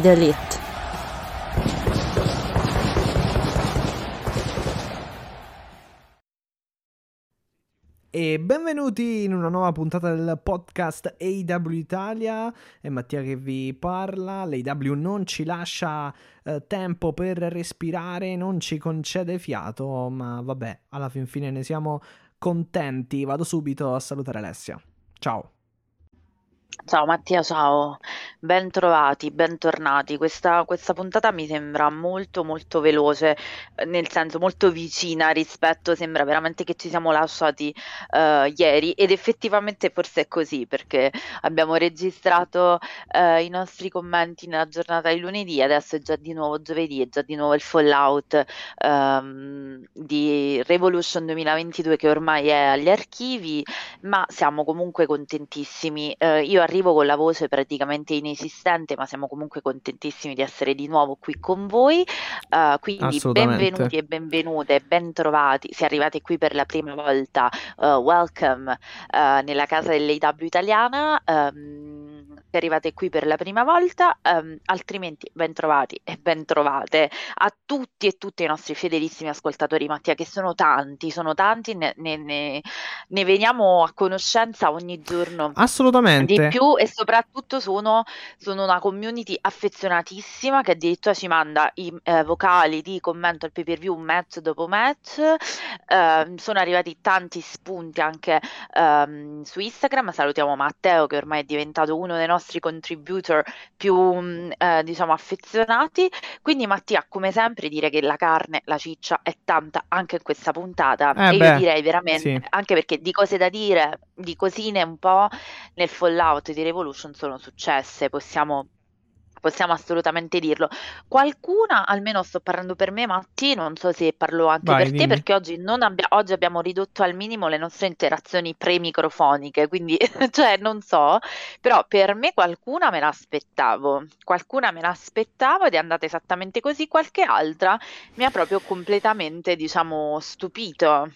The elite. E benvenuti in una nuova puntata del podcast AW Italia, è Mattia che vi parla, l'AW non ci lascia eh, tempo per respirare, non ci concede fiato, ma vabbè, alla fin fine ne siamo contenti, vado subito a salutare Alessia, ciao. Ciao Mattia, ciao, bentrovati, bentornati. Questa, questa puntata mi sembra molto molto veloce, eh, nel senso molto vicina rispetto, sembra veramente che ci siamo lasciati eh, ieri ed effettivamente forse è così perché abbiamo registrato eh, i nostri commenti nella giornata di lunedì, adesso è già di nuovo giovedì, è già di nuovo il fallout ehm, di Revolution 2022 che ormai è agli archivi, ma siamo comunque contentissimi. Eh, io arrivo con la voce praticamente inesistente, ma siamo comunque contentissimi di essere di nuovo qui con voi. Uh, quindi benvenuti e benvenute, bentrovati. Se arrivate qui per la prima volta, uh, welcome uh, nella casa dell'AW italiana. Um, se arrivate qui per la prima volta, um, altrimenti bentrovati e bentrovate a tutti e tutti i nostri fedelissimi ascoltatori, Mattia, che sono tanti, sono tanti, ne, ne, ne, ne veniamo a conoscenza ogni giorno. Assolutamente più e soprattutto sono, sono, una community affezionatissima che addirittura ci manda i eh, vocali di commento al pay per view match dopo match. Eh, sono arrivati tanti spunti anche ehm, su Instagram. Salutiamo Matteo che ormai è diventato uno dei nostri contributor più mm, eh, diciamo affezionati. Quindi Mattia, come sempre, dire che la carne, la ciccia è tanta anche in questa puntata. Eh e beh, io direi veramente, sì. anche perché di cose da dire, di cosine un po' nel Fallout di Revolution sono successe, possiamo possiamo assolutamente dirlo. Qualcuna, almeno sto parlando per me, Matti, non so se parlo anche Vai, per te, dimmi. perché oggi, non abbia- oggi abbiamo ridotto al minimo le nostre interazioni pre-microfoniche, quindi, cioè, non so, però per me qualcuna me l'aspettavo, qualcuna me l'aspettavo ed è andata esattamente così, qualche altra mi ha proprio completamente, diciamo, stupito.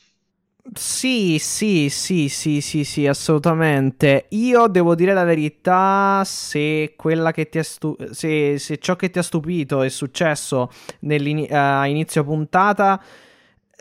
Sì, sì, sì, sì, sì, sì, assolutamente. Io devo dire la verità, se stu- se, se ciò che ti ha stupito è successo nell'ini- a inizio puntata,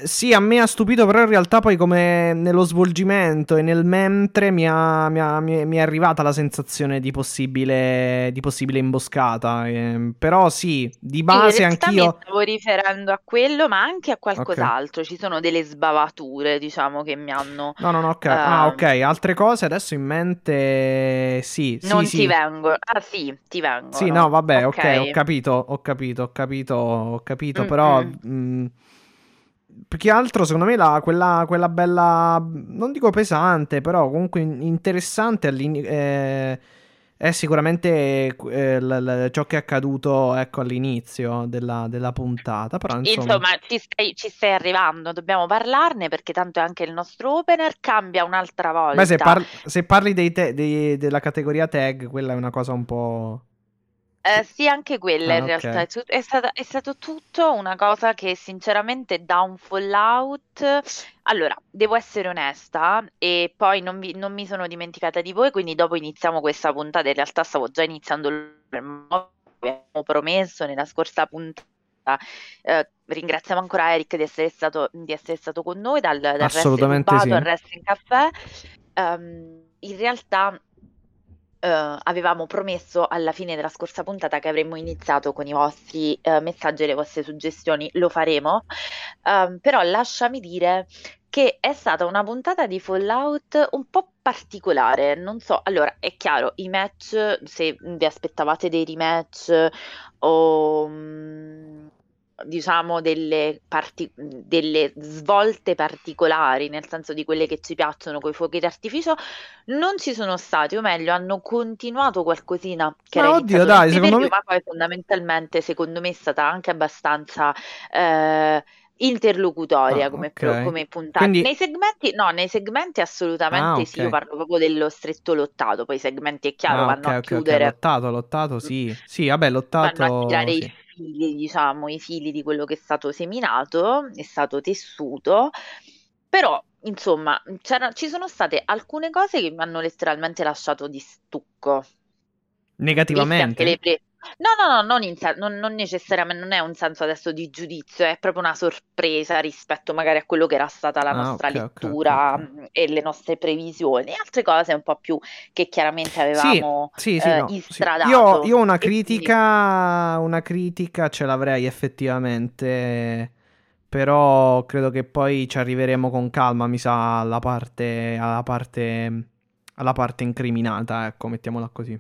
sì, a me ha stupito, però in realtà poi come nello svolgimento e nel mentre mi, ha- mi ha- mi è, mi arrivata la sensazione di possibile, di possibile imboscata. ehm, però sì, di Sì, base mi anch'io... stavo riferendo a quello, ma anche a Ok. qualcos'altro. Ci sono delle sbavature, diciamo, che mi hanno... No, no, no, ok. Ah, ok. ehm, Altre cose adesso in mente. Sì, sì, non ti sì. vengono. Ah, sì, ti Sì, vengono. no, vabbè, ok, ho Ok. capito, ho capito, ho capito, ho capito, Mm, però mm. mh, più che altro secondo me la, quella, quella bella, non dico pesante, però comunque in- interessante eh, è sicuramente eh, l- l- ciò che è accaduto, ecco, all'inizio della, della puntata, però insomma... Insomma, ci stai, ci stai arrivando, dobbiamo parlarne perché tanto è anche il nostro opener. Cambia un'altra Beh, se, volta. par- se parli dei te- dei- della categoria tag, quella è una cosa un po'... Eh, sì, anche quella Ah, in realtà è, ok. tut- è stata- è stato tutto una cosa che sinceramente dà un fallout. Allora, devo essere onesta e poi non, vi- non mi sono dimenticata di voi, quindi dopo iniziamo questa puntata. In realtà stavo già iniziando il abbiamo promesso nella scorsa puntata. Eh, ringraziamo ancora Eric di essere stato, di essere stato con noi dal, dal Assolutamente Rubato sì. al Wrestling Caffè. Ehm, in realtà eh, avevamo promesso alla fine della scorsa puntata che avremmo iniziato con i vostri eh, messaggi e le vostre suggestioni, lo faremo. Ehm, però lasciami dire che è stata una puntata di Fallout un po' particolare. Non so, allora è chiaro, i match, se vi aspettavate dei rematch o mm, diciamo, delle, parti- delle svolte particolari, nel senso di quelle che ci piacciono con i fuochi d'artificio, non ci sono stati, o meglio, hanno continuato qualcosina che Ma era oddio, dai, secondo me- ma poi fondamentalmente, secondo me, è stata anche abbastanza eh, interlocutoria Ah, come, pro- ok. come puntata. Quindi Nei segmenti, no, nei segmenti assolutamente Ah, sì, io parlo proprio dello stretto lottato, poi i segmenti è chiaro, Ah, vanno ok, a chiudere Lottato, lottato, sì. Sì, vabbè, vanno a lottato, tirare sì. i fili, diciamo, i fili di quello che è stato seminato, è stato tessuto, però, insomma, ci sono state alcune cose che mi hanno letteralmente lasciato di stucco, viste anche le Negativamente? pre... No, no, no, non, in sen- non- non necessariamente, non è un senso adesso di giudizio, è proprio una sorpresa rispetto magari a quello che era stata la Ah, nostra ok, ok, ok, lettura ok. mh, e le nostre previsioni, altre cose un po' più che chiaramente Sì, avevamo sì, sì, eh, no, sì. Io, io una e quindi... critica, una critica ce l'avrei effettivamente, però credo che poi ci arriveremo con calma, mi sa, alla parte, alla parte, alla parte incriminata, ecco, mettiamola così.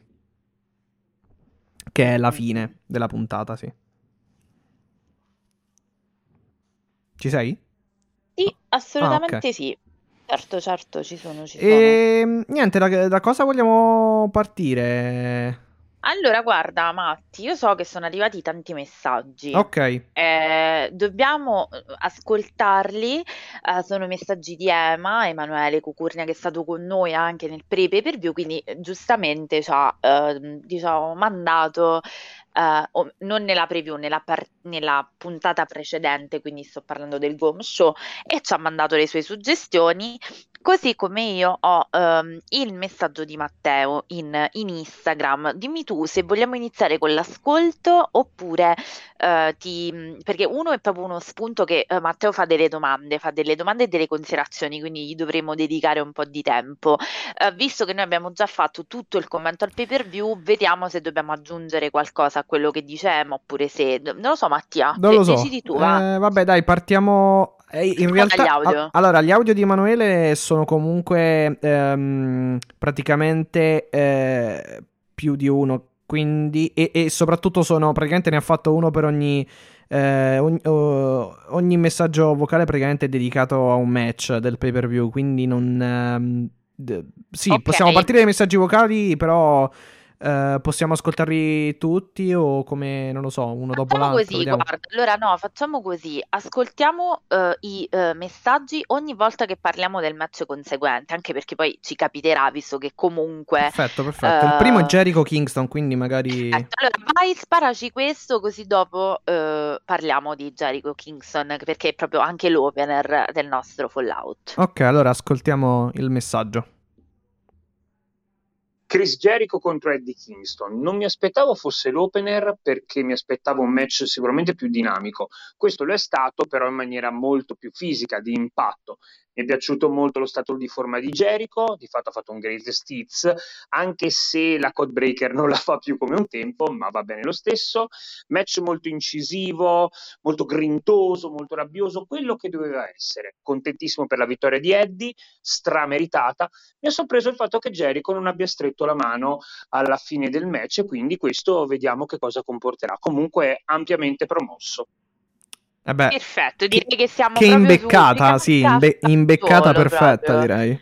Che è la fine della puntata, sì. Ci sei? Sì, Ah, ok. assolutamente sì. Certo, certo, ci sono, ci sono. E niente, da, da cosa vogliamo partire? Allora, guarda, Matti, io so che sono arrivati tanti messaggi. Ok, Eh, dobbiamo eh, ascoltarli. Eh, sono messaggi di Ema, Emanuele Cucurnia, che è stato con noi anche nel pre-pay per view, quindi eh, giustamente ci ha ehm, diciamo, mandato, o- non nella preview, nella, par- nella puntata precedente, quindi sto parlando del Gom Show, e ci ha mandato le sue suggestioni. Così come io ho ehm, il messaggio di Matteo in, in Instagram. Dimmi tu se vogliamo iniziare con l'ascolto oppure eh, ti... perché uno è proprio uno spunto che eh, Matteo fa delle domande, fa delle domande e delle considerazioni, quindi gli dovremo dedicare un po' di tempo. Eh, visto che noi abbiamo già fatto tutto il commento al pay per view, vediamo se dobbiamo aggiungere qualcosa quello che dicevamo oppure se... Non lo so, Mattia, non lo so. decidi tu, va. Eh, vabbè, dai, partiamo. eh, in realtà, gli audio. a- allora, gli audio di Emanuele sono comunque ehm, praticamente eh, più di uno. Quindi, e, e soprattutto sono praticamente ne ha fatto uno per ogni. eh, ogni, oh, ogni messaggio vocale praticamente è dedicato a un match del pay per view. Quindi non. ehm, d- sì, Ok. possiamo partire dai messaggi vocali, però. Eh, possiamo ascoltarli tutti o come, non lo so, uno dopo Facciamo l'altro, così, guarda, allora no, facciamo così, ascoltiamo eh, i eh, messaggi ogni volta che parliamo del match conseguente, anche perché poi ci capiterà, visto che comunque... Perfetto, perfetto. Il primo è Jericho Kingston, quindi magari... Ecco, allora vai, sparaci questo, così dopo parliamo di Jericho Kingston, perché è proprio anche l'opener del nostro Fallout. Ok, allora ascoltiamo il messaggio. Chris Jericho contro Eddie Kingston. Non mi aspettavo fosse l'opener perché mi aspettavo un match sicuramente più dinamico. Questo lo è stato, però in maniera molto più fisica, di impatto. Mi è piaciuto molto lo stato di forma di Jericho, di fatto ha fatto un greatest hits, anche se la Codebreaker non la fa più come un tempo, ma va bene lo stesso. Match molto incisivo, molto grintoso, molto rabbioso, quello che doveva essere. Contentissimo per la vittoria di Eddie, strameritata. Mi ha sorpreso il fatto che Jericho non abbia stretto la mano alla fine del match, quindi questo vediamo che cosa comporterà. Comunque è ampiamente promosso. Beh, Perfetto, che, direi che siamo che imbeccata, sì, imbe- imbeccata perfetta, proprio. direi.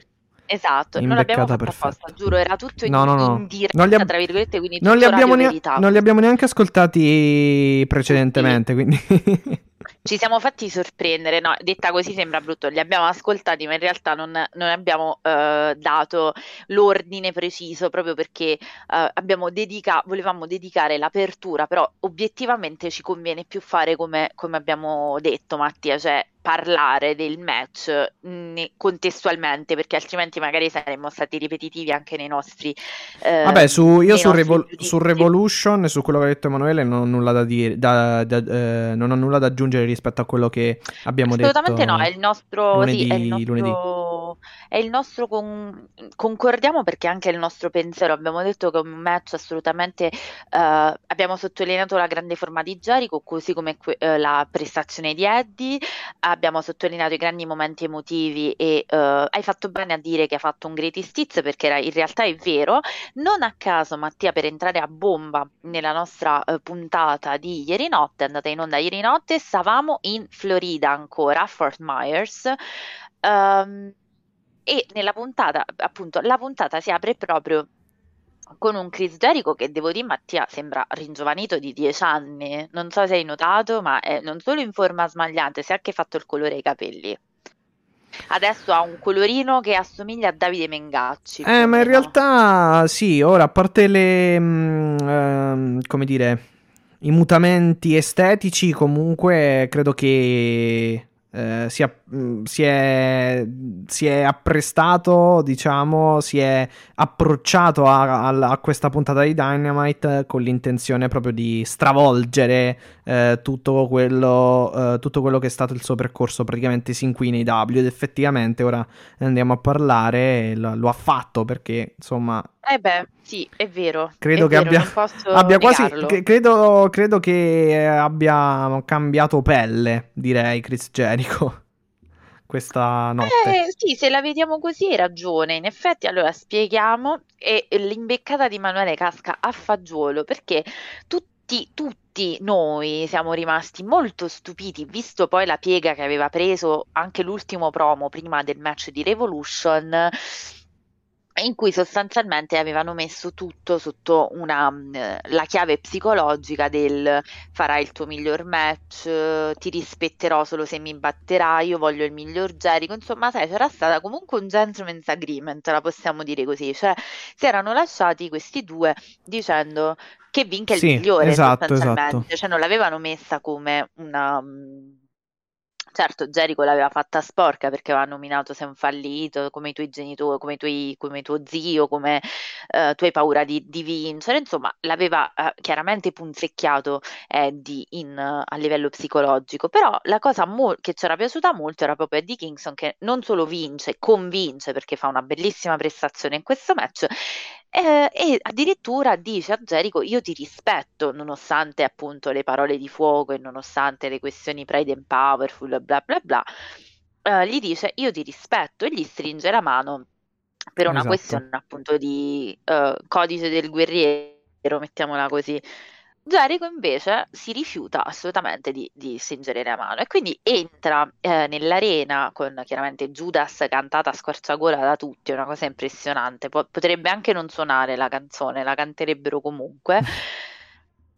Esatto, non l'abbiamo Imbeccata fatto perfetta. apposta, giuro, era tutto in, No, no, no. in diretta, Non li, ab- tra virgolette, quindi non li verità. non li abbiamo neanche ascoltati precedentemente, quindi... Ci siamo fatti sorprendere, no, detta così sembra brutto, li abbiamo ascoltati, ma in realtà non, non abbiamo eh, dato l'ordine preciso proprio perché eh, dedica- volevamo dedicare l'apertura, però obiettivamente ci conviene più fare come, come abbiamo detto, Mattia, cioè parlare del match mh, contestualmente, perché altrimenti magari saremmo stati ripetitivi anche nei nostri eh, Vabbè, su, io su, Revol- su Revolution e su quello che ha detto Emanuele non ho nulla da dire, da- da- eh, non ho nulla da aggiungere rispetto a quello che abbiamo Assolutamente detto no, è il nostro, sì, è il lunedì, lunedì. È il nostro con- concordiamo perché anche il nostro pensiero. Abbiamo detto che è un match assolutamente. eh, abbiamo sottolineato la grande forma di Jericho, così come que- eh, la prestazione di Eddie. Abbiamo sottolineato i grandi momenti emotivi e eh, hai fatto bene a dire che ha fatto un greatest hits perché era- in realtà è vero. Non a caso, Mattia, per entrare a bomba nella nostra eh, puntata di ieri notte, andata in onda ieri notte, stavamo in Florida ancora, a Fort Myers. Ehm, e nella puntata, appunto, la puntata si apre proprio con un Chris Jericho che devo dire, Mattia, sembra ringiovanito di 10 anni. Non so se hai notato, ma è non solo in forma smagliante, si è anche fatto il colore ai capelli. Adesso ha un colorino che assomiglia a Davide Mengacci. Eh, ma in realtà sì, ora a parte le, ehm, come dire, i mutamenti estetici, comunque credo che eh, sia, mm, si, è, si è apprestato, diciamo, si è approcciato a, a- a questa puntata di Dynamite con l'intenzione proprio di stravolgere eh, tutto, quello, eh, tutto quello che è stato il suo percorso. Praticamente sin qui nei W ed effettivamente ora andiamo a parlare lo, lo ha fatto perché insomma Eh beh, sì, è vero. credo è che vero, abbia, abbia quasi credo, credo che eh, abbia cambiato pelle direi Chris Jericho questa notte Eh, sì, se la vediamo così hai ragione. In effetti, allora spieghiamo e l'imbeccata di Manuele casca a fagiolo perché tutti, tutti noi siamo rimasti molto stupiti, visto poi la piega che aveva preso anche l'ultimo promo prima del match di Revolution. In cui sostanzialmente avevano messo tutto sotto una, mm, la chiave psicologica del farai il tuo miglior match, ti rispetterò solo se mi batterai, io voglio il miglior Jericho, insomma, sai, c'era stata comunque un gentleman's agreement, la possiamo dire così, cioè si erano lasciati questi due dicendo che vinca il Sì, migliore esatto, sostanzialmente, esatto. cioè non l'avevano messa come una... Certo, Jericho l'aveva fatta sporca perché aveva nominato sei un fallito, come i tuoi genitori, come tuoi, come tuo zio, come eh, tu hai paura di, di vincere, insomma, l'aveva eh, chiaramente punzecchiato Eddie in, eh, a livello psicologico, però la cosa mo- che ci era piaciuta molto era proprio Eddie Kingston che non solo vince, convince perché fa una bellissima prestazione in questo match eh, e addirittura dice a Jericho io ti rispetto nonostante appunto le parole di fuoco e nonostante le questioni pride and powerful bla bla bla eh, gli dice io ti rispetto e gli stringe la mano per una Esatto. questione appunto di eh, codice del guerriero mettiamola così Jericho invece si rifiuta assolutamente di, di stringere la mano e quindi entra eh, nell'arena con chiaramente Judas cantata a squarciagola da tutti, è una cosa impressionante. Po- potrebbe anche non suonare la canzone, la canterebbero comunque.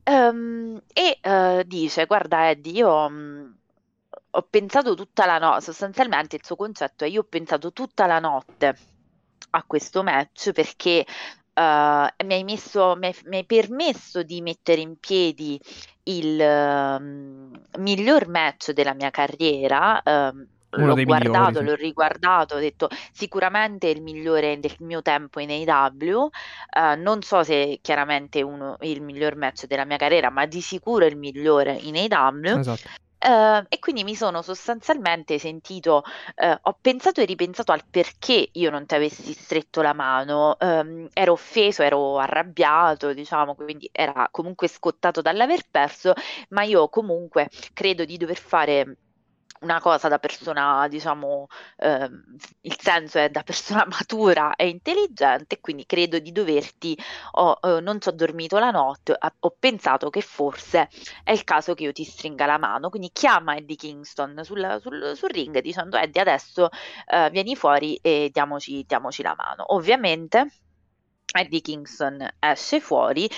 Ehm, e eh, dice: Guarda, Eddie, io mh, ho pensato tutta la notte, sostanzialmente il suo concetto è: io ho pensato tutta la notte a questo match perché eh, mi hai messo, mi hai, mi hai permesso di mettere in piedi il ehm, miglior match della mia carriera. Uno l'ho guardato, migliori, sì. l'ho riguardato, ho detto sicuramente il migliore del mio tempo in AEW. Eh, non so se chiaramente uno, il miglior match della mia carriera, ma di sicuro il migliore in AEW. esatto Eh, e quindi mi sono sostanzialmente sentito, eh, ho pensato e ripensato al perché io non ti avessi stretto la mano, ehm, ero offeso, ero arrabbiato, diciamo, quindi era comunque scottato dall'aver perso, ma io comunque credo di dover fare una cosa da persona, diciamo, ehm, il senso è da persona matura e intelligente, quindi credo di doverti, ho, eh, non ci ho dormito la notte, ho pensato che forse è il caso che io ti stringa la mano. Quindi chiama Eddie Kingston sul, sul- sul ring dicendo Eddie adesso eh, vieni fuori e diamoci, diamoci la mano. Ovviamente Eddie Kingston esce fuori.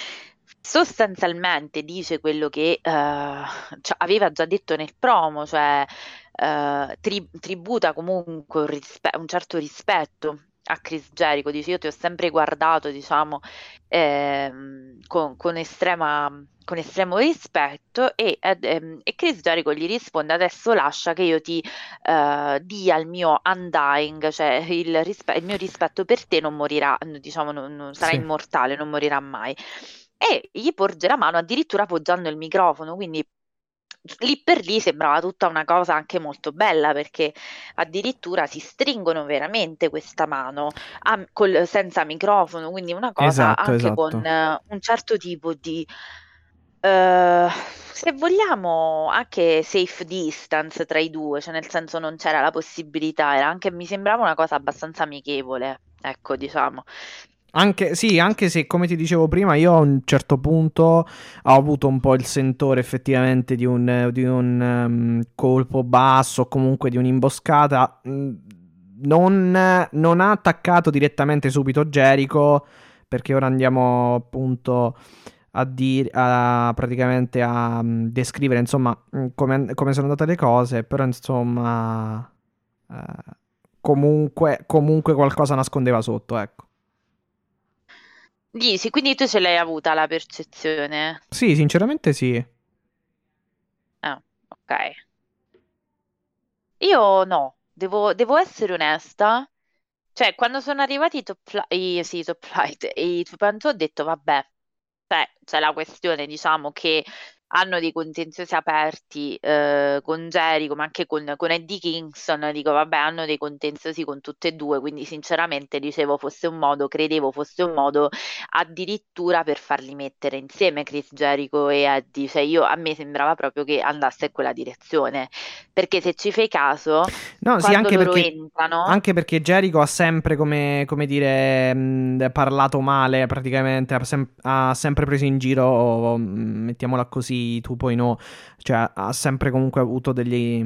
Sostanzialmente dice quello che eh, cioè, aveva già detto nel promo, cioè eh, tri- tributa comunque un, rispe- un certo rispetto a Chris Jericho, dice io ti ho sempre guardato, diciamo, ehm, con, con estrema, con estremo rispetto e, ehm, e Chris Jericho gli risponde adesso lascia che io ti eh, dia il mio undying, cioè il, rispe- il mio rispetto per te non morirà, diciamo, non, non- sarà Sì. immortale, non morirà mai. E gli porge la mano addirittura appoggiando il microfono, quindi lì per lì sembrava tutta una cosa anche molto bella perché addirittura si stringono veramente questa mano a, col, senza microfono, quindi una cosa Esatto, anche esatto. con uh, un certo tipo di, uh, se vogliamo, anche safe distance tra i due, cioè nel senso non c'era la possibilità, era anche, mi sembrava una cosa abbastanza amichevole, ecco diciamo. Anche, sì, anche se come ti dicevo prima, io a un certo punto ho avuto un po' il sentore effettivamente di un, di un um, colpo basso, o comunque di un'imboscata. Mm, non, non, ha attaccato direttamente subito Jericho, perché ora andiamo appunto a dire, a, praticamente a um, descrivere insomma mm, come, come, sono andate le cose, però insomma uh, comunque, comunque qualcosa nascondeva sotto, ecco. Dici, quindi tu ce l'hai avuta la percezione? Sì, sinceramente sì. Ah, ok. Io no, devo, devo essere onesta. Cioè, quando sono arrivati i top, flight, sì, top flight e i Tupanto ho detto, vabbè, cioè, c'è la questione, diciamo, che hanno dei contenziosi aperti eh, con Jericho, ma anche con, con, Eddie Kingston. Dico, vabbè, hanno dei contenziosi con tutte e due. Quindi, sinceramente, dicevo fosse un modo, credevo fosse un modo addirittura per farli mettere insieme Chris Jericho e Eddie. Cioè, io a me sembrava proprio che andasse in quella direzione. Perché se ci fai caso, no, sì, anche perché, entrano... anche perché Jericho ha sempre, come, come dire, mh, parlato male praticamente, ha, sem- ha sempre preso in giro, mettiamola così 2.0, cioè ha sempre comunque avuto degli,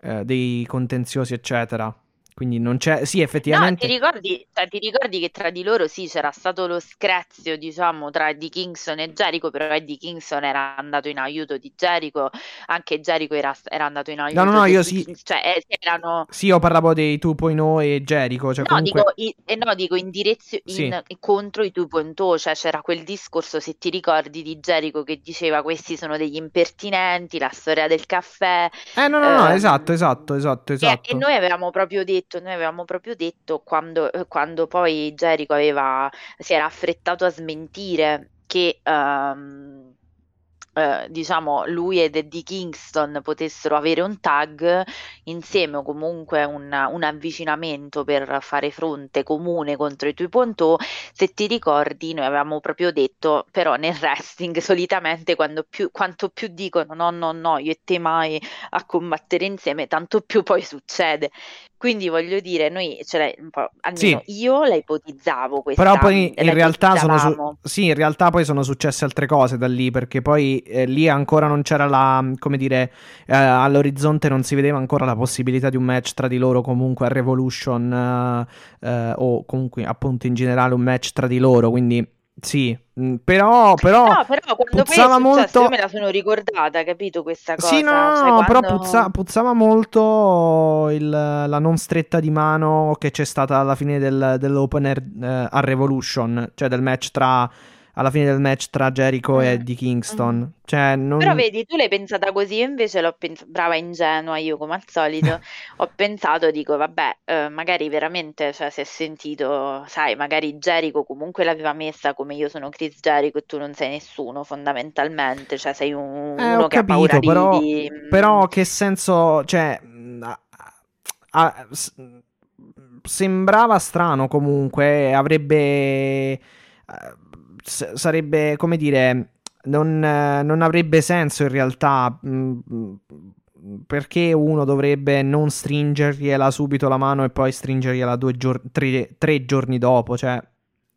eh, dei contenziosi, eccetera. Quindi non c'è, sì, effettivamente. No, ti ricordi, cioè, ti ricordi che tra di loro sì c'era stato lo screzio, diciamo, tra Eddie Kingston e Jericho, però Eddie Kingston era andato in aiuto di Jericho, anche Jericho era, era andato in aiuto. No, no, no, io sì. Cioè, eh, erano... Sì, io parlavo dei 2.0 e Jericho. Cioè no, comunque... dico, i, eh, no, dico in direzione, sì. contro i 2.0, cioè c'era quel discorso, se ti ricordi, di Jericho che diceva questi sono degli impertinenti, la storia del caffè. Eh, no, no, ehm, no, esatto, esatto, esatto, esatto. E, e noi avevamo proprio detto detto, noi avevamo proprio detto quando, eh, quando poi Jericho aveva, si era affrettato a smentire che um, eh, diciamo lui ed Eddie Kingston potessero avere un tag insieme o comunque un, un avvicinamento per fare fronte comune contro i Tuiponto se ti ricordi noi avevamo proprio detto però nel wrestling solitamente più, quanto più dicono no no no io e te mai a combattere insieme tanto più poi succede quindi voglio dire, noi po', almeno sì. io la ipotizzavo questa. Però poi in realtà sono su- sì, in realtà poi sono successe altre cose da lì, perché poi eh, lì ancora non c'era la come dire, eh, all'orizzonte non si vedeva ancora la possibilità di un match tra di loro comunque a Revolution eh, eh o comunque appunto in generale un match tra di loro, quindi sì, mm, però, però, no, però quando puzzava poi molto. Io me la sono ricordata, capito questa cosa? Sì, no, no, cioè, no quando... però puzza, puzzava molto il, la non stretta di mano che c'è stata alla fine del, dell'opener eh, a Revolution, cioè del match tra alla fine del match tra Jericho mm. e Eddie Kingston. Mm. Cioè, non... Però vedi, tu l'hai pensata così, io invece l'ho pensata, brava ingenua io come al solito, ho pensato, dico, vabbè, eh, magari veramente, cioè, si è sentito, sai, magari Jericho comunque l'aveva messa come io sono Chris Jericho e tu non sei nessuno, fondamentalmente, cioè sei un, eh, uno che capito, ha paura però, di... Però che senso, cioè... A, a, sembrava strano comunque, avrebbe sarebbe, come dire, non, non, avrebbe senso in realtà. Mh, mm, perché uno dovrebbe non stringergliela subito la mano e poi stringergliela due giorni, tre, tre, giorni dopo? Cioè,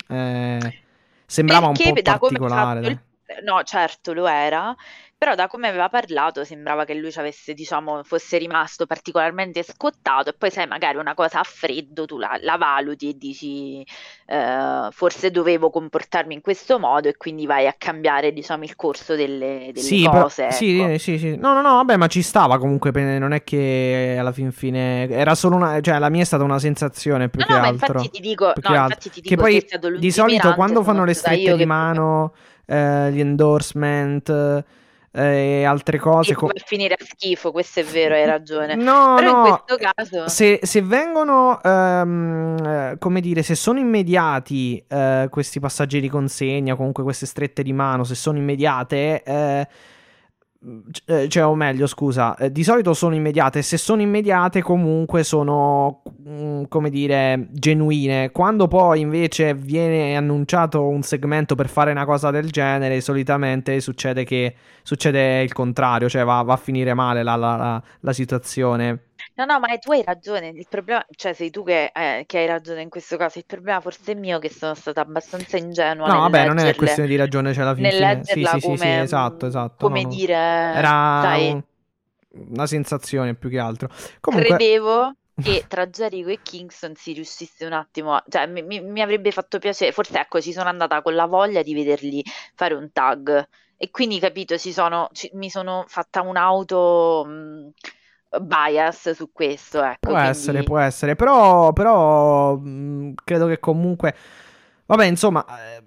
eh, sembrava perché un po' particolare. Il... No, certo, lo era. Però da come aveva parlato sembrava che lui ci avesse, diciamo, fosse rimasto particolarmente scottato e poi sai, magari una cosa a freddo tu la, la valuti e dici eh, forse dovevo comportarmi in questo modo e quindi vai a cambiare, diciamo, il corso delle, delle sì, cose. Però, sì, ecco. sì, sì. No, no, no, vabbè, ma ci stava comunque, non è che alla fin fine era solo una, cioè la mia è stata una sensazione più no, che no, altro. Ma infatti ti dico, no, infatti ti dico che poi di solito quando fanno le strette di mano, eh, gli endorsement e altre cose. Come co- finire a schifo, questo è vero, hai ragione. No, Però no, in questo caso... se, se vengono, um, come dire, se sono immediati uh, questi passaggi di consegna, comunque queste strette di mano, se sono immediate, eh, cioè, o meglio, scusa, eh, di solito sono immediate. Se sono immediate, comunque sono, mm, come dire, genuine. Quando poi invece viene annunciato un segmento per fare una cosa del genere, solitamente succede che succede il contrario, cioè va, va a finire male la, la, la, la situazione. No, no, ma tu hai ragione. Il problema, cioè, sei tu che, eh, che hai ragione in questo caso. Il problema forse è mio che sono stata abbastanza ingenua. No, vabbè, non è questione di ragione, cioè alla fine. nel leggerla sì, sì, sì, sì, come, esatto, esatto. come no, dire, Era sai, un- una sensazione più che altro. Comunque, credevo che tra Jericho e Kingston si riuscisse un attimo, a- cioè mi, mi- mi avrebbe fatto piacere, forse ecco, ci sono andata con la voglia di vederli fare un tag e quindi capito, ci sono, ci- mi sono fatta un auto mh, bias su questo, ecco, Può essere, quindi può essere, però, però mh, credo che comunque, vabbè, insomma, eh,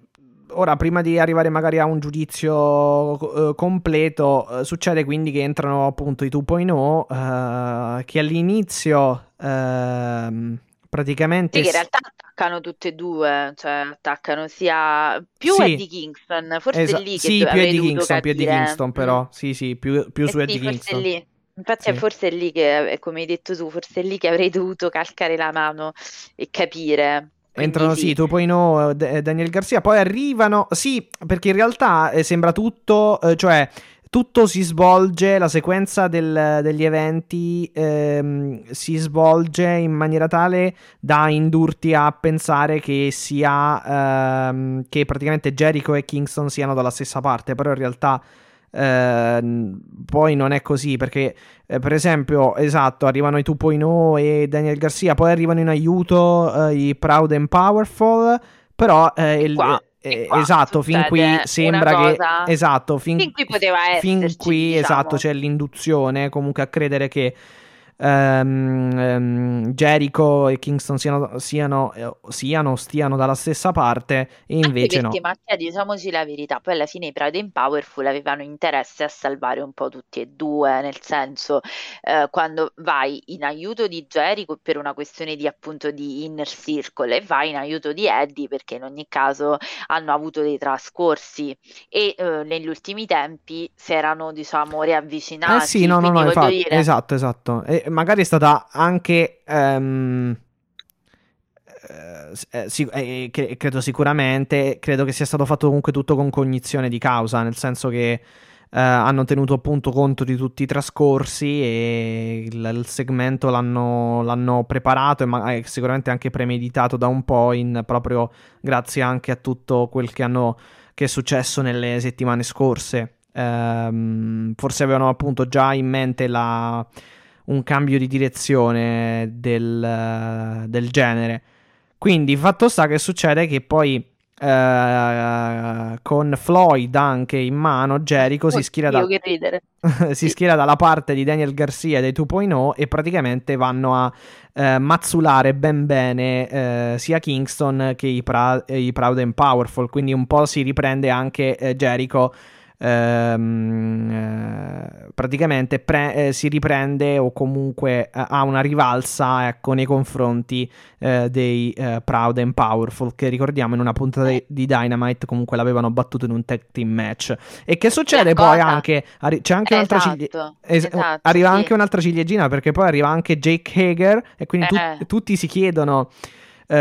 ora prima di arrivare magari a un giudizio eh, completo, eh, succede quindi che entrano appunto i 2.0 eh, che all'inizio ehm, praticamente... Sì, che in realtà attaccano tutte e due, cioè attaccano sia più Sì. Eddie Kingston, forse esa- è lì che sì, più Eddie Kingston, più Eddie capire. Kingston Mm. però, sì, sì, più, più Eh su sì, Eddie Kingston. Infatti è Sì. forse è lì che, è come hai detto tu, forse è lì che avrei dovuto calcare la mano e capire. Quindi Entrano sì, sì. 2.0 eh, D- Daniel Garcia, poi arrivano, sì, perché in realtà eh, sembra tutto, eh, cioè tutto si svolge, la sequenza del- degli eventi ehm, si svolge in maniera tale da indurti a pensare che sia, ehm, che praticamente Jericho e Kingston siano dalla stessa parte, però in realtà ehm, poi non è così perché eh, per esempio, esatto, arrivano i 2.0 e Daniel Garcia, poi arrivano in aiuto eh, i Proud and Powerful, però eh, il- qua- eh, qua esatto, fin qui sembra che esatto, fin, Fin qui poteva fin esserci, qui diciamo. esatto, c'è l'induzione comunque a credere che ehm, ehm, Jericho e Kingston siano, siano, eh, siano, stiano dalla stessa parte e invece Anche no. Mattia, diciamoci la verità, poi alla fine i Proud and Powerful avevano interesse a salvare un po' tutti e due, nel senso, eh, quando vai in aiuto di Jericho per una questione di appunto di inner circle e vai in aiuto di Eddie perché in ogni caso hanno avuto dei trascorsi e eh, negli ultimi tempi si erano, diciamo, Eh riavvicinati, sì, no, no, no, infatti, dire, esatto, esatto. E magari è stata anche, ehm, eh, s- eh, sì, eh, cre- credo sicuramente, credo che sia stato fatto comunque tutto con cognizione di causa, nel senso che eh, hanno tenuto appunto conto di tutti i trascorsi e il, il segmento l'hanno, l'hanno preparato e ma- eh, sicuramente anche premeditato da un po' in, proprio grazie anche a tutto quel che hanno che è successo nelle settimane scorse. Ehm, forse avevano appunto già in mente la- un cambio di direzione del, del genere. Quindi, fatto sta che succede che poi eh, con Floyd anche in mano, Jericho si schiera, Oddio, da- si schiera dalla parte di Daniel Garcia dei 2.0 e praticamente vanno a eh, mazzulare ben bene eh, sia Kingston che i, Pra- i Proud and Powerful. Quindi un po' si riprende anche Jericho. Ehm, eh, praticamente pre- eh, si riprende o comunque eh, ha una rivalsa ecco, nei confronti eh, dei eh, Proud and Powerful che ricordiamo in una puntata di- di Dynamite comunque l'avevano battuto in un tag team match e che succede poi anche arri- c'è anche un'altra Esatto, ciglia- es- esatto, arriva sì. anche un'altra ciliegina perché poi arriva anche Jake Hager e quindi tu- Eh. tutti si chiedono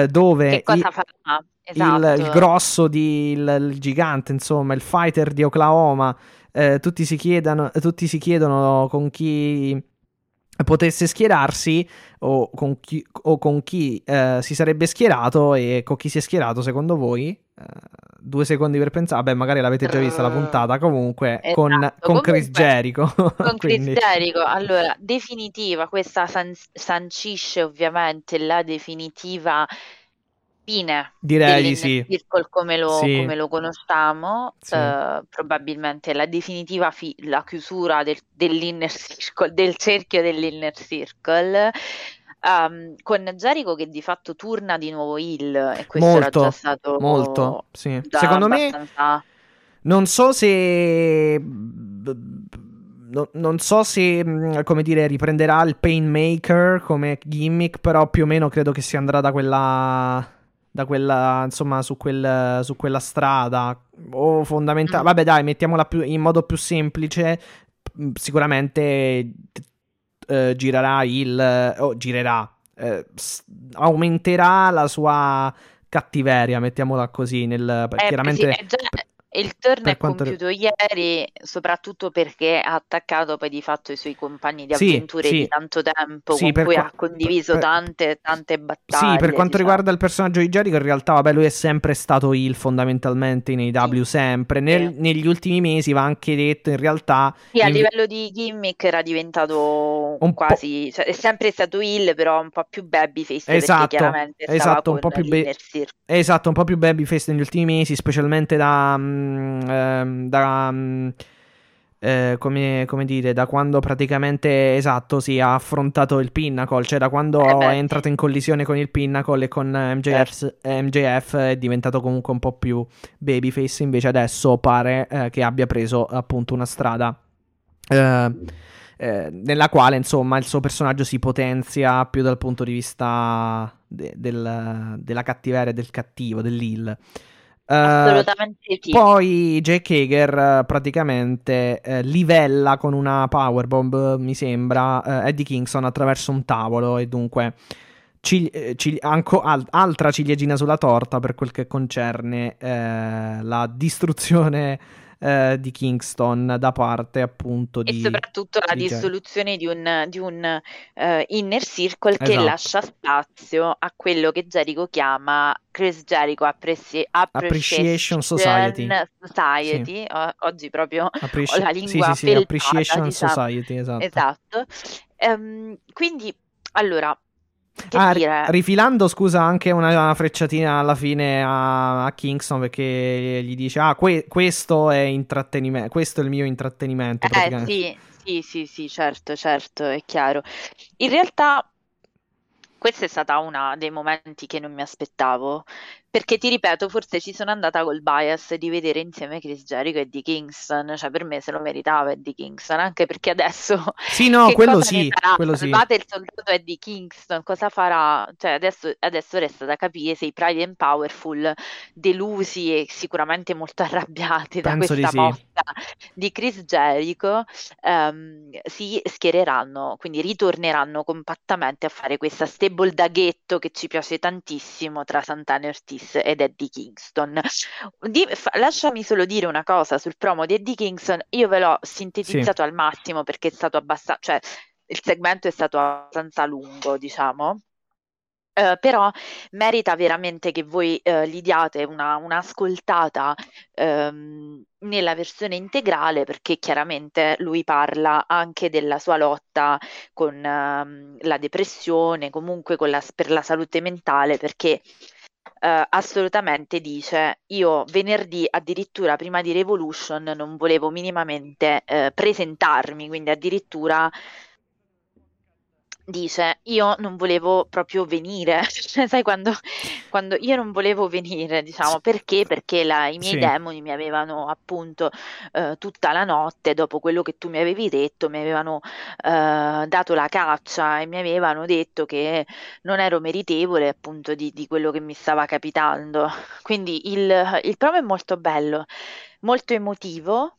dove Che i- cosa farà? Il, Esatto. il grosso di il, il gigante, insomma, il fighter di Oklahoma. eh, tutti, si chiedano, tutti si chiedono con chi potesse schierarsi o con chi, o con chi eh, si sarebbe schierato e con chi si è schierato secondo voi? Eh, due secondi per pensare, beh magari l'avete già vista la puntata, comunque con, Esatto, con Chris comunque, Jericho. Con Chris Jericho, allora, definitiva, questa san- sancisce ovviamente la definitiva fine Direi di sì. Circle come lo, Sì. come lo conosciamo, Sì. eh, probabilmente la definitiva fi- la chiusura del, dell'Inner Circle, del cerchio dell'Inner Circle. ehm, con Jericho che di fatto torna di nuovo heel e questo era Molto, già stato molto, sì. Secondo me abbastanza Non so se. no- non so se, mh, come dire, riprenderà il Painmaker come gimmick, però più o meno credo che si andrà da quella. Da quella, insomma, su, quel, su quella strada. O fondamentale. Vabbè, dai, mettiamola più- in modo più semplice. sicuramente uh, girerà il... Oh, girerà. Uh, aumenterà la sua cattiveria, mettiamola così. Nel, eh, chiaramente, sì, già, il turn è compiuto r- ieri soprattutto perché ha attaccato poi di fatto i suoi compagni di avventure sì, di tanto tempo sì, con cui qua- ha condiviso per, tante, tante battaglie. Sì, per quanto diciamo. riguarda il personaggio di Jericho, in realtà, vabbè, lui è sempre stato il fondamentalmente nei W, sì. sempre. Nel, negli ultimi mesi va anche detto, in realtà... Sì, a in... livello di gimmick era diventato un quasi... Cioè, è sempre stato il, però un po' più babyface esatto, chiaramente esatto, un po' più be- esatto, un po' più babyface negli ultimi mesi, specialmente da Ehm, da mm, eh, come, come, dire, da quando praticamente esatto si sì, ha affrontato il Pinnacle, cioè da quando eh è entrato in collisione con il Pinnacle e con MJF, eh. MJF è diventato comunque un po' più babyface. Invece adesso pare eh, che abbia preso appunto una strada. Eh, eh, nella quale insomma il suo personaggio si potenzia più dal punto di vista de- del, della cattiveria del cattivo, dell'Ill. Assolutamente sì. Poi Jake Hager uh, praticamente uh, livella con una powerbomb, mi sembra, uh, Eddie Kingston attraverso un tavolo e dunque cigli- cigli- anco- al- altra ciliegina sulla torta per quel che concerne la distruzione eh, di Kingston da parte appunto di... E soprattutto la di dissoluzione di un, di un uh, inner circle che esatto. lascia spazio a quello che Jericho chiama Chris Jericho Appreci- Appreciation, Appreciation Society. Society. Sì. O- oggi proprio Appreci- la lingua sì, sì, sì, Appreciation diciamo. Society, esatto. esatto. Um, quindi, allora, che ah, rifilando, scusa, anche una frecciatina alla fine a, a Kingston perché gli dice: Ah, que- questo è intrattenimento. Questo è il mio intrattenimento. Eh, sì, sì, sì, sì, certo, certo, è chiaro. In realtà, questo è stato uno dei momenti che non mi aspettavo, perché ti ripeto, forse ci sono andata col bias di vedere insieme Chris Jericho e Eddie Kingston, cioè per me se lo meritava Eddie Kingston, anche perché adesso Sì, no, quello sì, quello sì. Il soldato Eddie Kingston, cosa farà? Cioè adesso, adesso resta da capire se i Pride and Powerful delusi e sicuramente molto arrabbiati da Penso questa di mossa di Chris Jericho ehm, si schiereranno, quindi ritorneranno compattamente a fare questa stable da ghetto che ci piace tantissimo tra Santana e Ortiz Davis ed Eddie Kingston. Di, fa, lasciami solo dire una cosa sul promo di Eddie Kingston, io ve l'ho sintetizzato sì. al massimo perché è stato abbastanza, cioè il segmento è stato abbastanza lungo, diciamo. Uh, però merita veramente che voi uh, gli diate una, un'ascoltata um, nella versione integrale perché chiaramente lui parla anche della sua lotta con uh, la depressione, comunque la, per la salute mentale perché Uh, assolutamente dice io venerdì addirittura prima di Revolution non volevo minimamente uh, presentarmi quindi addirittura dice io non volevo proprio venire, cioè, sai quando, quando, io non volevo venire, diciamo, perché? Perché la, i miei sì. demoni mi avevano appunto eh, tutta la notte, dopo quello che tu mi avevi detto, mi avevano eh, dato la caccia e mi avevano detto che non ero meritevole appunto di, di quello che mi stava capitando. Quindi il, il promo è molto bello, molto emotivo,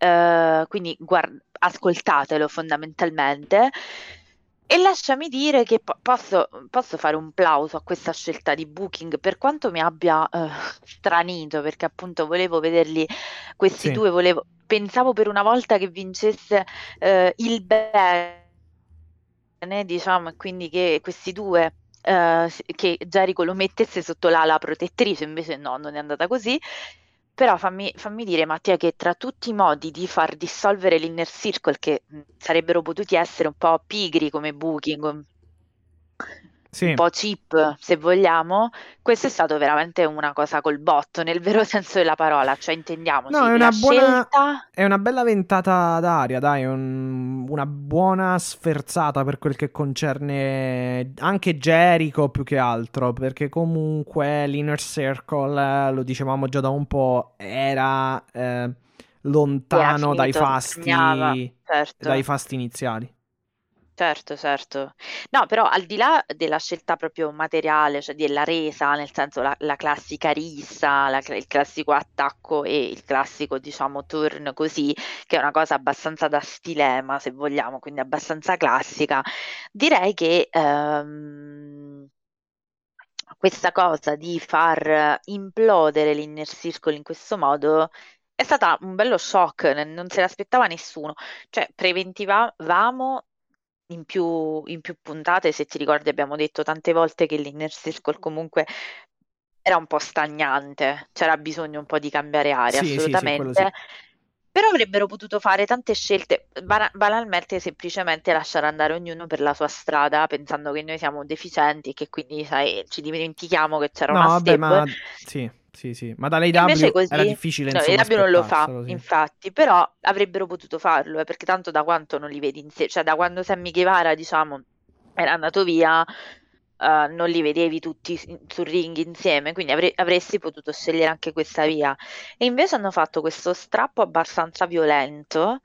Uh, quindi guard- ascoltatelo fondamentalmente e lasciami dire che po- posso, posso fare un plauso a questa scelta di Booking, per quanto mi abbia eh, stranito, perché appunto volevo vederli questi Sì. due, volevo- pensavo per una volta che vincesse eh, il bene, diciamo, e quindi che questi due, eh, che Jericho lo mettesse sotto l'ala protettrice, invece no, non è andata così. Però fammi, fammi dire, Mattia, che tra tutti i modi di far dissolvere l'inner circle, che sarebbero potuti essere un po' pigri come booking, Sì. un po' cheap se vogliamo, questo è stato veramente una cosa col botto, nel vero senso della parola, cioè intendiamoci, No, è una buona. scelta... È una bella ventata d'aria, dai, un- una buona sferzata per quel che concerne anche Jericho più che altro, perché comunque l'Inner Circle, eh, lo dicevamo già da un po', era eh, Era lontano dai finito, fasti, segnava, certo. dai fasti iniziali. Certo, certo. No, però al di là della scelta proprio materiale, cioè della resa, nel senso la, la classica rissa, la- il classico attacco e il classico, diciamo, turn così, che è una cosa abbastanza da stilema, se vogliamo, quindi abbastanza classica, direi che ehm, questa cosa di far implodere l'Inner Circle in questo modo è stata un bello shock, non se l'aspettava nessuno. Cioè, preventivamo in più, in più puntate, se ti ricordi, abbiamo detto tante volte che l'Inner Circle comunque era un po' stagnante, c'era bisogno un po' di cambiare aria, Sì, sì, sì, assolutamente. quello sì. Però avrebbero potuto fare tante scelte, bana- banalmente semplicemente lasciare andare ognuno per la sua strada, pensando che noi siamo deficienti e che quindi, sai, ci dimentichiamo che c'era No, una vabbè, ma stable. sì, sì, sì. Ma Invece così, era difficile, no, insomma, l'AW non lo fa, sì. infatti, però avrebbero potuto farlo, eh, perché tanto da quanto non li vedi insieme, cioè da quando Sammy Guevara, diciamo, era andato via, eh, non li vedevi tutti sul ring insieme, quindi avre- avresti potuto scegliere anche questa via. E invece hanno fatto questo strappo abbastanza violento,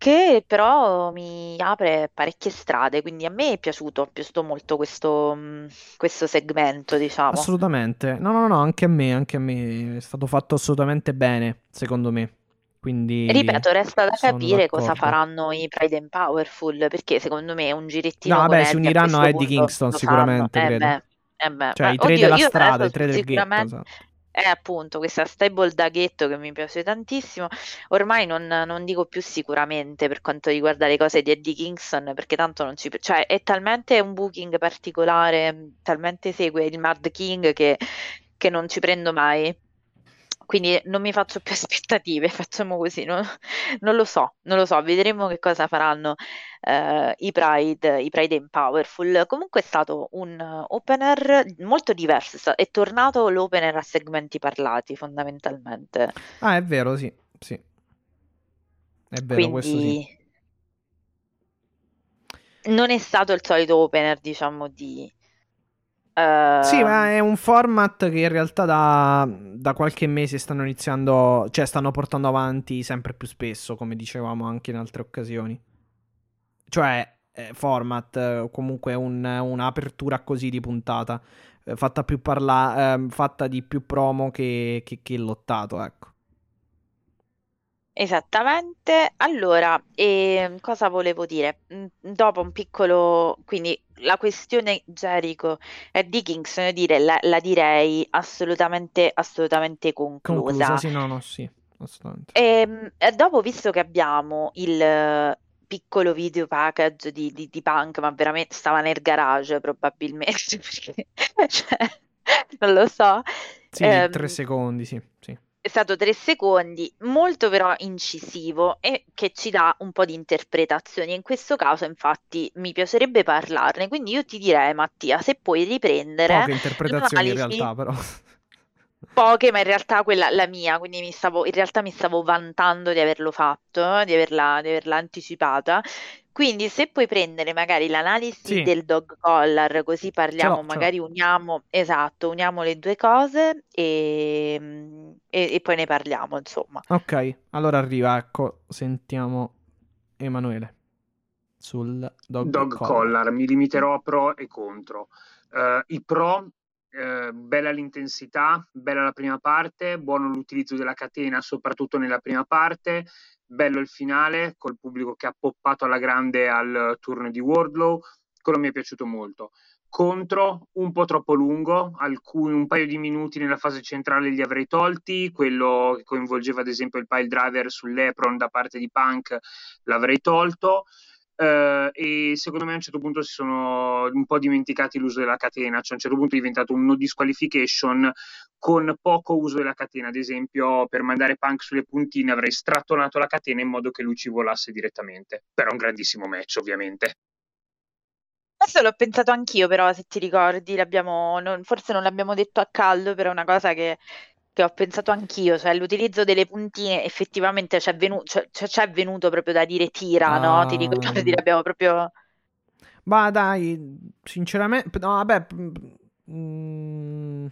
che però mi apre parecchie strade, quindi a me è piaciuto, è piaciuto molto questo, mh, questo segmento, diciamo. Assolutamente. No, no, no, anche a me, anche a me è stato fatto assolutamente bene, secondo me. Quindi Ripeto, resta da capire cosa d'accordo. faranno i Pride and Powerful, perché secondo me un girettino No, vabbè, si uniranno a Eddie Kingston sicuramente. Eh credo. beh, eh beh. Cioè, i tre oddio, della strada, i tre del ghetto. sicuramente esatto. È appunto questa stable da ghetto che mi piace tantissimo. Ormai non, non dico più sicuramente per quanto riguarda le cose di Eddie Kingston, perché tanto non ci... cioè è talmente un booking particolare, talmente segue il Mad King che, che non ci prendo mai. Quindi non mi faccio più aspettative, facciamo così, non, non lo so, non lo so, vedremo che cosa faranno eh, i Pride, i Pride and Powerful. Comunque è stato un opener molto diverso, è tornato l'opener a segmenti parlati fondamentalmente. Ah, è vero, sì, sì. È vero, questo sì. Quindi non è stato il solito opener, diciamo, di... Sì, ma ehm, è un format che in realtà da, da qualche mese stanno iniziando, cioè stanno portando avanti sempre più spesso, come dicevamo anche in altre occasioni. Cioè, eh, format, eh, comunque un- un'apertura così di puntata, eh, fatta più parla- ehm, fatta di più promo che, che, che lottato, ecco. Esattamente. Allora, ehm, cosa volevo dire? Mm, Dopo un piccolo, quindi la questione Jericho e di Kingston, io dire, la, la direi assolutamente, assolutamente conclusa. Conclusa, sì, no, no, sì, assolutamente. Ehm, E, dopo, visto che abbiamo il eh, piccolo video package di, di, di Punk, ma veramente stava nel garage probabilmente, perché, cioè, non lo so. Sì, Ehm, tre secondi, sì, sì. È stato tre secondi, molto però incisivo e che ci dà un po' di interpretazioni. In questo caso, infatti, mi piacerebbe parlarne. Quindi io ti direi, Mattia, se puoi riprendere Poche interpretazioni in realtà, però. Poche, ma in realtà quella la mia, quindi mi stavo, in realtà mi stavo vantando di averlo fatto, di averla, di averla anticipata. Quindi, se puoi prendere magari l'analisi Sì, del dog collar, così parliamo, l'ho, ce l'ho. magari uniamo, esatto, uniamo le due cose e, e- e poi ne parliamo, insomma. Ok, allora arriva, ecco, sentiamo Emanuele sul dog, Dog collar. collar, mi limiterò a pro e contro. Eh, I pro, eh, bella l'intensità, bella la prima parte, buono l'utilizzo della catena, soprattutto nella prima parte, bello il finale col pubblico che ha poppato alla grande al turno di Wardlow, quello mi è piaciuto molto. Contro, un po' troppo lungo, alcuni, un paio di minuti nella fase centrale li avrei tolti, quello che coinvolgeva ad esempio il pile driver sull'Epron da parte di Punk l'avrei tolto. Eh, e secondo me a un certo punto si sono un po' dimenticati l'uso della catena, cioè a un certo punto è diventato un no disqualification con poco uso della catena, ad esempio per mandare Punk sulle puntine avrei strattonato la catena in modo che lui ci volasse direttamente, però un grandissimo match ovviamente. Questo l'ho pensato anch'io, però, se ti ricordi, non- forse non l'abbiamo detto a caldo, però è una cosa che, che ho pensato anch'io, cioè l'utilizzo delle puntine effettivamente c'è venu- cioè- cioè- c'è venuto proprio da dire tira, no? Ti ricordi? Ah, L'abbiamo proprio... ma dai, sinceramente, no, vabbè, mm,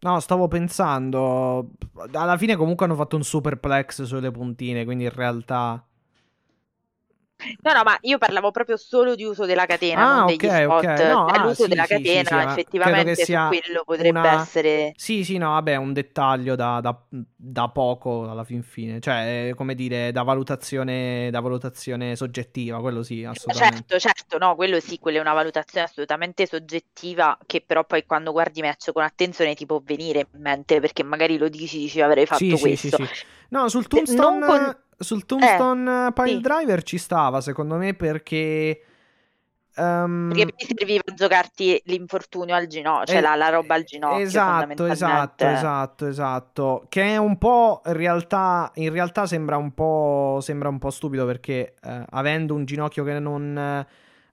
no, stavo pensando, alla fine comunque hanno fatto un superplex sulle puntine, quindi in realtà, No, no, ma io parlavo proprio solo di uso della catena, Ah, non ok, degli spot. ok. No, Cioè, ah, l'uso sì, della sì, sì, sì, catena, che effettivamente, quello potrebbe una... essere. Sì, sì, no, vabbè, un dettaglio da, da- da poco alla fin fine, cioè, come dire, da valutazione, da valutazione soggettiva, quello sì, assolutamente. Certo, certo, no, quello sì, quella è una valutazione assolutamente soggettiva che però poi quando guardi match con attenzione ti può venire in mente perché magari lo dici, dici avrei fatto Sì, sì, sì, questo. sì. No, sul Se- non Tombstone, con... sul Eh, Tombstone Pile sì. Driver ci stava, secondo me, perché... ehm, Perché ti serviva a giocarti l'infortunio al ginocchio, cioè Eh, la, la roba al ginocchio Esatto, esatto, esatto, esatto. Che è un po' in realtà, in realtà sembra un po', sembra un po' stupido perché eh, avendo un ginocchio che non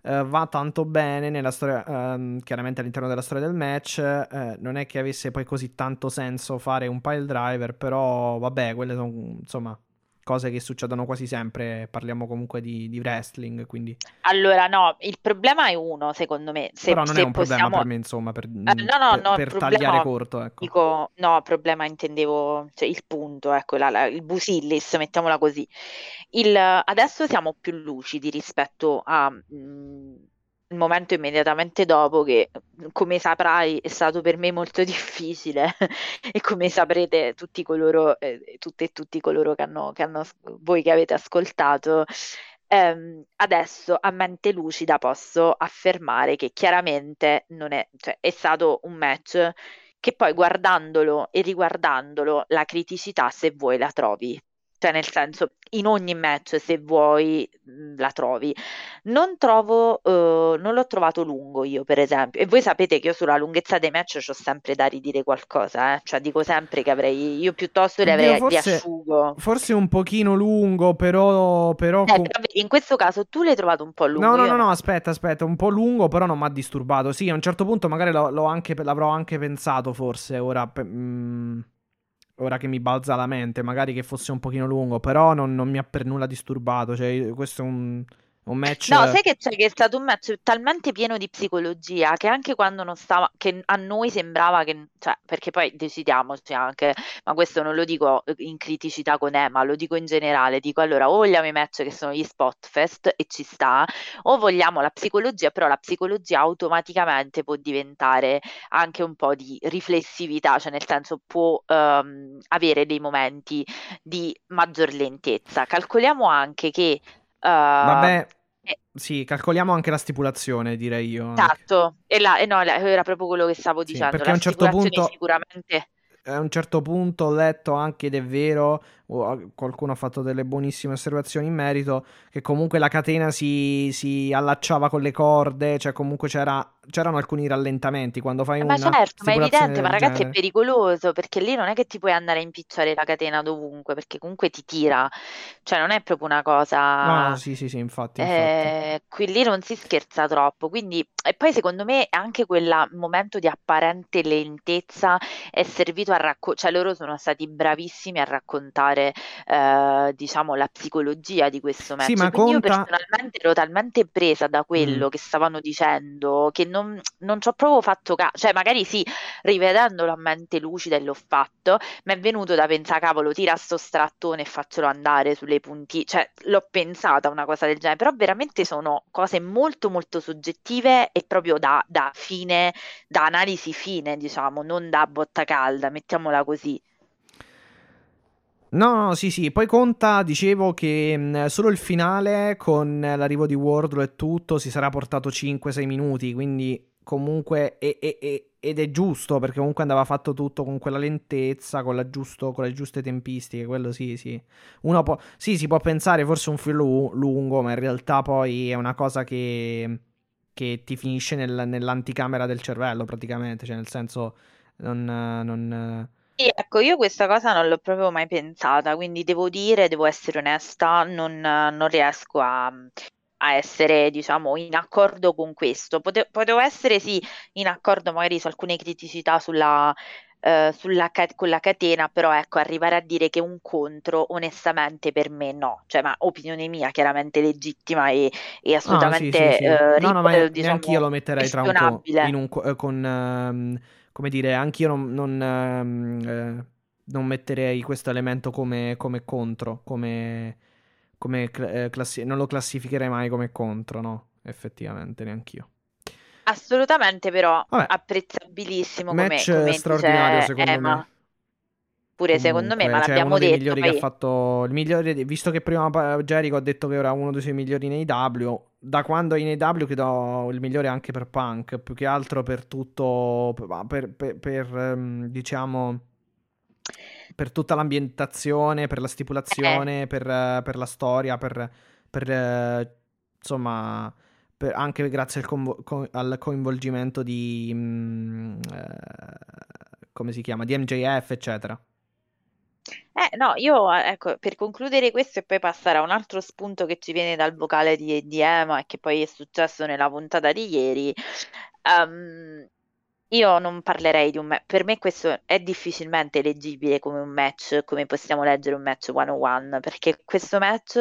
eh, va tanto bene nella storia, ehm, chiaramente all'interno della storia del match, eh, non è che avesse poi così tanto senso fare un pile driver, però vabbè, quelle sono insomma cose che succedono quasi sempre. Parliamo comunque di, di wrestling, quindi. Allora, no, il problema è uno, secondo me, se, Però non è se un problema possiamo... per me, insomma, per, Eh, no, no, per- no, per problema, tagliare corto, ecco. dico, no, problema intendevo, cioè il punto, ecco, la- la- il busillis, mettiamola così. Il, adesso siamo più lucidi rispetto a, mm, il momento immediatamente dopo che, come saprai, è stato per me molto difficile e come saprete tutti coloro, eh, tutte e tutti coloro che hanno, che hanno, voi che avete ascoltato, Ehm, adesso a mente lucida posso affermare che chiaramente non è, cioè, è stato un match che poi guardandolo e riguardandolo la criticità se vuoi la trovi. Cioè nel senso, in ogni match se vuoi mh, la trovi. Non trovo, eh, non l'ho trovato lungo io per esempio. E voi sapete che io sulla lunghezza dei match ho sempre da ridire qualcosa, eh? Cioè dico sempre che avrei, io piuttosto li avrei forse, riasciugo. forse un pochino lungo, però, però Eh, però vedi, in questo caso tu l'hai trovato un po' lungo, no, no, no, no. aspetta, aspetta, un po' lungo, però non mi ha disturbato. Sì, a un certo punto magari l'ho, l'ho anche, l'avrò anche pensato, forse, ora, pe- mm, ora che mi balza la mente, magari che fosse un pochino lungo, però non, non mi ha per nulla disturbato. Cioè, questo è un, un match... No, sai che c'è che è stato un match talmente pieno di psicologia che anche quando non stava, che a noi sembrava che, cioè, perché poi decidiamoci anche, ma questo non lo dico in criticità con Emma, lo dico in generale, dico allora o vogliamo i match che sono gli spot fest e ci sta, o vogliamo la psicologia, però la psicologia automaticamente può diventare anche un po' di riflessività, cioè nel senso può ehm, avere dei momenti di maggior lentezza. Calcoliamo anche che... Vabbè, eh, sì, calcoliamo anche la stipulazione, direi io. Esatto, e là, e no, la- era proprio quello che stavo Sì, dicendo. perché a un certo punto... sicuramente A un certo punto ho letto anche, ed è vero, qualcuno ha fatto delle buonissime osservazioni in merito, che comunque la catena si, si allacciava con le corde, cioè comunque c'era, c'erano alcuni rallentamenti quando fai Eh, Ma una certo, ma è evidente, ma ragazzi è genere. pericoloso perché lì non è che ti puoi andare a impicciare la catena dovunque perché comunque ti tira, cioè non è proprio una cosa, no, sì, sì, sì, infatti, infatti. eh, qui lì non si scherza troppo, quindi e poi secondo me anche quel momento di apparente lentezza è servito a raccontare, cioè loro sono stati bravissimi a raccontare, eh, diciamo, la psicologia di questo Sì, match, ma quindi io conta... personalmente ero talmente presa da Mm. quello che stavano dicendo che non, non ci ho proprio fatto caso, cioè magari sì, rivedendolo a mente lucida e l'ho fatto, mi è venuto da pensare, cavolo, tira sto strattone e faccelo andare sulle punti, cioè l'ho pensata una cosa del genere, però veramente sono cose molto molto soggettive e proprio da, da fine, da analisi fine, diciamo, non da botta calda, mettiamola così. No, no, sì, sì, poi conta, dicevo che mh, solo il finale con l'arrivo di Wardlow e tutto si sarà portato 5-6 minuti, quindi comunque, e- e- e- ed è giusto perché comunque andava fatto tutto con quella lentezza, con, giusto, con le giuste tempistiche, quello sì, sì. Uno può, sì, si può pensare forse un filo lu- lungo, ma in realtà poi è una cosa che, che ti finisce nel- nell'anticamera del cervello praticamente, cioè nel senso non... non Sì, ecco, io questa cosa non l'ho proprio mai pensata, quindi devo dire, devo essere onesta, non, non riesco a, a essere, diciamo, in accordo con questo. Pote- potevo essere, sì, in accordo magari su alcune criticità sulla, eh, sulla ca- con la catena, però ecco, arrivare a dire che un contro, onestamente, per me no. Cioè, ma opinione mia, chiaramente legittima e, e Ah, sì, sì, assolutamente, sì. eh, No, no, ma eh, neanche io diciamo, lo metterei tra un questionabile. in un eh, con, ehm, come dire, anch'io non, non, ehm, eh, non metterei questo elemento come, come contro, come, come eh, classi- non lo classificherei mai come contro, no? Effettivamente, neanch'io. Assolutamente, però Vabbè. apprezzabilissimo Match come, come straordinario secondo Emma. me. Pure secondo me, ma cioè, l'abbiamo uno dei detto. migliori poi... che ha fatto. Il migliore, visto che prima Jericho ha detto che era uno dei suoi migliori nei W. Da quando è in AW credo il migliore anche per Punk. Più che altro per tutto. Per, per, per um, diciamo. Per tutta l'ambientazione, per la stipulazione, eh. per, per, la storia, per. per insomma. anche grazie al, convo- co- al coinvolgimento di. Um, uh, come si chiama? Di MJF, eccetera. Eh, no, io ecco, per concludere questo e poi passare a un altro spunto che ci viene dal vocale di, di Emma e che poi è successo nella puntata di ieri, um, io non parlerei di un match, per me questo è difficilmente leggibile come un match, come possiamo leggere un match one-on-one, perché questo match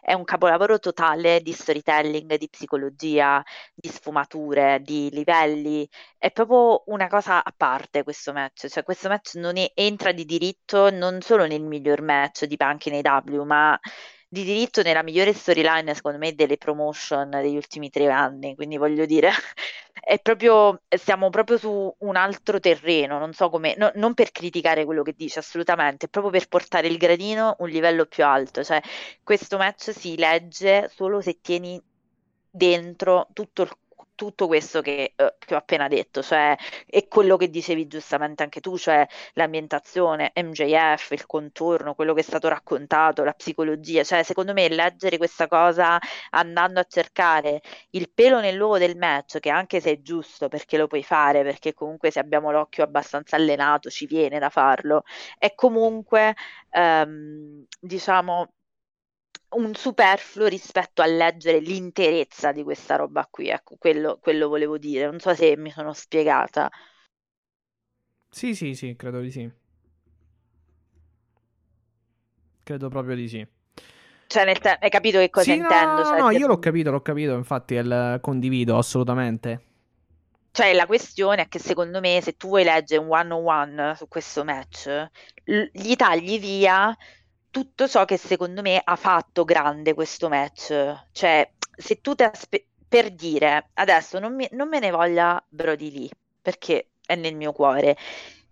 è un capolavoro totale di storytelling, di psicologia, di sfumature, di livelli, è proprio una cosa a parte questo match, cioè questo match non è, entra di diritto non solo nel miglior match di Punk in AW, ma di diritto nella migliore storyline, secondo me, delle promotion degli ultimi tre anni. Quindi voglio dire, è proprio, siamo proprio su un altro terreno. Non so come, no, non per criticare quello che dice, assolutamente, è proprio per portare il gradino un livello più alto. Cioè, questo match si legge solo se tieni dentro tutto il tutto questo che, eh, che, ho appena detto, cioè, e quello che dicevi giustamente anche tu, cioè l'ambientazione, MJF, il contorno, quello che è stato raccontato, la psicologia, cioè secondo me leggere questa cosa andando a cercare il pelo nell'uovo del match, che anche se è giusto perché lo puoi fare, perché comunque se abbiamo l'occhio abbastanza allenato ci viene da farlo, è comunque, ehm, diciamo, un superfluo rispetto a leggere l'interezza di questa roba qui, ecco, quello, quello volevo dire, non so se mi sono spiegata. Sì, sì, sì, credo di sì. Credo proprio di sì. Cioè, nel te- hai capito che cosa sì, intendo? No, cioè, no, se... io l'ho capito, l'ho capito, infatti il, condivido assolutamente. Cioè, la questione è che secondo me se tu vuoi leggere un one-on-one su questo match, l- gli tagli via tutto ciò che secondo me ha fatto grande questo match. Cioè, se tu ti aspetti per dire adesso non, mi, non me ne voglia Brody Lee perché è nel mio cuore.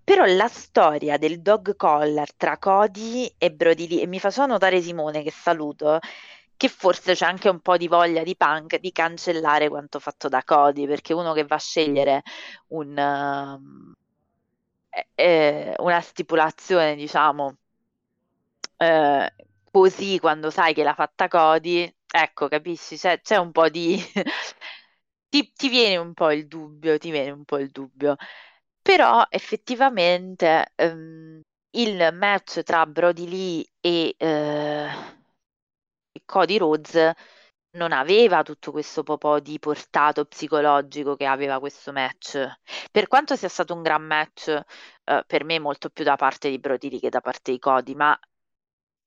Però la storia del dog collar tra Cody e Brody Lee, e mi faceva notare Simone, che saluto, che forse c'è anche un po' di voglia di punk di cancellare quanto fatto da Cody, perché uno che va a scegliere un, uh, eh, una stipulazione, diciamo, eh, così quando sai che l'ha fatta Cody, ecco, capisci? C'è, c'è un po' di... ti, ti viene un po' il dubbio, ti viene un po' il dubbio. Però effettivamente ehm, il match tra Brody Lee e, eh, Cody Rhodes non aveva tutto questo po' di portato psicologico che aveva questo match. Per quanto sia stato un gran match, eh, per me molto più da parte di Brody Lee che da parte di Cody, ma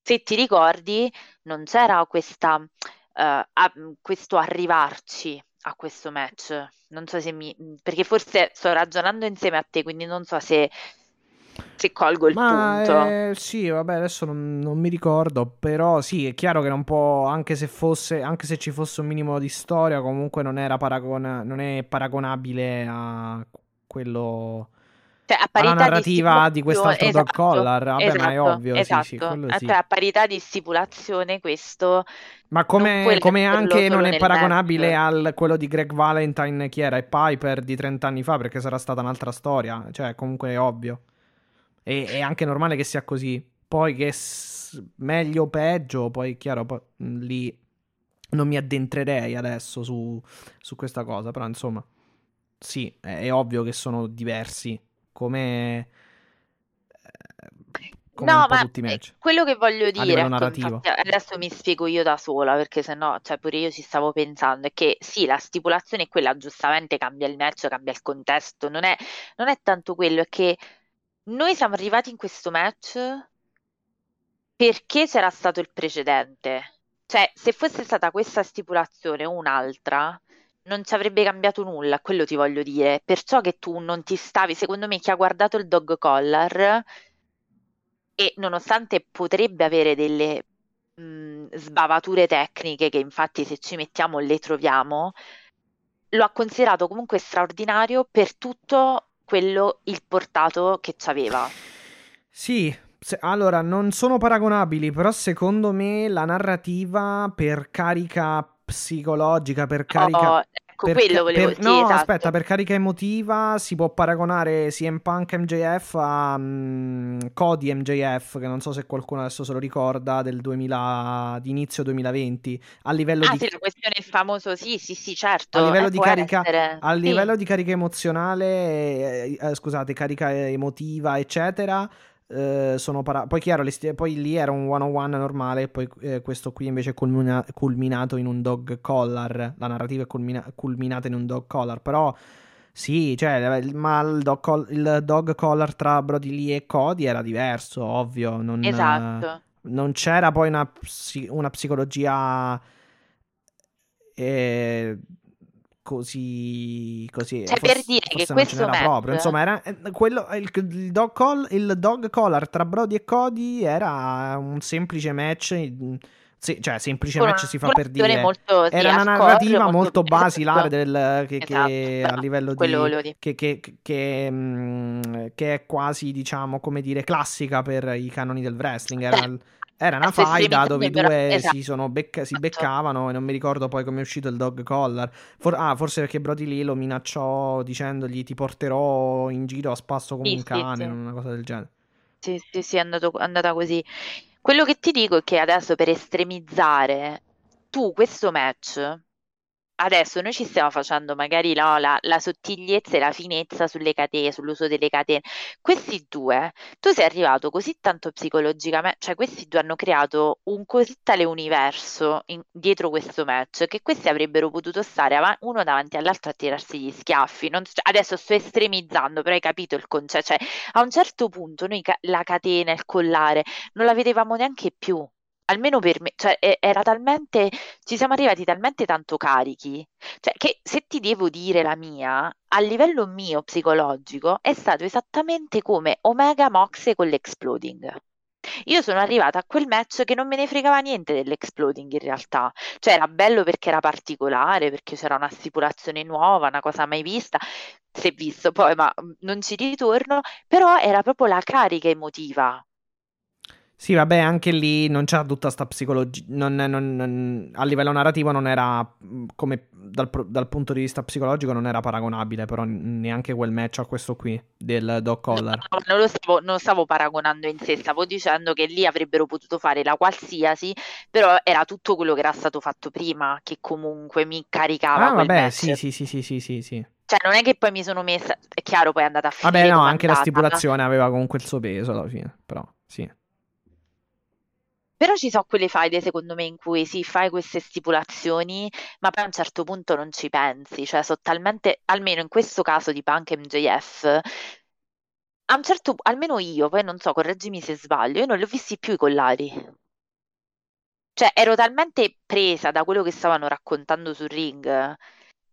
se ti ricordi, non c'era questa, uh, a, questo arrivarci a questo match. Non so se mi. perché forse sto ragionando insieme a te, quindi non so se, se colgo il Ma, punto. Eh, sì, vabbè, adesso non, non, mi ricordo, però sì, è chiaro che non può, anche se fosse, anche se ci fosse un minimo di storia, comunque non era paragona, non è paragonabile a quello cioè, a parità la narrativa di, di quest'altro esatto, dog collar, vabbè, esatto, ma è esatto, ovvio, esatto. sì, sì, quello sì. a parità di stipulazione questo ma come, come anche non è paragonabile match. al quello di Greg Valentine chi era e Piper di 30 anni fa perché sarà stata un'altra storia, cioè comunque è ovvio. E, è anche normale che sia così. Poi che s- meglio o peggio, poi chiaro, poi, lì non mi addentrerei adesso su, su questa cosa, però insomma, sì, è, è ovvio che sono diversi come, eh, come no, ma quello che voglio dire, ecco, infatti, adesso mi spiego io da sola perché sennò, cioè pure io ci stavo pensando, è che sì, la stipulazione è quella, giustamente cambia il match, cambia il contesto, non è, non è tanto quello, è che noi siamo arrivati in questo match perché c'era stato il precedente. Cioè, se fosse stata questa stipulazione o un'altra, non ci avrebbe cambiato nulla, quello ti voglio dire. Perciò che tu non ti stavi, secondo me, chi ha guardato il dog collar e nonostante potrebbe avere delle mh, sbavature tecniche, che infatti se ci mettiamo le troviamo, lo ha considerato comunque straordinario per tutto quello, il portato che c'aveva. Sì, se- allora non sono paragonabili, però secondo me la narrativa per carica psicologica, per carica... Oh, ecco, per quello volevo per- sì, no, esatto. aspetta, per carica emotiva si può paragonare CM Punk MJF a mm, Cody MJF, che non so se qualcuno adesso se lo ricorda, del 2000, di inizio 2020, a livello Ah, di sì, la questione il famoso, sì, sì, sì, certo. a livello eh, di carica, a Sì. livello di carica emozionale, eh, eh, scusate, carica emotiva, eccetera. Eh, sono para- poi chiaro, sti- poi lì era un one-on-one normale, poi eh, questo qui invece è culmina- culminato in un dog collar. La narrativa è culmina- culminata in un dog collar, però sì, cioè, il- ma il dog, col- il dog collar tra Brody Lee e Cody era diverso, ovvio. Non, Esatto. non c'era poi una, una psicologia eh, così, così Cioè, forse, per dire che questo match- proprio. Insomma, era, eh, quello, il, il dog call- il dog collar tra Brody e Cody era un semplice match. mm, sì, cioè, semplice Con match si fa per dire. Molto, sì, Era una narrativa molto basilare esatto. del, che, che Esatto, a livello di, che, che- che, mm, che è quasi, diciamo, come dire, classica per i canoni del wrestling. Era, era una faida dove i due esatto. si, sono becca- si Esatto. beccavano e non mi ricordo poi come è uscito il dog collar. For- ah, forse perché Brody Lee lo minacciò dicendogli ti porterò in giro a spasso come Sì, un cane, sì. una cosa del genere. Sì, sì, sì, è andato- è andata così. Quello che ti dico è che adesso per estremizzare, tu questo match, adesso noi ci stiamo facendo magari no, la, la sottigliezza e la finezza sulle catene, sull'uso delle catene. Questi due, tu sei arrivato così tanto psicologicamente, cioè questi due hanno creato un così tale universo in- dietro questo match che questi avrebbero potuto stare ava- uno davanti all'altro a tirarsi gli schiaffi. Non so- adesso sto estremizzando, però hai capito il concetto. Cioè, a un certo punto noi ca- la catena, il collare, non la vedevamo neanche più. Almeno per me, cioè era talmente, ci siamo arrivati talmente tanto carichi, cioè che se ti devo dire la mia, a livello mio psicologico è stato esattamente come Omega Moxe con l'Exploding. Io sono arrivata a quel match che non me ne fregava niente dell'Exploding in realtà, cioè era bello perché era particolare, perché c'era una stipulazione nuova, una cosa mai vista, è visto poi, ma mm, non ci ritorno, però era proprio la carica emotiva. Sì, vabbè, anche lì non c'era tutta sta psicologia. non- non- non- a livello narrativo non era come dal, dal punto di vista psicologico non era paragonabile, però neanche quel match a questo qui del Dog Collar. No, non lo stavo, non stavo paragonando in sé, stavo dicendo che lì avrebbero potuto fare la qualsiasi, però era tutto quello che era stato fatto prima che comunque mi caricava Ah, vabbè, sì, sì, sì, sì, sì, sì, sì. Cioè, non è che poi mi sono messa, è chiaro, poi è andata a finire Vabbè, no, anche la andata. stipulazione aveva comunque il suo peso alla fine, però sì. Però ci sono quelle faide, secondo me, in cui sì, fai queste stipulazioni, ma poi a un certo punto non ci pensi, cioè sono talmente, almeno in questo caso di Punk MJF, a un certo, almeno io, poi non so, correggimi se sbaglio, io non li ho visti più i collari. Cioè, ero talmente presa da quello che stavano raccontando sul ring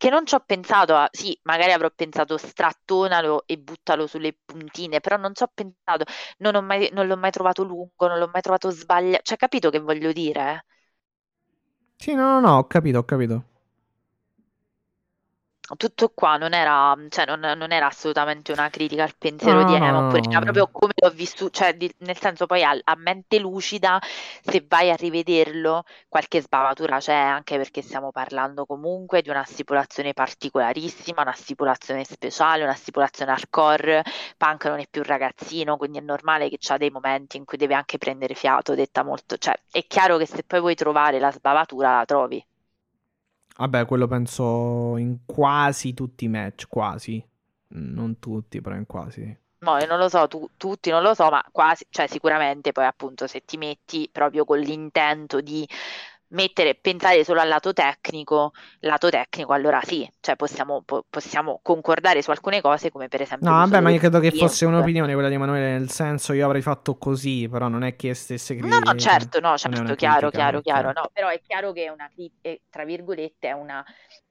che non ci ho pensato a, sì, magari avrò pensato strattonalo e buttalo sulle puntine, però non ci ho pensato, non ho mai- non l'ho mai trovato lungo, non l'ho mai trovato sbagliato, cioè, capito che voglio dire? Sì, no, no, no, ho capito, ho capito. Tutto qua non era, cioè, non, non era assolutamente una critica al pensiero No, di Heyman, no, era no. proprio come l'ho vissuto, cioè, di- nel senso poi a, a mente lucida, se vai a rivederlo, qualche sbavatura c'è, anche perché stiamo parlando comunque di una stipulazione particolarissima, una stipulazione speciale, una stipulazione hardcore, Punk non è più un ragazzino, quindi è normale che c'ha dei momenti in cui deve anche prendere fiato, detta molto, cioè, è chiaro che se poi vuoi trovare la sbavatura la trovi. Vabbè, quello penso in quasi tutti i match, quasi. Non tutti, però in quasi. No, io non lo so, tu- tutti non lo so, ma quasi, cioè sicuramente poi appunto se ti metti proprio con l'intento di mettere, pensare solo al lato tecnico, lato tecnico, allora sì, cioè possiamo, po- possiamo concordare su alcune cose come per esempio No, vabbè, ma io credo che fosse un'opinione quella di Emanuele, nel senso io avrei fatto così, però non è che stesse No, no, cri- certo, no, certo, chiaro, chiaro, chiaro, no, però è chiaro che è una, tra virgolette, è una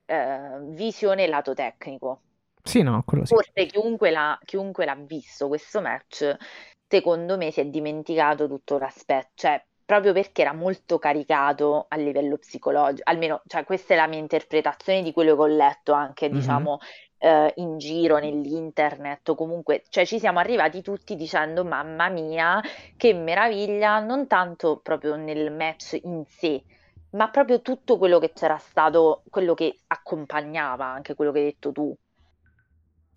eh, visione lato tecnico. Sì, no, quello sì. Forse chiunque l'ha chiunque l'ha visto questo match, secondo me si è dimenticato tutto l'aspetto, cioè proprio perché era molto caricato a livello psicologico, almeno cioè, questa è la mia interpretazione di quello che ho letto anche, Mhm. diciamo, eh, in giro, nell'internet, o comunque, cioè ci siamo arrivati tutti dicendo, mamma mia, che meraviglia, non tanto proprio nel match in sé, ma proprio tutto quello che c'era stato, quello che accompagnava anche quello che hai detto tu.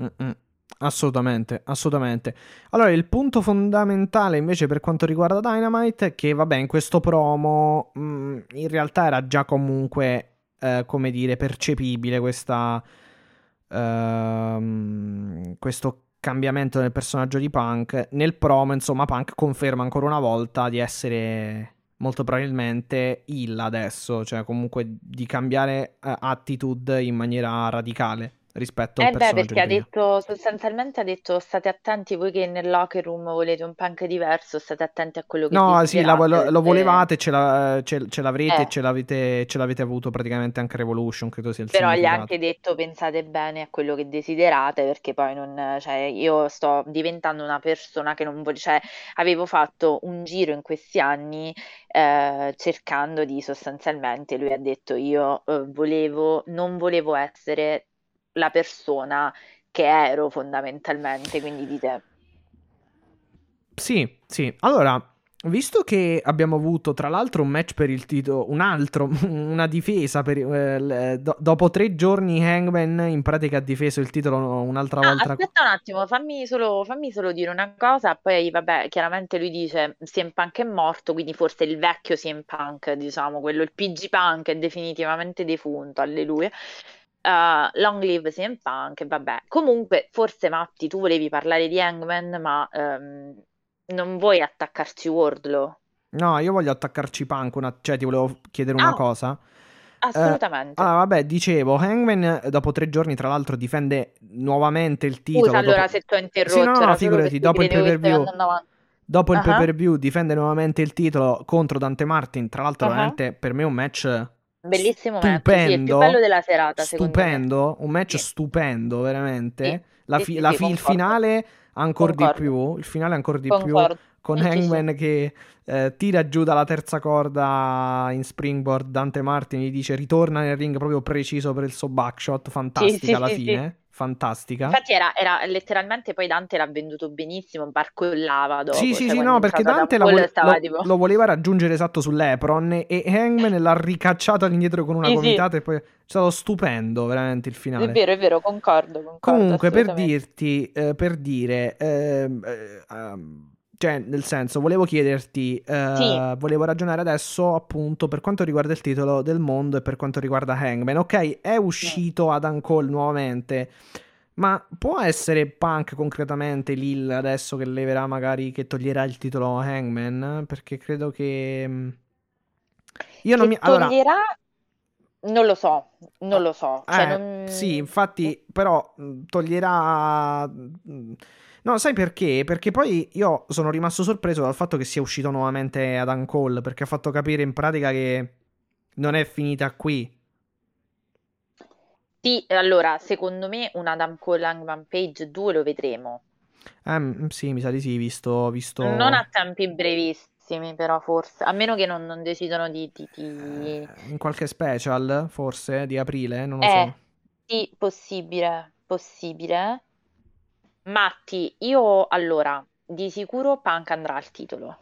Mm-mm. Assolutamente, assolutamente. Allora, il punto fondamentale invece per quanto riguarda Dynamite è che, vabbè, in questo promo mh, in realtà era già comunque, eh, come dire, percepibile questa, ehm, questo cambiamento nel personaggio di Punk. Nel promo, insomma, Punk conferma ancora una volta di essere molto probabilmente il adesso, cioè comunque di cambiare eh, attitude in maniera radicale rispetto al Eh beh, personaggio perché ha detto, sostanzialmente ha detto state attenti voi che nel locker room volete un punk diverso, state attenti a quello che No, sì, la- lo, lo volevate, ce, la- ce- ce l'avrete, Eh. ce l'avete, ce l'avete avuto praticamente anche Revolution, credo sia il Però gli ha anche detto pensate bene a quello che desiderate perché poi non, cioè, io sto diventando una persona che non voglio, cioè, avevo fatto un giro in questi anni eh, cercando di sostanzialmente, lui ha detto io eh, volevo, non volevo essere la persona che ero fondamentalmente, quindi dite, Sì, sì. Allora, visto che abbiamo avuto tra l'altro un match per il titolo, un altro, una difesa per, eh, do- dopo tre giorni Hangman in pratica ha difeso il titolo un'altra Ah, volta. aspetta un attimo, fammi solo, fammi solo dire una cosa, poi vabbè, chiaramente lui dice CM Punk è morto, quindi forse il vecchio CM Punk, diciamo, quello, il PG Punk è definitivamente defunto, alleluia. Uh, long live CM Punk, vabbè. Comunque, forse Matti, tu volevi parlare di Hangman, ma ehm, non vuoi attaccarci Wardlow? No, io voglio attaccarci Punk, una- cioè ti volevo chiedere una Ah, cosa. assolutamente. Allora, vabbè, dicevo, Hangman eh, dopo tre giorni, tra l'altro, difende nuovamente il titolo. Scusa allora dopo- se ti ho interrotto, Sì, no, no, figurati, dopo il pay-per-view. Dopo il Ah, pay per view difende nuovamente il titolo contro Dante Martin. Tra l'altro, ah. veramente per me un match Bellissimo match, sì, il più stupendo. bello della serata. Stupendo, un match Sì. stupendo, veramente. Sì, La, fi- la fi- il finale ancora di più. Il finale ancora di più. Concordo. Con sì, sì. Hangman che eh, tira giù dalla terza corda in springboard. Dante Martin gli dice ritorna nel ring proprio preciso per il suo backshot. Fantastica alla fine. Fantastica. Infatti era, era letteralmente poi Dante l'ha venduto benissimo, barcollava dopo, Sì, sì, cioè sì, no, è perché Dante vole- stava lo, tipo... lo voleva raggiungere esatto sull'Epron e, Hangman l'ha ricacciato all'indietro con una Sì, sì. gomitata e poi è stato stupendo veramente il È finale. vero, è vero, concordo, concordo, Comunque, per dirti, eh, per dire, ehm, eh, ehm, cioè, nel senso, volevo chiederti, eh, Sì. volevo ragionare adesso appunto per quanto riguarda il titolo del mondo e per quanto riguarda Hangman. Ok, è uscito Adam Cole nuovamente, ma può essere Punk concretamente Lil adesso che leverà magari, che toglierà il titolo Hangman? Perché credo che... mm, Io non Che mi... Allora, toglierà, non lo so, non lo so, cioè eh, non... sì, infatti, però mh, toglierà. No, sai perché? Perché poi io sono rimasto sorpreso dal fatto che sia uscito nuovamente Adam Cole, perché ha fatto capire in pratica che non è finita qui. Sì, allora, secondo me un Adam Cole Hangman Page 2 lo vedremo. Mh, sì, mi sa di sì, visto, visto... Non a tempi brevissimi, però forse, a meno che non, non decidano di, di- di- eh, in qualche special, forse, di aprile, non lo Eh, so. sì, possibile, possibile. Matti, io allora, di sicuro Punk andrà al titolo,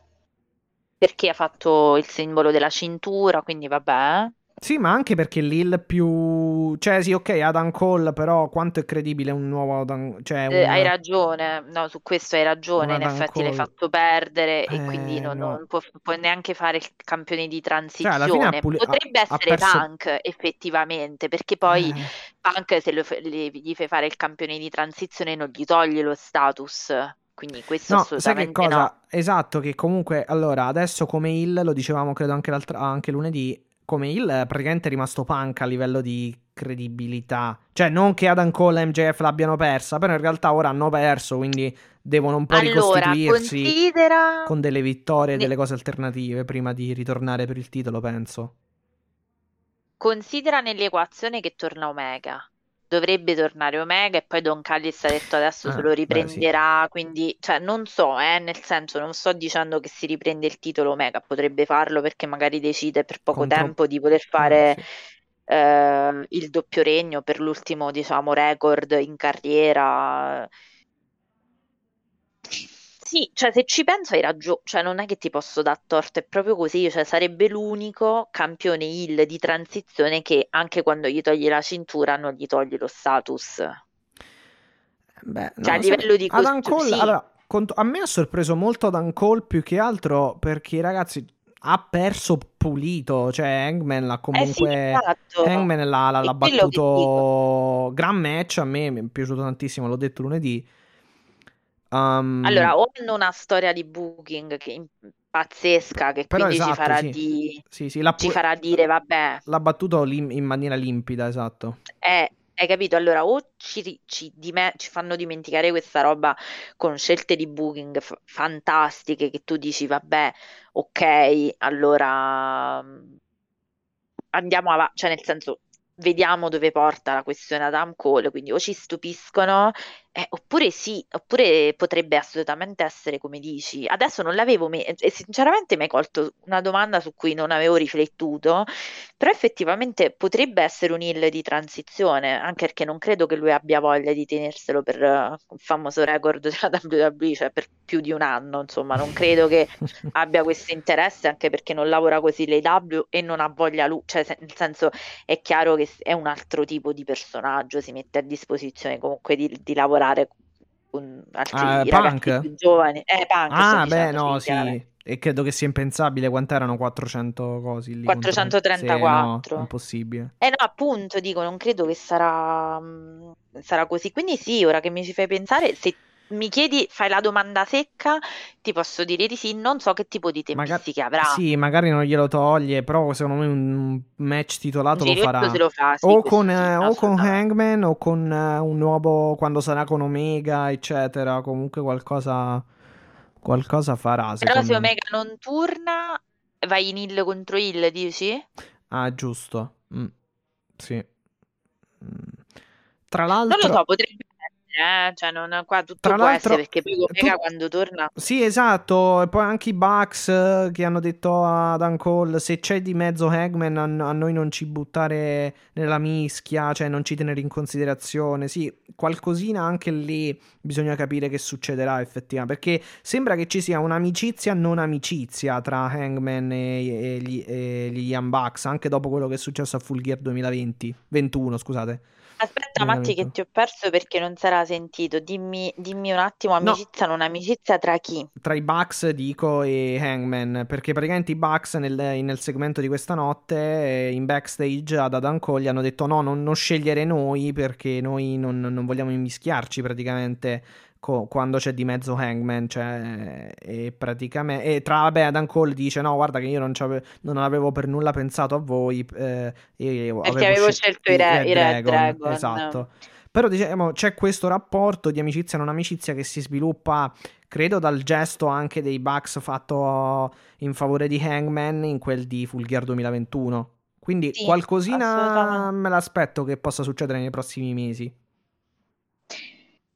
perché ha fatto il simbolo della cintura, quindi vabbè. Sì, ma anche perché Lil più... Cioè, sì, ok, Adam Cole, però quanto è credibile un nuovo Adam... Cioè, Eh, hai un... ragione, no, su questo hai ragione, in effetti l'hai Cole... fatto perdere e Eh, quindi non, no. non può, può neanche fare il campione di Cioè, ha, transizione. puli- ha- Potrebbe ha essere perso... Punk, effettivamente, perché poi Eh... Punk se le- gli fai fare il campione di transizione non gli toglie lo status, quindi questo No, sai che assolutamente no. cosa? Esatto, che comunque, allora, adesso come Hill, lo dicevamo credo anche, l'altra- anche lunedì, come Hill eh, praticamente è rimasto punk a livello di credibilità. Cioè, non che Adam Cole e MJF l'abbiano persa, però in realtà ora hanno perso, quindi devono un po' Allora, ricostituirsi considera... con delle vittorie e ne- delle cose alternative prima di ritornare per il titolo, penso. Considera nell'equazione che torna Omega. Dovrebbe tornare Omega e poi Don Callis ha detto adesso Ah, se lo beh, riprenderà, quindi cioè, non so, eh, nel senso non sto dicendo che si riprende il titolo Omega, potrebbe farlo perché magari decide per poco Contro- tempo di voler Eh, fare sì. eh, il doppio regno per l'ultimo, diciamo, record in carriera. Sì, cioè se ci penso hai ragione, cioè non è che ti posso dar torto, è proprio così, cioè sarebbe l'unico campione heel di transizione che anche quando gli togli la cintura non gli togli lo status. Beh, Cioè, a livello di Adam costu- Cole, sì. allora, cont- a me ha sorpreso molto Adam Cole più che altro perché, ragazzi, ha perso pulito. Cioè, Hangman l'ha Eh sì, comunque. esatto. Hangman l'ha, l'ha- l'ha battuto. Gran match. A me mi è piaciuto tantissimo. L'ho detto lunedì. Um, Allora, o hanno una storia di booking che in- pazzesca, che però quindi ci esatto, farà sì. di- Sì, sì, l'ha, ci pu- farà dire, vabbè, l'ha battuto lim- in maniera limpida, esatto. Eh, hai capito? Allora, o ci, ri- ci dime- ci fanno dimenticare questa roba con scelte di booking f- fantastiche che tu dici, vabbè, ok, allora mm, andiamo avanti, cioè nel senso, vediamo dove porta la questione Adam Cole, quindi o ci stupiscono, eh, oppure sì, oppure potrebbe assolutamente essere come dici. Adesso non l'avevo, me- e sinceramente mi hai colto una domanda su cui non avevo riflettuto, però effettivamente potrebbe essere un heel di transizione, anche perché non credo che lui abbia voglia di tenerselo per eh, il famoso record della WWE, cioè per più di un anno, insomma, non credo che abbia questo interesse, anche perché non lavora così l'AEW e non ha voglia lui, cioè se- nel senso è chiaro che è un altro tipo di personaggio, si mette a disposizione comunque di, di lavorare con altri Ah, ragazzi Punk? più giovani. Eh, Punk, Ah, beh, dicendo, no, sì. E credo che sia impensabile. Quant'erano 400 cosi lì? contro- 434. Sì, no, impossibile. Eh no, appunto, dico, non credo che sarà, mm, sarà così. Quindi sì, ora che mi ci fai pensare, se mi chiedi, fai la domanda secca, ti posso dire di sì, non so che tipo di tempistiche avrà. sì, magari non glielo toglie, però secondo me un match titolato lo farà. lo fa, sì, O con, eh, o con. Hangman o con eh, un nuovo quando sarà con Omega, eccetera. Comunque qualcosa, qualcosa farà, Però se me. Omega non torna, vai in hill contro hill, dici? Ah, giusto. Mm, Sì. Mm. Tra Non lo l'altro, so, potrebbe eh, Cioè, non, qua tutto tra può essere, perché poi tu- Omega quando torna... Sì, esatto. E poi anche i Bucks eh, che hanno detto ad Cole: se c'è di mezzo Hagman, a, a noi non ci buttare nella mischia, cioè non ci tenere in considerazione. Sì, qualcosina anche lì bisogna capire che succederà effettivamente. Perché sembra che ci sia un'amicizia non amicizia tra Hangman e, e gli, e gli Young Bucks, anche dopo quello che è successo a Full Gear 2020, 21, scusate. Aspetta, Matti, che 2021. ti ho perso perché non era sentito. Dimmi, dimmi un attimo, No, amicizia, non amicizia tra chi? tra i Bucks dico e Hangman perché praticamente i Bucks nel, nel segmento di questa notte eh, in backstage ad Adam Cole gli hanno detto no non, non scegliere noi perché noi non, non vogliamo immischiarci praticamente co- quando c'è di mezzo Hangman cioè e praticamente e tra vabbè Adam Cole dice no guarda che io non, non avevo per nulla pensato a voi eh, e Perché avevo scelto i Re- i Red Dragon. esatto. Però diciamo c'è questo rapporto di amicizia non amicizia che si sviluppa credo dal gesto anche dei Bucks fatto in favore di Hangman in quel di Full Gear 2021 quindi Sì, qualcosina me l'aspetto che possa succedere nei prossimi mesi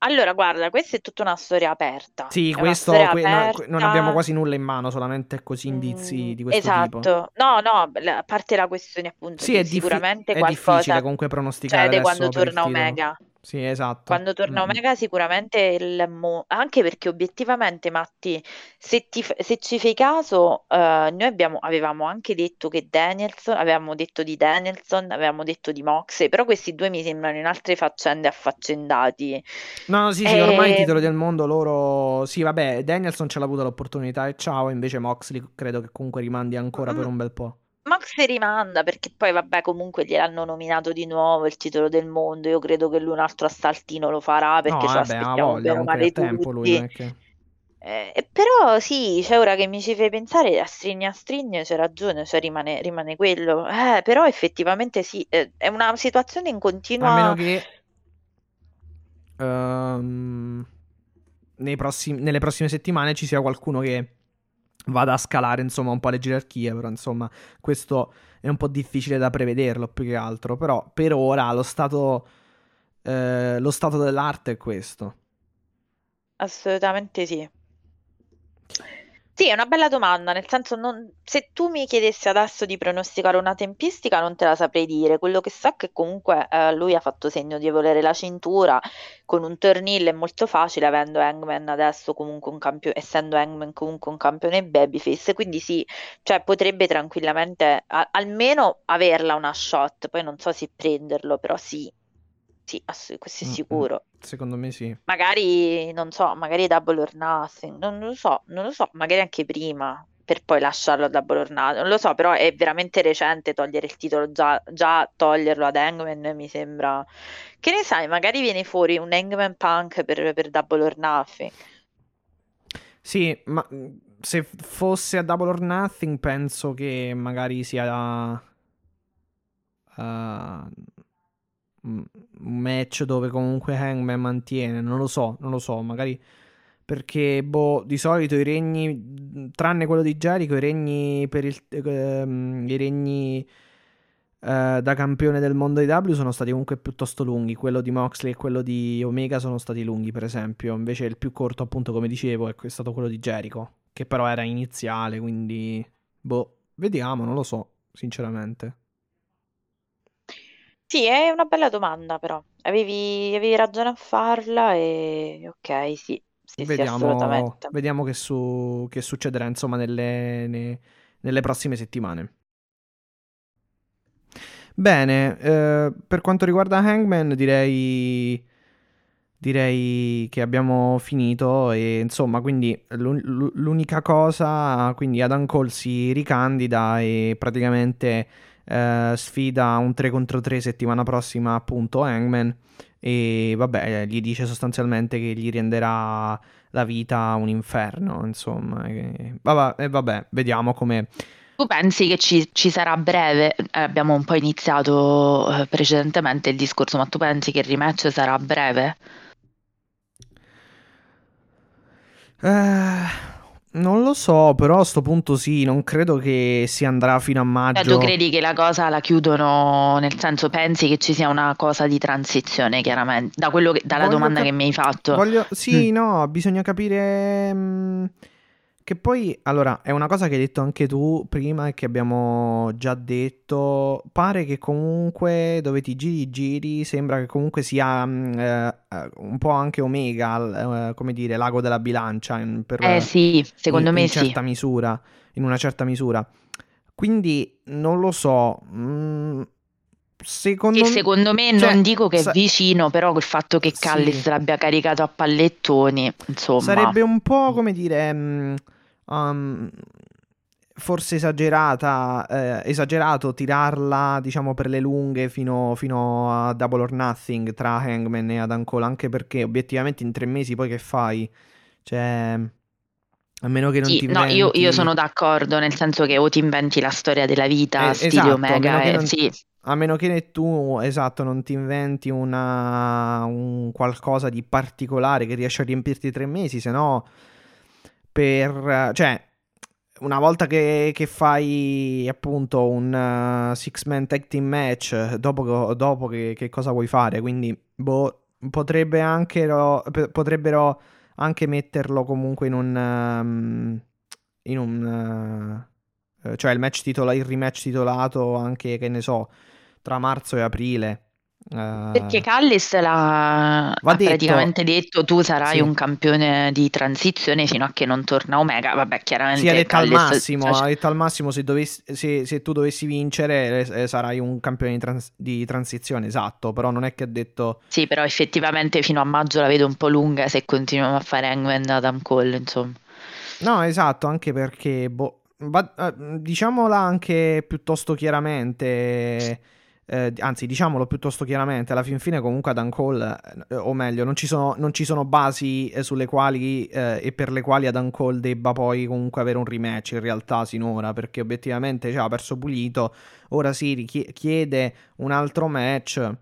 Allora, guarda, questa è tutta una storia aperta. sì È questo que- aperta. non abbiamo quasi nulla in mano solamente così indizi Mm, di questo tipo esatto. No, no, la- a parte la questione appunto sì è, sicuramente è qualcosa difficile comunque pronosticare adesso quando torna titolo Omega. Sì esatto Quando torna Mm. Omega sicuramente il mo- anche perché obiettivamente Matti, se, ti f- se ci fai caso, eh, noi abbiamo, avevamo anche detto che Danielson, avevamo detto di Danielson, avevamo detto di Moxley, però questi due mi sembrano in altre faccende affaccendati. No, sì, sì, ormai i E- titoli del mondo loro... Sì, vabbè, Danielson ce l'ha avuta l'opportunità e ciao, invece Moxley credo che comunque rimandi ancora per Mm. un bel po'. Moxley rimanda perché poi vabbè comunque gliel'hanno nominato di nuovo il titolo del mondo, io credo che lui un altro assaltino lo farà No, perché ce vabbè, l'aspettiamo voglia, bene o male tempo lui, che... Eh, però sì, cioè ora che mi ci fai pensare, a stringe a stringe c'è ragione, cioè rimane, rimane quello. Eh, però effettivamente sì, eh, è una situazione in A meno continua... che... ehm, nei prossim- nelle prossime settimane ci sia qualcuno che vada a scalare, insomma, un po' le gerarchie, però insomma, questo è un po' difficile da prevederlo più che altro, però per ora, allo stato eh, lo stato dell'arte è questo. Assolutamente sì. Sì, è una bella domanda, nel senso non... se tu mi chiedessi adesso di pronosticare una tempistica non te la saprei dire, quello che so è che comunque eh, lui ha fatto segno di volere la cintura, con un turnil è molto facile avendo Hangman adesso comunque un campione, essendo Hangman comunque un campione babyface, quindi sì, cioè potrebbe tranquillamente a- almeno averla una shot, poi non so se prenderlo, però sì, sì, ass- questo è Mm, mm. sicuro. Secondo me sì. Magari, non so, magari Double or Nothing, non lo so, non lo so, magari anche prima, per poi lasciarlo a Double or Nothing, non lo so, però è veramente recente togliere il titolo, già, già toglierlo ad Hangman mi sembra... Che ne sai, magari viene fuori un Hangman Punk per, per Double or Nothing. Sì, ma mh, se fosse a Double or Nothing penso che magari sia uh, un match dove comunque Hangman mantiene, non lo so, non lo so, magari perché boh, di solito i regni, tranne quello di Jericho, i regni per il, ehm, i regni eh, da campione del mondo di W sono stati comunque piuttosto lunghi. Quello di Moxley e quello di Omega sono stati lunghi, per esempio. Invece il più corto, appunto, come dicevo, è stato quello di Jericho, che però era iniziale, quindi boh, vediamo, non lo so, sinceramente. Sì, è una bella domanda, però. Avevi, avevi ragione a farla e ok, sì, sì, sì, Vediamo, assolutamente. vediamo che, su- che succederà, insomma, nelle, ne- nelle prossime settimane. Bene, eh, per quanto riguarda Hangman, direi, direi che abbiamo finito e insomma, quindi l'un- l'u- l'unica cosa, quindi Adam Cole si ricandida e praticamente eh, sfida un 3 contro 3 settimana prossima appunto Hangman e vabbè, gli dice sostanzialmente che gli renderà la vita un inferno, insomma. E vabbè, e vabbè, vediamo come... Tu pensi che ci, ci sarà a breve? Eh, abbiamo un po' iniziato eh, precedentemente il discorso, ma tu pensi che il rematch sarà a breve? Eh, non lo so, però a sto punto sì, non credo che si andrà fino a Cioè, maggio. tu credi che la cosa la chiudono, nel senso pensi che ci sia una cosa di transizione, chiaramente, da quello che- dalla Voglio domanda cap- che mi hai fatto. Voglio... Sì, Mm. no, bisogna capire... mm, Che poi, allora, è una cosa che hai detto anche tu prima e che abbiamo già detto. Pare che comunque dove ti giri giri sembra che comunque sia mm, eh, eh, un po' anche Omega, eh, come dire, l'ago della bilancia in, per, Eh sì, secondo in, me in sì. certa misura, in una certa misura. Quindi non lo so. mm, secondo E me, secondo me cioè, non dico che è sa- vicino, però il fatto che Sì. Callis l'abbia caricato a pallettoni, insomma. Sarebbe un po' come dire, mm, um, forse esagerata, eh, esagerato tirarla, diciamo, per le lunghe fino, fino a Double or Nothing tra Hangman e Adam Cole, anche perché obiettivamente in tre mesi poi che fai? Cioè, a meno che non Sì, ti no, io, io inventi... sono d'accordo, nel senso che o ti inventi la storia della vita, Eh, stile esatto, a Omega, meno che e non- sì, A meno che tu, esatto, non ti inventi una, un qualcosa di particolare che riesce a riempirti tre mesi, se no, per, cioè, una volta che, che fai appunto un uh, six-man tag team match, dopo, dopo che, che cosa vuoi fare? Quindi, boh, potrebbe anche, ro- potrebbero anche metterlo comunque in un, um, in un, uh, cioè il match titola, il rematch titolato anche, che ne so, tra marzo e aprile. Perché Callis l'ha detto- praticamente detto tu sarai Sì. un campione di transizione fino a che non torna Omega, vabbè chiaramente Sì, ha detto al Callis- massimo, cioè, ha detto al massimo se, dovessi- se, se tu dovessi vincere eh, sarai un campione di, trans- di transizione, esatto, però non è che ha detto... sì, però effettivamente fino a maggio la vedo un po' lunga se continuiamo a fare Hangman Adam Cole, insomma. No, esatto, anche perché, boh, va- eh, diciamola anche piuttosto chiaramente, eh, anzi diciamolo piuttosto chiaramente, alla fin fine comunque Adam Cole, eh, o meglio, non ci sono, non ci sono basi eh, sulle quali eh, e per le quali Adam Cole debba poi comunque avere un rematch in realtà sinora, perché obiettivamente cioè, ha perso pulito, ora si richie- chiede un altro match.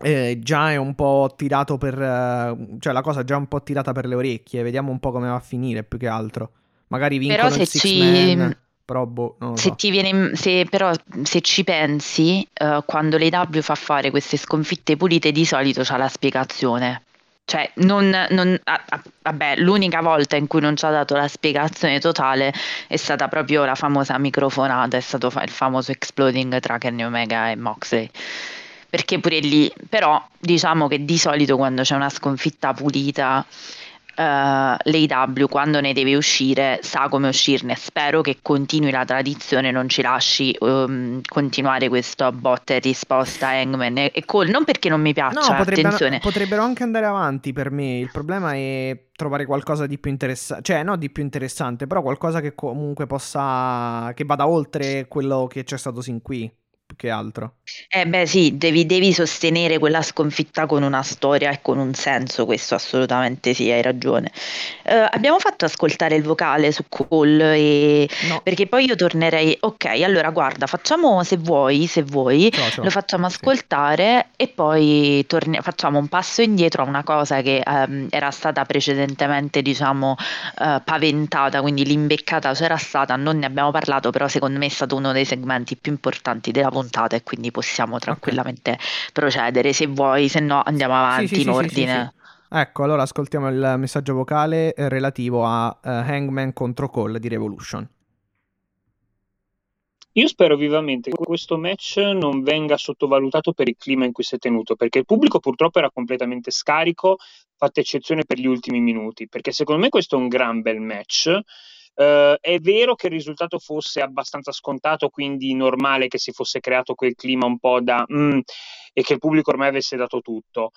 eh, già è un po' tirato per. eh, cioè, la cosa è già un po' tirata per le orecchie. Vediamo un po' come va a finire più che altro. Magari vincono Però se il six ci, man. Però, boh, Se viene, se però se ci pensi, eh, quando l'AEW fa fare queste sconfitte pulite, di solito c'ha la spiegazione. Cioè, non, non- ah, ah, vabbè, l'unica volta in cui non ci ha dato la spiegazione totale è stata proprio la famosa microfonata, è stato fa- il famoso exploding tra Kenny Omega e Moxley. Perché pure lì, però, diciamo che di solito quando c'è una sconfitta pulita, eh, l'AEW quando ne deve uscire sa come uscirne. Spero che continui la tradizione, non ci lasci ehm, continuare questo botta e risposta Hangman e, e Cole. Non perché non mi No, piaccia, potrebbero, attenzione. potrebbero anche andare avanti per me. Il problema è trovare qualcosa di più interessante, cioè no di più interessante, però qualcosa che comunque possa, che vada oltre quello che c'è stato sin qui, che altro. Eh beh sì, devi, devi sostenere quella sconfitta con una storia e con un senso, questo assolutamente sì, hai ragione. Eh, abbiamo fatto ascoltare il vocale su Cole e... No, perché poi io tornerei, ok, allora guarda, facciamo se vuoi, se vuoi, ce l'ho. lo facciamo Sì. ascoltare e poi torni- facciamo un passo indietro a una cosa che ehm, era stata precedentemente, diciamo, eh, paventata, quindi l'imbeccata c'era stata, non ne abbiamo parlato, però secondo me è stato uno dei segmenti più importanti della puntata e quindi possiamo tranquillamente procedere se vuoi, se no andiamo avanti Sì, sì, in sì, ordine. sì, sì. Ecco, allora ascoltiamo il messaggio vocale eh, relativo a eh, Hangman contro Cole di Revolution. Io spero vivamente che questo match non venga sottovalutato per il clima in cui si è tenuto, perché il pubblico purtroppo era completamente scarico, fatta eccezione per gli ultimi minuti, perché secondo me questo è un gran bel match. Eh, è vero che il risultato fosse abbastanza scontato, quindi normale che si fosse creato quel clima un po' da "Mm", e che il pubblico ormai avesse dato tutto.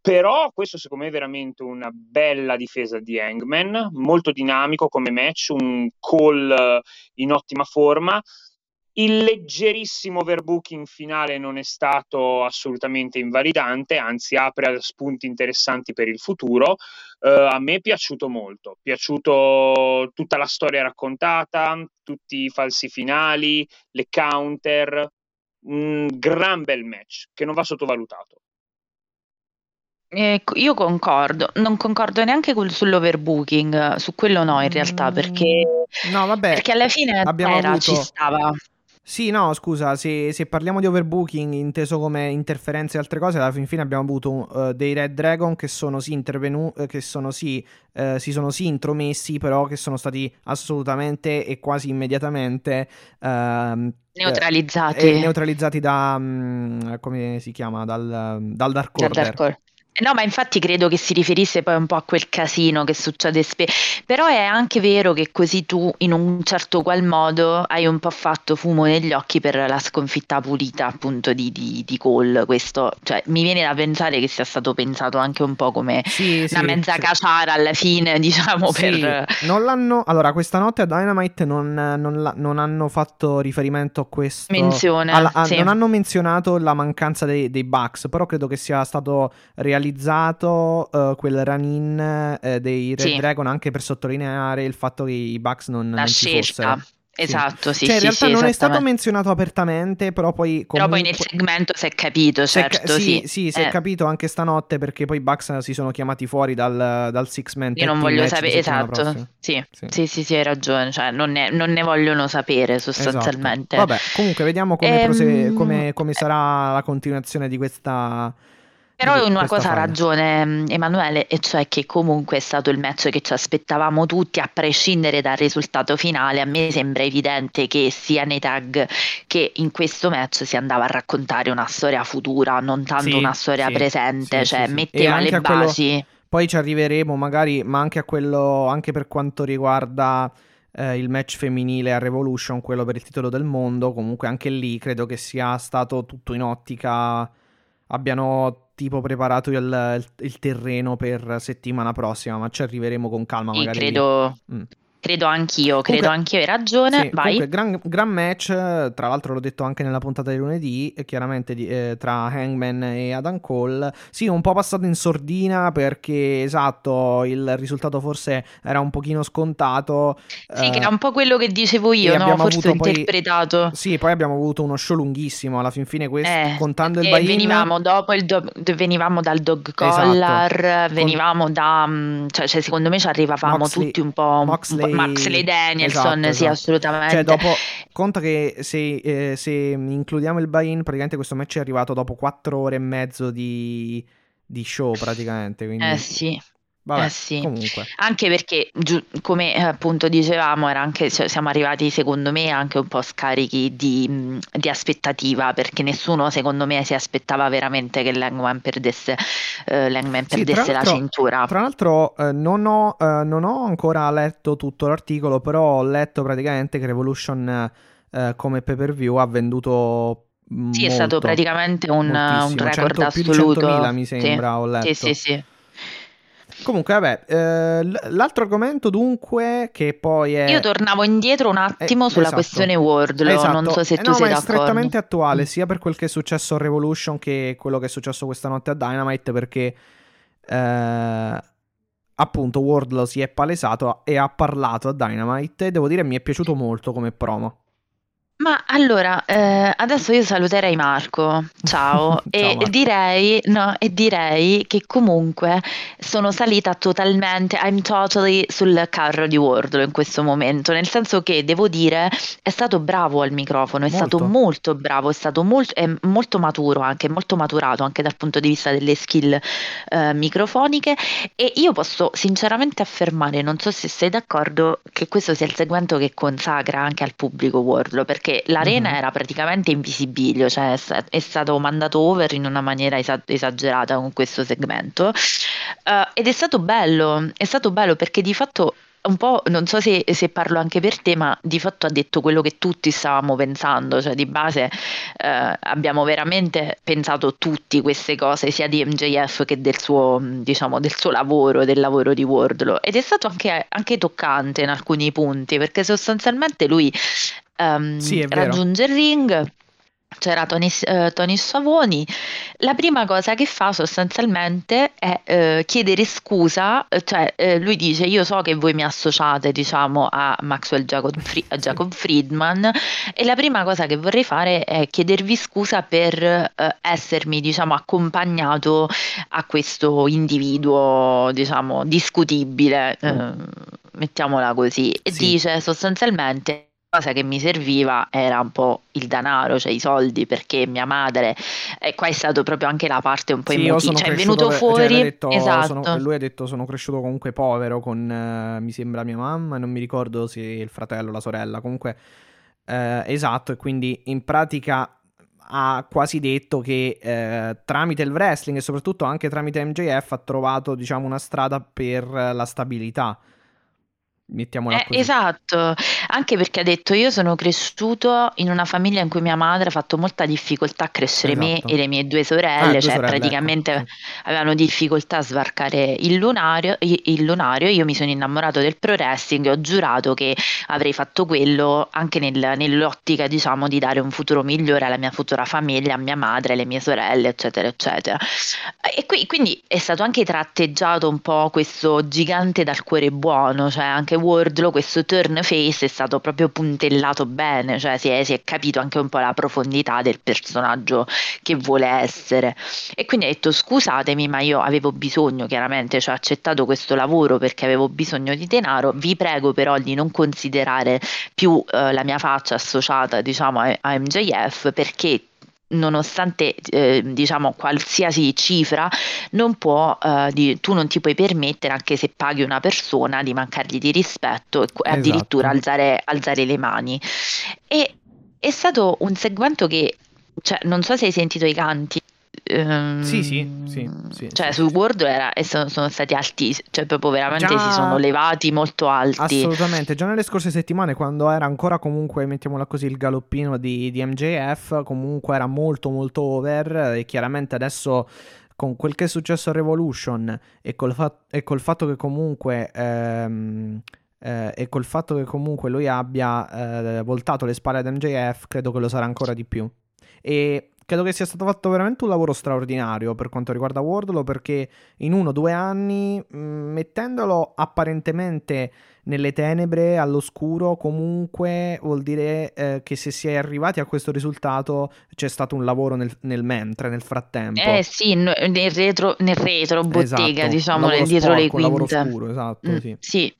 Però questo secondo me è veramente una bella difesa di Hangman, molto dinamico come match, un call in ottima forma. Il leggerissimo overbooking finale non è stato assolutamente invalidante, anzi apre a spunti interessanti per il futuro. Eh, a me è piaciuto molto, è piaciuto tutta la storia raccontata, tutti i falsi finali, le counter, un gran bel match che non va sottovalutato. Eh, io concordo, non concordo neanche col- sull'overbooking, su quello no in realtà, perché, Mm, No, vabbè, perché alla fine abbiamo era, ci avuto... stava. Sì, no, scusa, se, se parliamo di overbooking inteso come interferenze e altre cose, alla fin fine abbiamo avuto uh, dei Red Dragon che sono sì intervenuti, che sono sì, eh, si sono sì intromessi, però che sono stati assolutamente e quasi immediatamente eh, Neutralizzati. eh, neutralizzati da, mm, come si chiama, dal, dal Dark Order. d'accordo. Eh, No, ma infatti credo che si riferisse poi un po' a quel casino che succede spesso. Però è anche vero che così tu, in un certo qual modo, hai un po' fatto fumo negli occhi per la sconfitta pulita, appunto, di, di, di Cole. Questo, cioè, mi viene da pensare che sia stato pensato anche un po' come Sì, una sì, mezza sì. caciara alla fine, diciamo, Sì, per... non l'hanno. Allora, questa notte a Dynamite non, non non hanno fatto riferimento a questo. Menzione, alla- a-. Non hanno menzionato la mancanza dei, dei Bucks, però credo che sia stato realizzato eh, quel run-in eh, dei Red Sì. Dragon anche per sottolineare il fatto che i Bucks non, La non ci scelta. fossero. Esatto, sì, cioè, in sì, realtà sì, non è stato menzionato apertamente, però poi Però comunque... poi nel segmento si è capito, è certo, sì, sì. sì, si è Eh, capito anche stanotte perché poi i Bucks si sono chiamati fuori dal, dal Six Man Io non voglio sapere, esatto, sì, Sì. sì, sì, sì, hai ragione, cioè non ne, non ne vogliono sapere Esatto. sostanzialmente. Vabbè, comunque vediamo come, Ehm, prose- come- come sarà la continuazione di questa. Però in una cosa ha ragione mm, Emanuele, e cioè che comunque è stato il match che ci aspettavamo tutti, a prescindere dal risultato finale. A me sembra evidente che sia nei tag che in questo match si andava a raccontare una storia futura, non tanto Sì, una storia sì, presente, sì, cioè metteva le a quello- basi. Poi ci arriveremo, magari, ma anche a quello. Anche per quanto riguarda eh, il match femminile a Revolution, quello per il titolo del mondo. Comunque, anche lì credo che sia stato tutto in ottica. Abbiano tipo preparato il, il- terreno per settimana prossima, ma ci arriveremo con calma. Sì, Magari lì. credo, Mm. Credo anch'io, credo Comunque- anch'io, hai ragione. Sì, Vai. comunque, gran, gran match. eh, Tra l'altro, l'ho detto anche nella puntata di lunedì. eh, Chiaramente eh, tra Hangman e Adam Cole. Sì, un po' passato in sordina perché esatto, il risultato forse era un pochino scontato. Sì, che eh, è un po' quello che dicevo io, no? Forse ho avuto poi- interpretato. Sì, poi abbiamo avuto uno show lunghissimo. Alla fin fine, questo, Eh, contando il e buy-in. venivamo dopo il do- venivamo dal dog Esatto. collar, Con- venivamo da, mm, cioè, cioè, secondo me ci arrivavamo Moxley- tutti un po', un po'- Moxley Maxley Danielson, esatto, sì, esatto. assolutamente. Cioè, dopo, conta che se, eh, se includiamo il buy-in, praticamente questo match è arrivato dopo 4 ore e mezzo di, di show, praticamente. Quindi, Eh sì. Vabbè, eh sì. comunque. Anche perché, giu- come eh, appunto dicevamo, era anche, cioè, siamo arrivati secondo me anche un po' scarichi di, di aspettativa, perché nessuno secondo me si aspettava veramente che Langman perdesse, eh, Langman Sì, perdesse la l'altro- cintura. Tra l'altro, eh, non, ho, eh, non ho ancora letto tutto l'articolo, però ho letto praticamente che Revolution eh, come pay per view ha venduto. Sì, è stato molto, praticamente un, un record 100 più di assoluto. 100.000 mi Sì. sembra, ho letto. Sì, sì, sì. Comunque, vabbè, eh, l'altro argomento dunque che poi è... Io tornavo indietro un attimo Eh, sulla esatto. questione Wardlow, Esatto. non so se Eh, tu no, sei ma è d'accordo. strettamente attuale, Mm. sia per quel che è successo a Revolution che quello che è successo questa notte a Dynamite, perché eh, appunto Wardlow si è palesato e ha parlato a Dynamite e devo dire mi è piaciuto molto come promo. Ma allora, eh, adesso io saluterei Marco, ciao, e Ciao, Marco. direi, no, e direi che comunque sono salita totalmente, I'm totally sul carro di Wardlow in questo momento, nel senso che devo dire è stato bravo al microfono, è stato Molto. molto bravo, è stato molto, è molto maturo anche, molto maturato anche dal punto di vista delle skill eh, microfoniche e io posso sinceramente affermare, non so se sei d'accordo, che questo sia il segmento che consacra anche al pubblico Wardlow, perché l'arena Mhm. era praticamente invisibile, cioè è, sta- è stato mandato over in una maniera esa- esagerata con questo segmento Eh, ed è stato bello, è stato bello perché di fatto un po', non so se, se parlo anche per te, ma di fatto ha detto quello che tutti stavamo pensando, cioè di base eh, abbiamo veramente pensato tutti queste cose, sia di MJF che del suo, diciamo, del suo lavoro, del lavoro di Wardlow. Ed è stato anche, anche toccante in alcuni punti, perché sostanzialmente lui ehm, Sì, raggiunge il ring. C'era Tony, eh, Tony Savoni. La prima cosa che fa sostanzialmente è eh, chiedere scusa, eh, cioè eh, lui dice io so che voi mi associate diciamo a Maxwell Jacob, Fri- a Jacob Friedman e la prima cosa che vorrei fare è chiedervi scusa per essermi diciamo accompagnato a questo individuo diciamo discutibile, eh, mettiamola così, e Sì. dice sostanzialmente cosa che mi serviva era un po' il denaro, cioè i soldi, perché mia madre, e qua è stato proprio anche la parte un po' Sì, emotiva, cioè è venuto cioè, fuori, lui ha detto- esatto, sono- lui ha detto sono cresciuto comunque povero con, eh, mi sembra mia mamma non mi ricordo se il fratello o la sorella, comunque eh, esatto, e quindi in pratica ha quasi detto che eh, tramite il wrestling e soprattutto anche tramite MJF ha trovato diciamo una strada per la stabilità. Mettiamola Eh, così. esatto, anche perché ha detto io sono cresciuto in una famiglia in cui mia madre ha fatto molta difficoltà a crescere me Esatto. e le mie due Ah, sorelle, due cioè sorelle, praticamente ecco, avevano difficoltà a svarcare il lunario, il lunario, io mi sono innamorato del pro wrestling e ho giurato che avrei fatto quello anche nel- nell'ottica diciamo di dare un futuro migliore alla mia futura famiglia, a mia madre, alle mie sorelle, eccetera, eccetera. E qui- quindi è stato anche tratteggiato un po' questo gigante dal cuore buono, cioè anche Wardlow, questo turn face è stato proprio puntellato bene, cioè si è, si è capito anche un po' la profondità del personaggio che vuole essere. E quindi ha detto scusatemi, ma io avevo bisogno, chiaramente, cioè ho accettato questo lavoro perché avevo bisogno di denaro, vi prego però di non considerare più eh, la mia faccia associata, diciamo, a, a MJF perché nonostante eh, diciamo qualsiasi cifra non può eh, di- tu non ti puoi permettere anche se paghi una persona di mancargli di rispetto e e addirittura Esatto. alzare, alzare le mani e è stato un segmento che cioè, non so se hai sentito i canti ehm, Sì, sì, sì, sì, cioè su. Word era, e sono, sono stati altissimi cioè proprio veramente Già- si sono levati molto alti Assolutamente, già nelle scorse settimane quando era ancora comunque, mettiamola così, il galoppino di, di MJF, comunque era molto molto over e chiaramente adesso con quel che è successo a Revolution e col, fa- e col fatto che comunque... ehm, eh, e col fatto che comunque lui abbia eh, voltato le spalle ad MJF, credo che lo sarà ancora di più. E credo che sia stato fatto veramente un lavoro straordinario per quanto riguarda Wardlow perché in uno o due anni, mettendolo apparentemente nelle tenebre, all'oscuro, comunque vuol dire eh, che se si è arrivati a questo risultato c'è stato un lavoro nel, nel mentre, nel frattempo. eh sì nel retro, nel retro bottega Esatto, diciamo lavoro nel dietro le sporco, lavoro quinte scuro, esatto, Mm, sì. sì,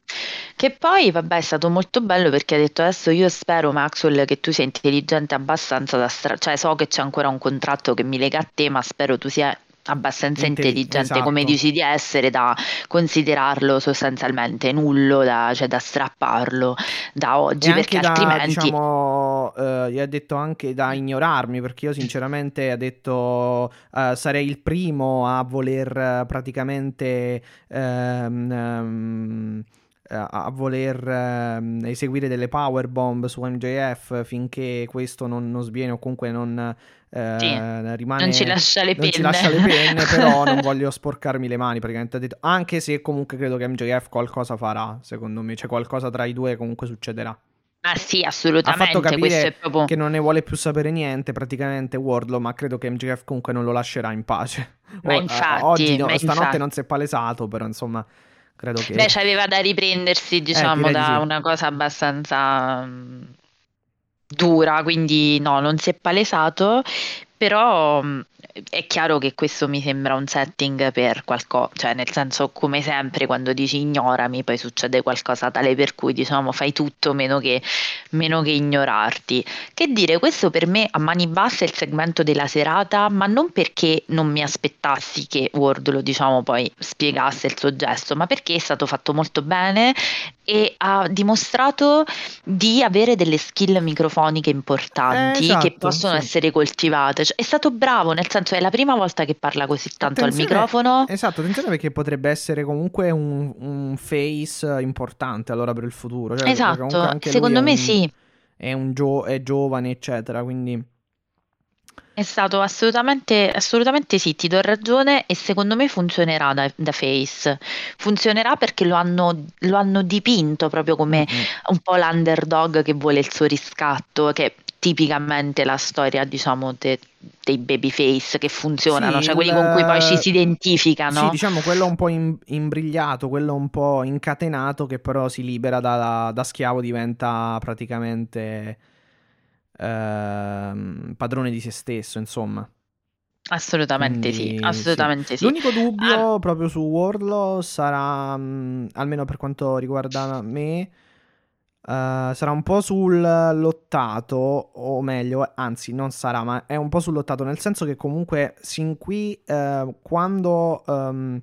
Che poi, vabbè, è stato molto bello perché ha detto adesso io spero, Maxwell, che tu sia intelligente abbastanza da stra... cioè so che c'è ancora un contratto che mi lega a te, ma spero tu sia abbastanza Intelli- intelligente esatto. come dici di essere da considerarlo sostanzialmente nullo, da, cioè da strapparlo da oggi, E perché da, altrimenti... diciamo, eh, gli ha detto anche da ignorarmi, perché io sinceramente ha detto eh, sarei il primo a voler eh, praticamente ehm, ehm, a a voler ehm, eseguire delle power bomb su MJF finché questo non, non sviene o comunque non eh, Sì, rimane non ci lascia le non ci penne. lascia le penne, però non voglio sporcarmi le mani, praticamente ha detto, anche se comunque credo che MJF qualcosa farà, secondo me, cioè qualcosa tra i due comunque succederà. Ah sì, Ha assolutamente, fatto questo è capire proprio... che non ne vuole più sapere niente, praticamente Wardlow, ma credo che MJF comunque non lo lascerà in pace. Ma O- eh, infatti, oggi, no, ma stanotte infatti. non si è palesato, però insomma, credo che... Beh, c'aveva da riprendersi, diciamo, direi di da sì. una cosa abbastanza mm, dura, quindi no, non si è palesato, però mm, è chiaro che questo mi sembra un setting per qualcosa, cioè nel senso come sempre quando dici ignorami poi succede qualcosa tale per cui diciamo fai tutto meno che, meno che ignorarti. Che dire, questo per me a mani basse è il segmento della serata, ma non perché non mi aspettassi che Wardlow diciamo poi spiegasse il suo gesto, ma perché è stato fatto molto bene e ha dimostrato di avere delle skill microfoniche importanti Eh, esatto, che possono sì. essere coltivate. Cioè, è stato bravo, nel senso è la prima volta che parla così tanto al Attenzione- microfono. Esatto, attenzione perché potrebbe essere comunque un, un face importante allora per il futuro. Cioè, Esatto, secondo me un- sì. È, un gio- è giovane, eccetera, quindi... È stato assolutamente, assolutamente sì, ti do ragione e secondo me funzionerà da, da face. Funzionerà perché lo hanno, lo hanno dipinto proprio come Mm-mm. un po' l'underdog che vuole il suo riscatto, che tipicamente la storia, diciamo, de- dei babyface che funzionano, Sì, cioè quelli il- con cui poi ci si identificano. Sì, diciamo quello un po' im- imbrigliato, quello un po' incatenato che però si libera da, da schiavo, diventa praticamente ehm, padrone di se stesso, insomma. Assolutamente Quindi, sì, sì. assolutamente sì. L'unico dubbio proprio su Wardlow sarà, mh, almeno per quanto riguarda me, eh, sarà un po' sul lottato, o meglio, anzi non sarà, ma è un po' sul lottato, nel senso che comunque sin qui eh, quando ehm,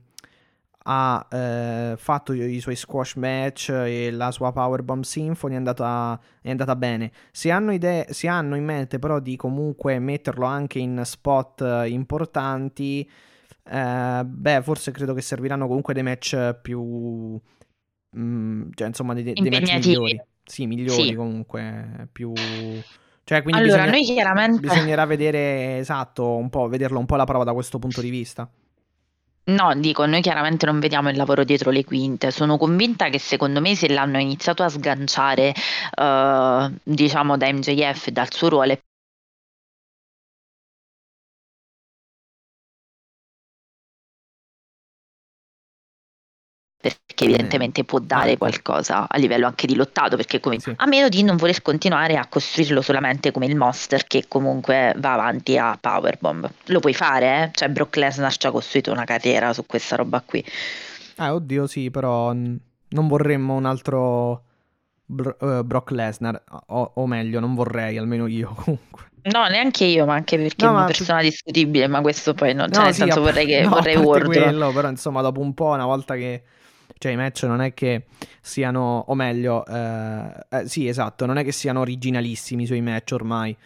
ha eh, fatto i, suoi squash match e la sua Powerbomb Symphony è andata, è andata bene. Se hanno, idee, se hanno in mente però di comunque metterlo anche in spot importanti, eh, beh, forse credo che serviranno comunque dei match più... mm, cioè, insomma, dei, dei match migliori. Sì, migliori Sì. comunque, più... Cioè, quindi Allora, bisogna- noi chiaramente... bisognerà vedere, esatto, un po', vederlo un po' alla prova da questo punto di vista. No, dico, noi chiaramente non vediamo il lavoro dietro le quinte. Sono convinta che secondo me se l'hanno iniziato a sganciare, eh, diciamo, da MJF dal suo ruolo è perché evidentemente può dare qualcosa a livello anche di lottato, perché come, Sì. a meno di non voler continuare a costruirlo solamente come il monster che comunque va avanti a Powerbomb. Lo puoi fare, eh? Cioè Brock Lesnar ci ha costruito una carriera su questa roba qui. Eh, oddio, sì, però non vorremmo un altro Bro- eh, Brock Lesnar, o, o meglio, non vorrei, almeno io comunque. No, neanche io, ma anche perché No, è una persona discutibile, ma questo poi non, cioè No, nel sì, senso a- vorrei che no, vorrei Wardlow. quello, però insomma, dopo un po', una volta che... Cioè, i match non è che siano, o meglio, eh, eh, sì, esatto, non è che siano originalissimi i suoi match ormai.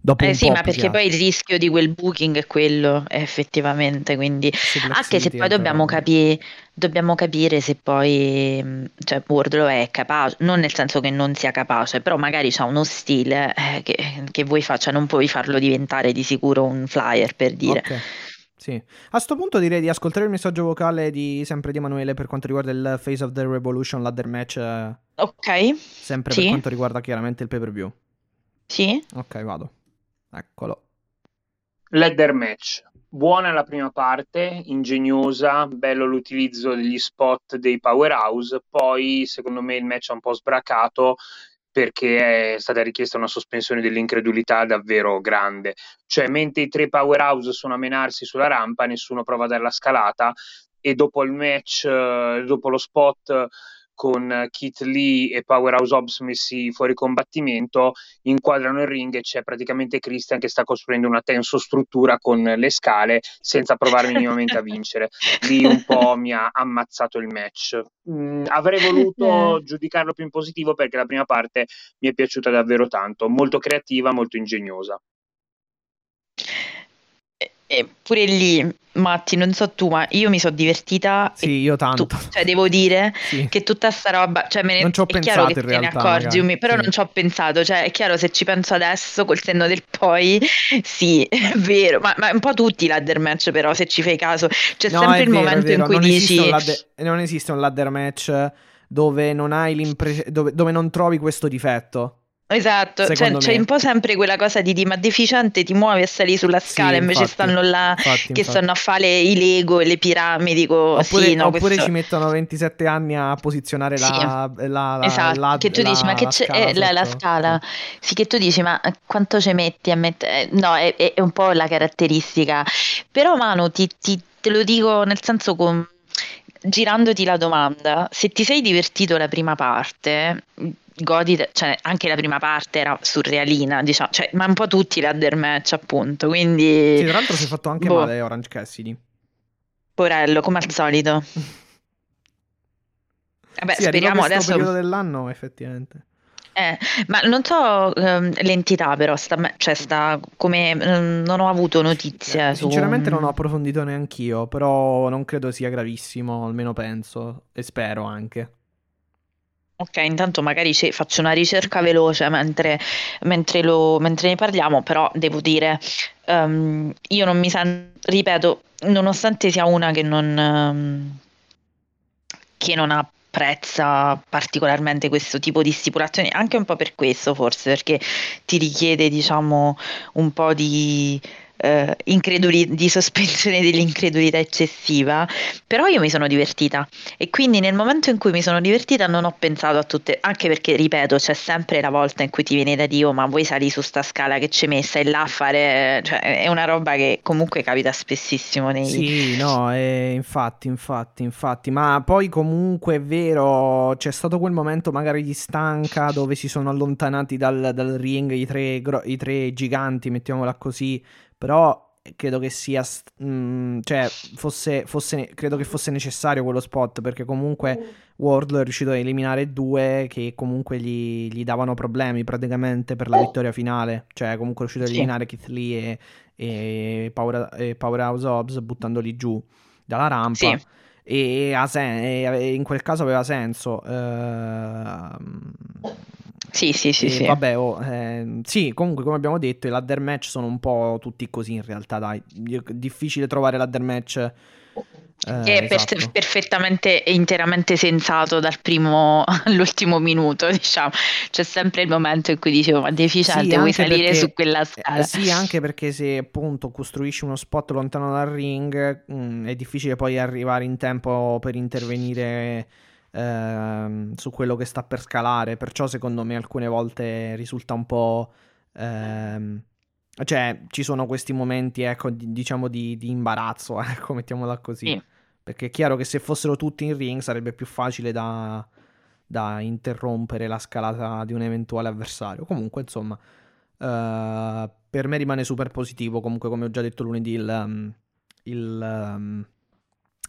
Dopo Eh un sì, po' ma perché poi il rischio di quel booking è quello, effettivamente, quindi anche se poi dobbiamo, capi- dobbiamo capire se poi, mh, cioè Wardlow è capace, non nel senso che non sia capace, però magari ha uno stile eh, che, che vuoi fare, cioè non puoi farlo diventare di sicuro un flyer, per dire. Ok, sì. A sto punto direi di ascoltare il messaggio vocale di sempre di Emanuele per quanto riguarda il Face of the Revolution ladder match, eh, Ok, sempre Sì. per quanto riguarda chiaramente il pay per view. sì, Ok, vado. Eccolo. Ladder match. Buona la prima parte, ingegnosa, bello l'utilizzo degli spot dei powerhouse, poi secondo me il match è un po' sbracato perché è stata richiesta una sospensione dell'incredulità davvero grande. Cioè, mentre i tre powerhouse sono a menarsi sulla rampa, nessuno prova a dare la scalata e dopo il match, eh, dopo lo spot con Kit Lee e Powerhouse Hobbs messi fuori combattimento, inquadrano il ring e c'è praticamente Christian che sta costruendo una tensostruttura con le scale senza provare minimamente a vincere. Lì un po' mi ha ammazzato il match. Mm, avrei voluto giudicarlo più in positivo perché la prima parte mi è piaciuta davvero tanto, molto creativa, molto ingegnosa. E pure lì, Matti, non so tu, ma io mi sono divertita. Sì, io tanto. Tu, cioè, devo dire sì. che tutta sta roba. Cioè, me ne, non ci ho pensato in te realtà, ne accorgi, magari, però sì. non ci ho pensato. Cioè, è chiaro se ci penso adesso, col senno del poi, sì, è vero. Ma, ma un po' tutti i ladder match, però, se ci fai caso. C'è No, sempre il vero, momento in cui non dici. ladder- non esiste un ladder match dove non dove, dove non trovi questo difetto. Esatto, cioè, c'è un po' sempre quella cosa di, di ma deficiente ti muovi a salire sulla Sì, scala, invece infatti, stanno là infatti, che infatti. stanno a fare i Lego e le piramidi. Dico, Oppure, sì, no, oppure questo- ci mettono 27 anni a posizionare Sì. la, la, la- Esatto, la- che tu dici, la- ma che la c'è scala eh, la, la scala? Sì, che tu dici, ma quanto ci metti a mettere? eh, No, è, è- è un po' la caratteristica. Però, Manu, ti, ti- te lo dico nel senso con... Girandoti la domanda, se ti sei divertito la prima parte, godi, cioè anche la prima parte era surrealina, diciamo, cioè, ma un po' tutti ladder match, appunto, quindi Sì, tra l'altro si è fatto anche Boh. male Orange Cassidy. Porello, come al solito. Vabbè, sì, arriva speriamo adesso. periodo dell'anno, effettivamente. Eh, ma non so ehm, l'entità però, sta, cioè sta come ehm, non ho avuto notizie Eh, su... Sinceramente non ho approfondito neanch'io, però non credo sia gravissimo, almeno penso, e spero anche. Ok, intanto magari ci faccio una ricerca veloce mentre, mentre lo- mentre ne parliamo, però devo dire, ehm, io non mi sento, ripeto, nonostante sia una che non, ehm, che non apprezza particolarmente questo tipo di stipulazioni, anche un po' per questo forse, perché ti richiede, diciamo, un po' di, eh, increduli- di sospensione dell'incredulità eccessiva, però io mi sono divertita. E quindi nel momento in cui mi sono divertita non ho pensato a tutte, anche perché, ripeto, c'è sempre la volta in cui ti viene da Dio, ma vuoi sali su sta scala che c'è messa e là fare, cioè è una roba che comunque capita spessissimo nei... Sì, no, eh, infatti, infatti, infatti, ma poi comunque è vero, c'è stato quel momento magari di stanca dove si sono allontanati dal, dal ring i tre, i tre giganti, mettiamola così, però credo che sia, st- mm, cioè, fosse, fosse, credo che fosse necessario quello spot perché comunque Wardlow è riuscito a eliminare due che comunque gli, gli davano problemi praticamente per la vittoria finale, cioè comunque è riuscito a Sì. eliminare Keith Lee e, e, Power, e Powerhouse Hobbs buttandoli giù dalla rampa. Sì. E, sen- e in quel caso aveva senso. Ehm, Sì, sì, sì, e sì. Vabbè, oh, ehm, sì, comunque come abbiamo detto i ladder match sono un po' tutti così in realtà, dai. Difficile trovare ladder match. eh, Che è per- esatto. perfettamente e interamente sensato dal primo all'ultimo minuto, diciamo. C'è sempre il momento in cui dicevo, ma deficiente, Sì, vuoi salire perché- su quella eh, scala? sì, anche perché se appunto costruisci uno spot lontano dal ring, mm, è difficile poi arrivare in tempo per intervenire ehm, su quello che sta per scalare. Perciò, secondo me, alcune volte risulta un po'. ehm, cioè, ci sono questi momenti, ecco, di- diciamo di, di imbarazzo, ecco, mettiamola così. Sì. Perché è chiaro che se fossero tutti in ring sarebbe più facile da, da interrompere la scalata di un eventuale avversario. Comunque, insomma, eh, per me rimane super positivo. Comunque, come ho già detto lunedì, il, um, il, um,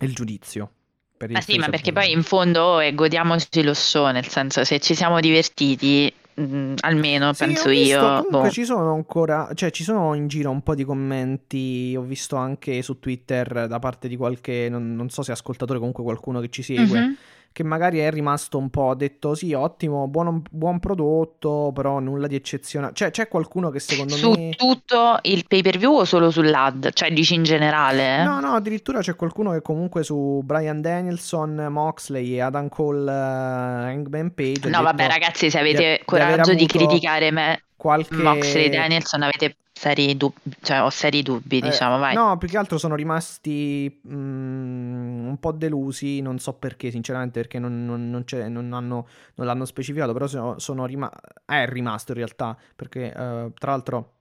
il giudizio. Per Ma sì, ma perché poi in fondo eh, godiamoci lo show, nel senso se ci siamo divertiti, mh, almeno Sì, penso visto, io, Comunque boh. ci sono ancora, cioè ci sono in giro un po' di commenti. Ho visto anche su Twitter da parte di qualche, non, non so se ascoltatore, comunque qualcuno che ci segue. Mhm. Che magari è rimasto un po' ha detto sì, ottimo, buono- buon prodotto, però nulla di eccezionale. Cioè, c'è qualcuno che secondo Su me... tutto il pay per view o solo sull'ad? Cioè dici in generale? No, no, addirittura c'è qualcuno che comunque su Brian Danielson, Moxley e Adam Cole, eh, Hangman Page No, vabbè, ragazzi, se di- avete di coraggio di avuto criticare me, qualche... Moxley e Danielson, avete seri dubbi, cioè ho seri dubbi, Eh, diciamo, vai. No, più che altro sono rimasti mm, un po' delusi, non so perché, sinceramente, perché non, non- non c'è- non hanno- non l'hanno specificato, però sono, sono rima- è rimasto in realtà, perché eh, tra l'altro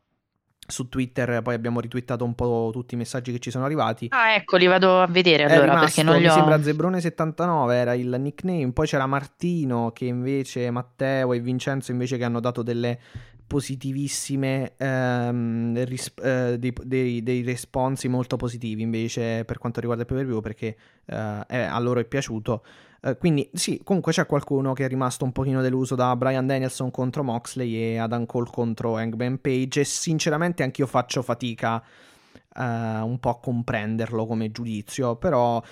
su Twitter poi abbiamo ritwittato un po' tutti i messaggi che ci sono arrivati. Ah, ecco, li vado a vedere allora rimasto, perché non li mi ho. sembra Zebrone79 era il nickname, poi c'era Martino che invece Matteo e Vincenzo invece che hanno dato delle positivissime ehm, ris- eh, dei, dei, dei, responsi molto positivi invece per quanto riguarda il pay perché eh, è, a loro è piaciuto. Uh, quindi sì, comunque c'è qualcuno che è rimasto un pochino deluso da Brian Danielson contro Moxley e Adam Cole contro Hangman Page e sinceramente anch'io faccio fatica uh, un po' a comprenderlo come giudizio, però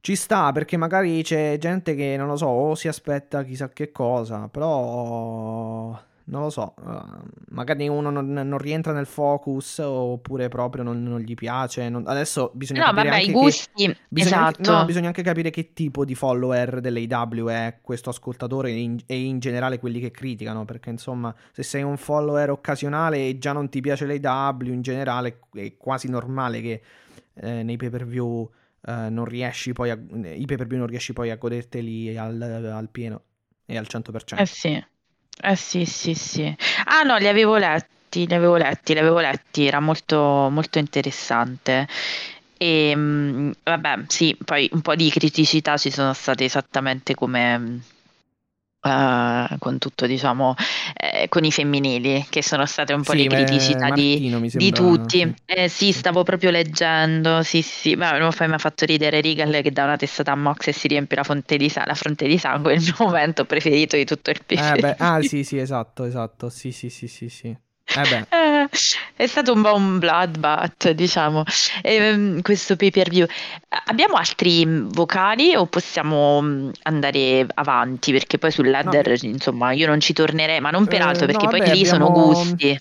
ci sta perché magari c'è gente che non lo so, o si aspetta chissà che cosa, però non lo so, uh, magari uno non, non, rientra nel focus oppure proprio non, non gli piace. Non... Adesso bisogna no, capire vabbè, anche i gusti, che... bisogna esatto. Anche... No, bisogna anche capire che tipo di follower dell'AW è questo ascoltatore e in, e in generale quelli che criticano, perché insomma, se sei un follower occasionale e già non ti piace l'AW, in generale è quasi normale che eh, nei pay-per-view eh, non riesci poi a... i pay-per-view non riesci poi a goderteli al, al pieno e al 100%. Eh sì. Eh sì, sì, sì. Ah no, li avevo letti, li avevo letti, li avevo letti, era molto, molto interessante. E mh, vabbè, sì, poi un po' di criticità ci sono state esattamente come Uh, con tutto, diciamo, eh, con i femminili, che sono state un po' sì, le criticità Martino, di, di, tutti. Sì. Eh, sì, stavo proprio leggendo, sì, sì, ma poi mi ha fatto ridere Regal che dà una testata a Mox e si riempie la, di sa- la fronte di sangue, il mio momento preferito di tutto il eh, beh, Ah, sì, sì, esatto, esatto, sì, sì, sì, sì, sì. Eh eh, è stato un po' un bloodbath, diciamo, e, questo pay per view. Abbiamo altri vocali o possiamo andare avanti? Perché poi sul ladder, no. insomma, io non ci tornerei, ma non per altro, perché no, poi vabbè, lì abbiamo... sono gusti.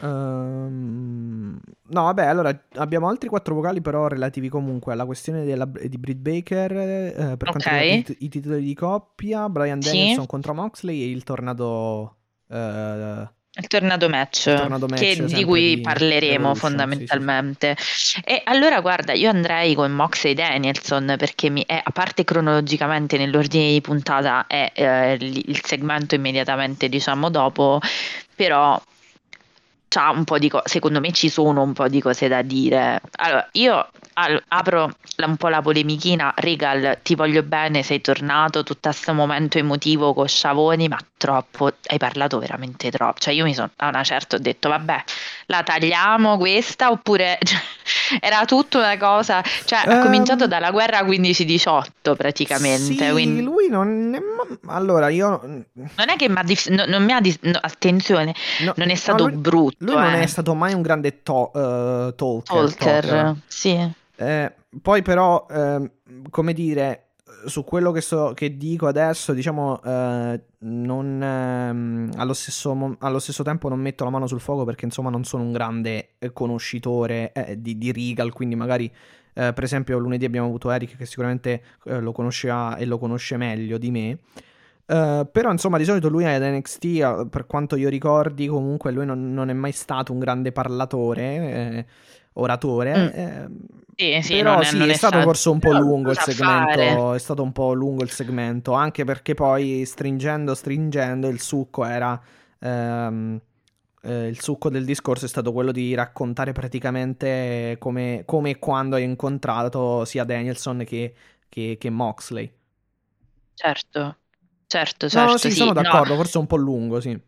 Um, no, vabbè, allora abbiamo altri quattro vocali, però relativi comunque alla questione della, di Britt Baker eh, per quanto Ok. riguarda i, i titoli di coppia, Brian Sì. Danielson contro Moxley e il tornado. Eh, Il tornado match, Il tornado match, che- di cui di parleremo fondamentalmente. E allora guarda, io andrei con Mox e Danielson perché mi è, a parte cronologicamente nell'ordine di puntata è eh, il il segmento immediatamente diciamo dopo, però c'ha un po' di cose, secondo me ci sono un po' di cose da dire. Allora, io al- apro la- un po' la polemichina, Regal, ti voglio bene, sei tornato, tutto questo momento emotivo con Sciavoni, ma troppo, hai parlato veramente troppo. Cioè io mi sono, a una certa ho detto, vabbè, la tagliamo questa, oppure cioè, era tutta una cosa, cioè ha Ehm, cominciato dalla guerra 15-18 praticamente, Sì, quindi lui non. è- Allora, io. non è che mi ha dis- no- non mi ha dis- no, attenzione, no- non è stato lui- brutto. Lui non eh. è stato mai un grande to- eh, talker. Talker, talker. sì. Eh, poi però, ehm, come dire, su quello che, so, che dico adesso, diciamo, eh, non, ehm, allo, stesso, allo stesso tempo non metto la mano sul fuoco perché insomma non sono un grande eh, conoscitore eh, di, di Regal, quindi magari... eh, per esempio lunedì abbiamo avuto Eric che sicuramente eh, lo conosceva e lo conosce meglio di me. Eh, però insomma di solito lui ad NXT, eh, per quanto io ricordi, comunque lui non, non è mai stato un grande parlatore, eh, oratore. Mm. eh, Sì, sì, però non è, sì, non è stato forse un po' lungo il segmento. fare. È stato un po' lungo il segmento, anche perché poi stringendo, stringendo, il succo era. ehm, eh, il succo del discorso è stato quello di raccontare praticamente come, come e quando ha incontrato sia Danielson che, che, che Moxley. Certo, certo, No, certo, sì, sì. sono No, d'accordo, forse è un po' lungo, sì.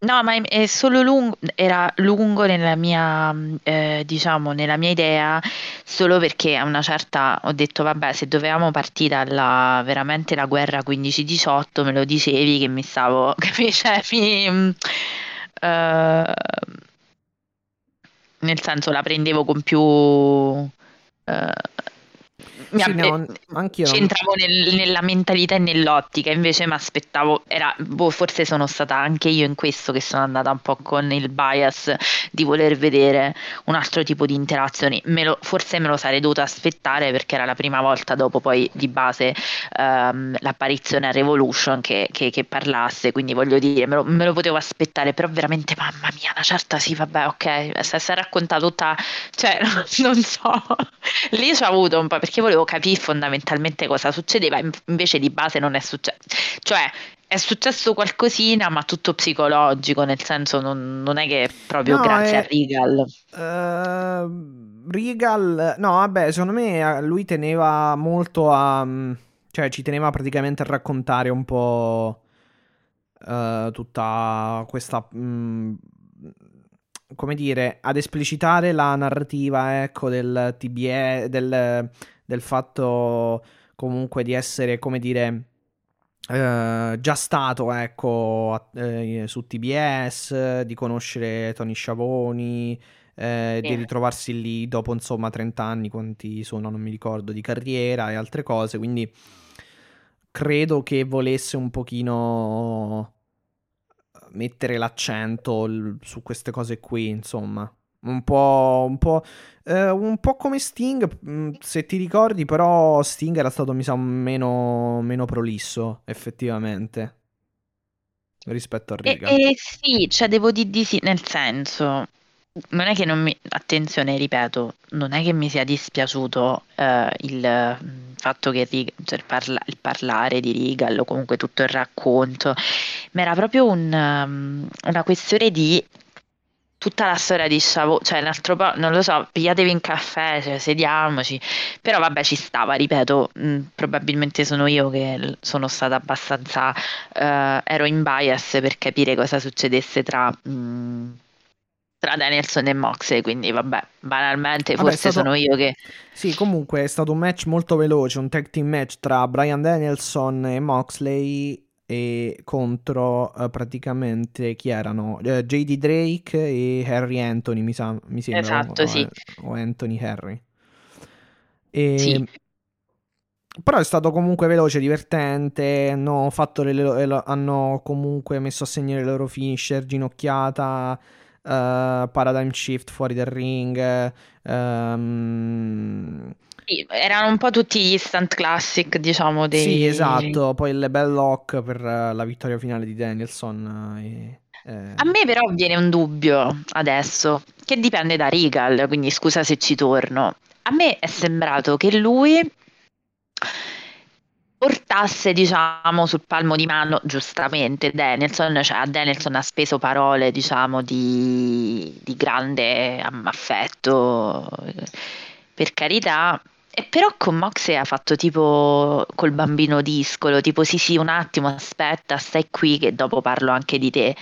No, ma è, solo lungo, era lungo nella mia, eh, diciamo, nella mia idea, solo perché a una certa ho detto, vabbè, se dovevamo partire dalla veramente la guerra 15-18, me lo dicevi che mi stavo, capisci? Mi, eh, nel senso la prendevo con più... eh, mi Sì, no, c'entravo nel- nella mentalità e nell'ottica, invece mi aspettavo, era, boh, forse sono stata anche io in questo che sono andata un po' con il bias di voler vedere un altro tipo di interazioni. Me lo- forse me lo sarei dovuto aspettare perché era la prima volta dopo poi di base ehm, l'apparizione a Revolution che, che- che parlasse, quindi voglio dire, me lo, me lo potevo aspettare, però veramente, mamma mia, una certa sì, vabbè, ok, si è raccontata tutta, cioè, non so, lì ci ho avuto un po' perché volevo capire fondamentalmente cosa succedeva, in- invece di base non è successo, cioè è successo qualcosina, ma tutto psicologico, nel senso non, non è che è proprio No, grazie a è- Regal. Eh, Regal, no, vabbè, secondo me eh, lui teneva molto a. mm, cioè, ci teneva praticamente a raccontare un po' eh, tutta questa. mm, come dire, ad esplicitare la narrativa, ecco, del TBE, del, del fatto comunque di essere, come dire. eh, già stato ecco eh, su TBS di conoscere Tony Sciavoni eh, di Sì. ritrovarsi lì dopo insomma 30 anni, quanti sono, non mi ricordo, di carriera e altre cose, quindi credo che volesse un pochino mettere l'accento l- su queste cose qui, insomma. Un po', un po', eh, un po' come Sting, mh, se ti ricordi, però Sting era stato, mi sa, meno, meno prolisso, effettivamente, rispetto a E, Regal. e sì, cioè devo dire di sì, nel senso, non è che non mi, attenzione, ripeto, non è che mi sia dispiaciuto eh, il mm, fatto che Rig- cioè il, parla- il parlare di Regal o comunque tutto il racconto, ma era proprio un, um, una questione di tutta la storia di Sciavone, cioè un altro po', non lo so, pigliatevi un caffè, cioè, sediamoci, però vabbè ci stava, ripeto, mm, probabilmente sono io che sono stata abbastanza eh, ero in bias per capire cosa succedesse tra, mm, tra Danielson e Moxley, quindi vabbè, banalmente Vabbè, forse stato- sono io che... Sì, comunque è stato un match molto veloce, un tag team match tra Brian Danielson e Moxley e contro eh, praticamente chi erano? Eh, JD Drake e Harry Anthony, mi, sa, mi sembra. Esatto, o, sì. o Anthony Harry. E- Sì. Però è stato comunque veloce, divertente. Hanno, fatto le le- hanno comunque messo a segno le loro finisher, ginocchiata, eh, paradigm shift fuori dal ring. ehm, Sì, erano un po' tutti gli stunt classic, diciamo, dei... Sì, esatto. Poi il bell lock per eh, la vittoria finale di Danielson. eh, e, eh, A me però viene un dubbio adesso, che dipende da Regal, quindi scusa se ci torno. A me è sembrato che lui portasse, diciamo, sul palmo di mano, giustamente, Danielson, cioè a Danielson ha speso parole, diciamo, di, di grande affetto, per carità. E però con Moxley ha fatto tipo col bambino discolo, tipo sì sì un attimo aspetta, stai qui che dopo parlo anche di te.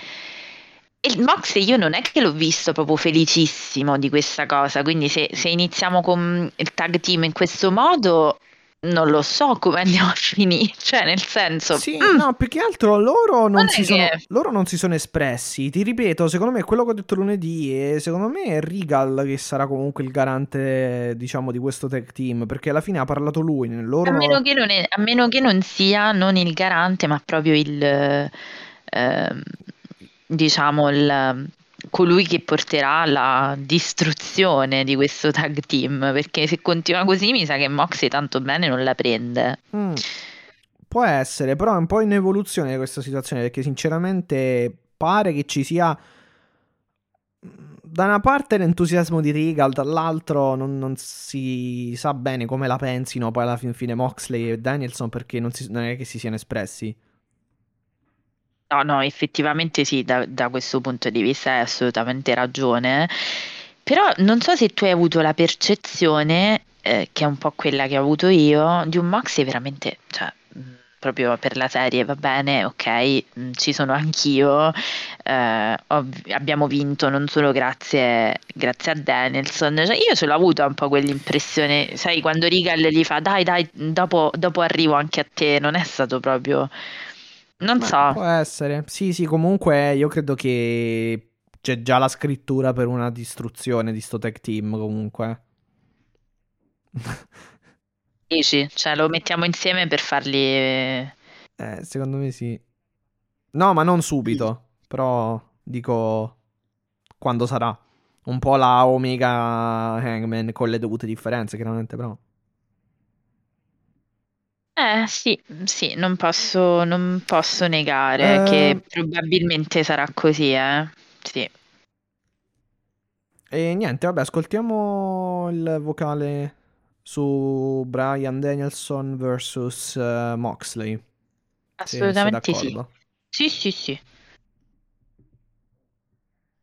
E Moxley io non è che l'ho visto proprio felicissimo di questa cosa, quindi se, se iniziamo con il tag team in questo modo, non lo so come andiamo a finire, cioè nel senso... Sì, mm, no, più che altro loro non, Non si sono, che- loro non si sono espressi. Ti ripeto, secondo me quello che ho detto lunedì e secondo me è Regal che sarà comunque il garante, diciamo, di questo tag team, perché alla fine ha parlato lui, loro a, no- meno che non è- a meno che non sia non il garante, ma proprio il... ehm, diciamo il... colui che porterà alla distruzione di questo tag team, perché se continua così mi sa che Moxley tanto bene non la prende. Mm. Può essere, però è un po' in evoluzione questa situazione perché sinceramente pare che ci sia da una parte l'entusiasmo di Regal, dall'altro non, non si sa bene come la pensino poi alla fin fine Moxley e Danielson perché non, si- non è che si siano espressi. No, no, effettivamente sì, da, da questo punto di vista hai assolutamente ragione. Però non so se tu hai avuto la percezione, eh, che è un po' quella che ho avuto io, di un Moxley veramente, cioè, mh, proprio per la serie, va bene, ok, mh, ci sono anch'io, eh, abbiamo vinto non solo grazie, grazie a Danielson, cioè, io ce l'ho avuta un po' quell'impressione, sai, quando Regal gli fa, dai, dai, dopo, dopo arrivo anche a te, non è stato proprio... Non Ma so. Può essere. Sì, sì, comunque io credo che c'è già la scrittura per una distruzione di sto tag team comunque. Dici, cioè lo mettiamo insieme per farli... Eh, secondo me sì. No, ma non subito. Però dico quando sarà. Un po' la Omega Hangman con le dovute differenze, chiaramente, però. Eh sì, sì, non posso, non posso negare Eh. che probabilmente sarà così, eh. Sì. E niente, vabbè, ascoltiamo il vocale su Brian Danielson vs eh, Moxley. se- Assolutamente sì. d'accordo. Sì, sì, sì.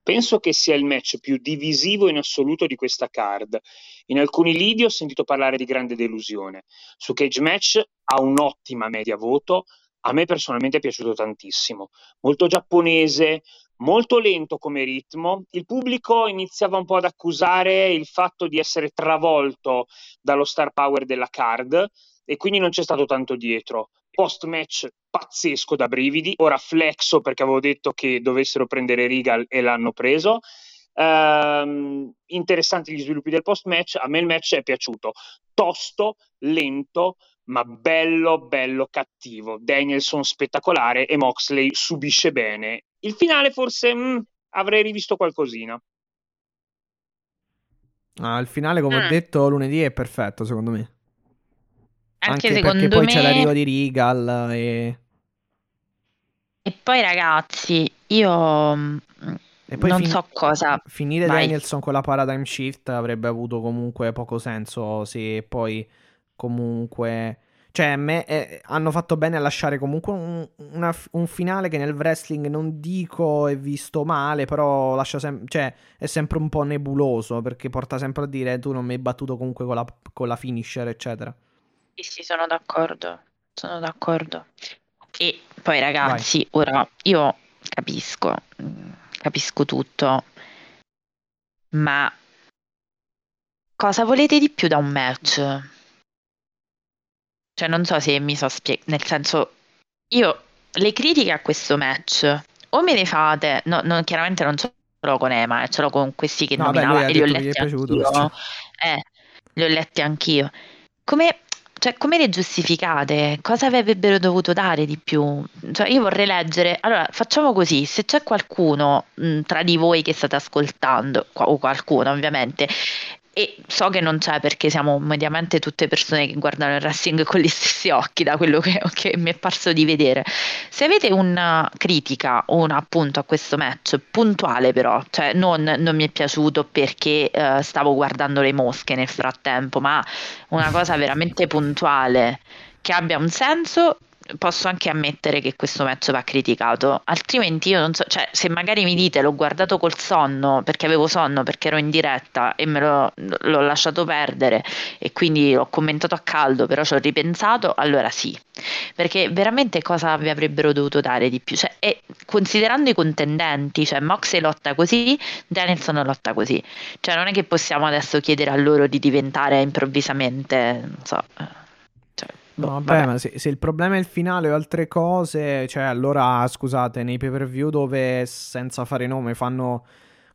Penso che sia il match più divisivo in assoluto di questa card. In alcuni lidi ho sentito parlare di grande delusione. Su Cage Match ha un'ottima media voto. A me personalmente è piaciuto tantissimo. Molto giapponese, molto lento come ritmo. Il pubblico iniziava un po' ad accusare il fatto di essere travolto dallo star power della card e quindi non c'è stato tanto dietro post match pazzesco da brividi. Ora flexo perché avevo detto che dovessero prendere Regal e l'hanno preso. Uh, interessanti gli sviluppi del post match. A me il match è piaciuto tosto, lento, ma bello, bello cattivo. Danielson spettacolare e Moxley subisce bene. Il finale forse mh, mm, avrei rivisto qualcosina. Ah, il finale, come ah. ho detto lunedì, è perfetto secondo me. Anche, Anche secondo perché poi me... c'è l'arrivo di Regal e... E poi ragazzi, io mm, non fin- so cosa... Finire Vai. Danielson con la paradigm shift avrebbe avuto comunque poco senso se poi comunque... Cioè, me, eh, hanno fatto bene a lasciare comunque un, una, un, finale che nel wrestling non dico è visto male, però lascia sem- cioè, è sempre un po' nebuloso perché porta sempre a dire tu non mi hai battuto comunque con la, con la finisher, eccetera. Sì, sì, sono d'accordo, sono d'accordo. E poi ragazzi, Vai. ora io capisco, mm, capisco tutto, ma cosa volete di più da un match? Cioè, non so se mi so spiegare, nel senso, io le critiche a questo match o me le fate, no, no, chiaramente non ce l'ho con Ema, eh, ce l'ho con questi che no, nominava beh, e li ho letti anch'io. Eh, li ho letti anch'io. Come cioè, come le giustificate? Cosa avrebbero dovuto dare di più? Cioè, io vorrei leggere. Allora, facciamo così: se c'è qualcuno mh, tra di voi che state ascoltando, o qualcuno ovviamente, e so che non c'è perché siamo mediamente tutte persone che guardano il wrestling con gli stessi occhi da quello che, che mi è parso di vedere. Se avete una critica o un appunto a questo match, puntuale però, cioè non, non mi è piaciuto perché uh, stavo guardando le mosche nel frattempo, ma una cosa veramente puntuale che abbia un senso posso anche ammettere che questo match va criticato, altrimenti io non so, cioè se magari mi dite l'ho guardato col sonno perché avevo sonno, perché ero in diretta e me lo, l'ho lasciato perdere e quindi l'ho commentato a caldo, però ci ho ripensato, allora sì, perché veramente cosa vi avrebbero dovuto dare di più? Cioè, e considerando i contendenti, cioè Moxley lotta così, Danielson lotta così, cioè non è che possiamo adesso chiedere a loro di diventare improvvisamente, non so No, boh, vabbè, ma se, se, il problema è il finale o altre cose, cioè allora scusate, nei pay per view dove senza fare nome fanno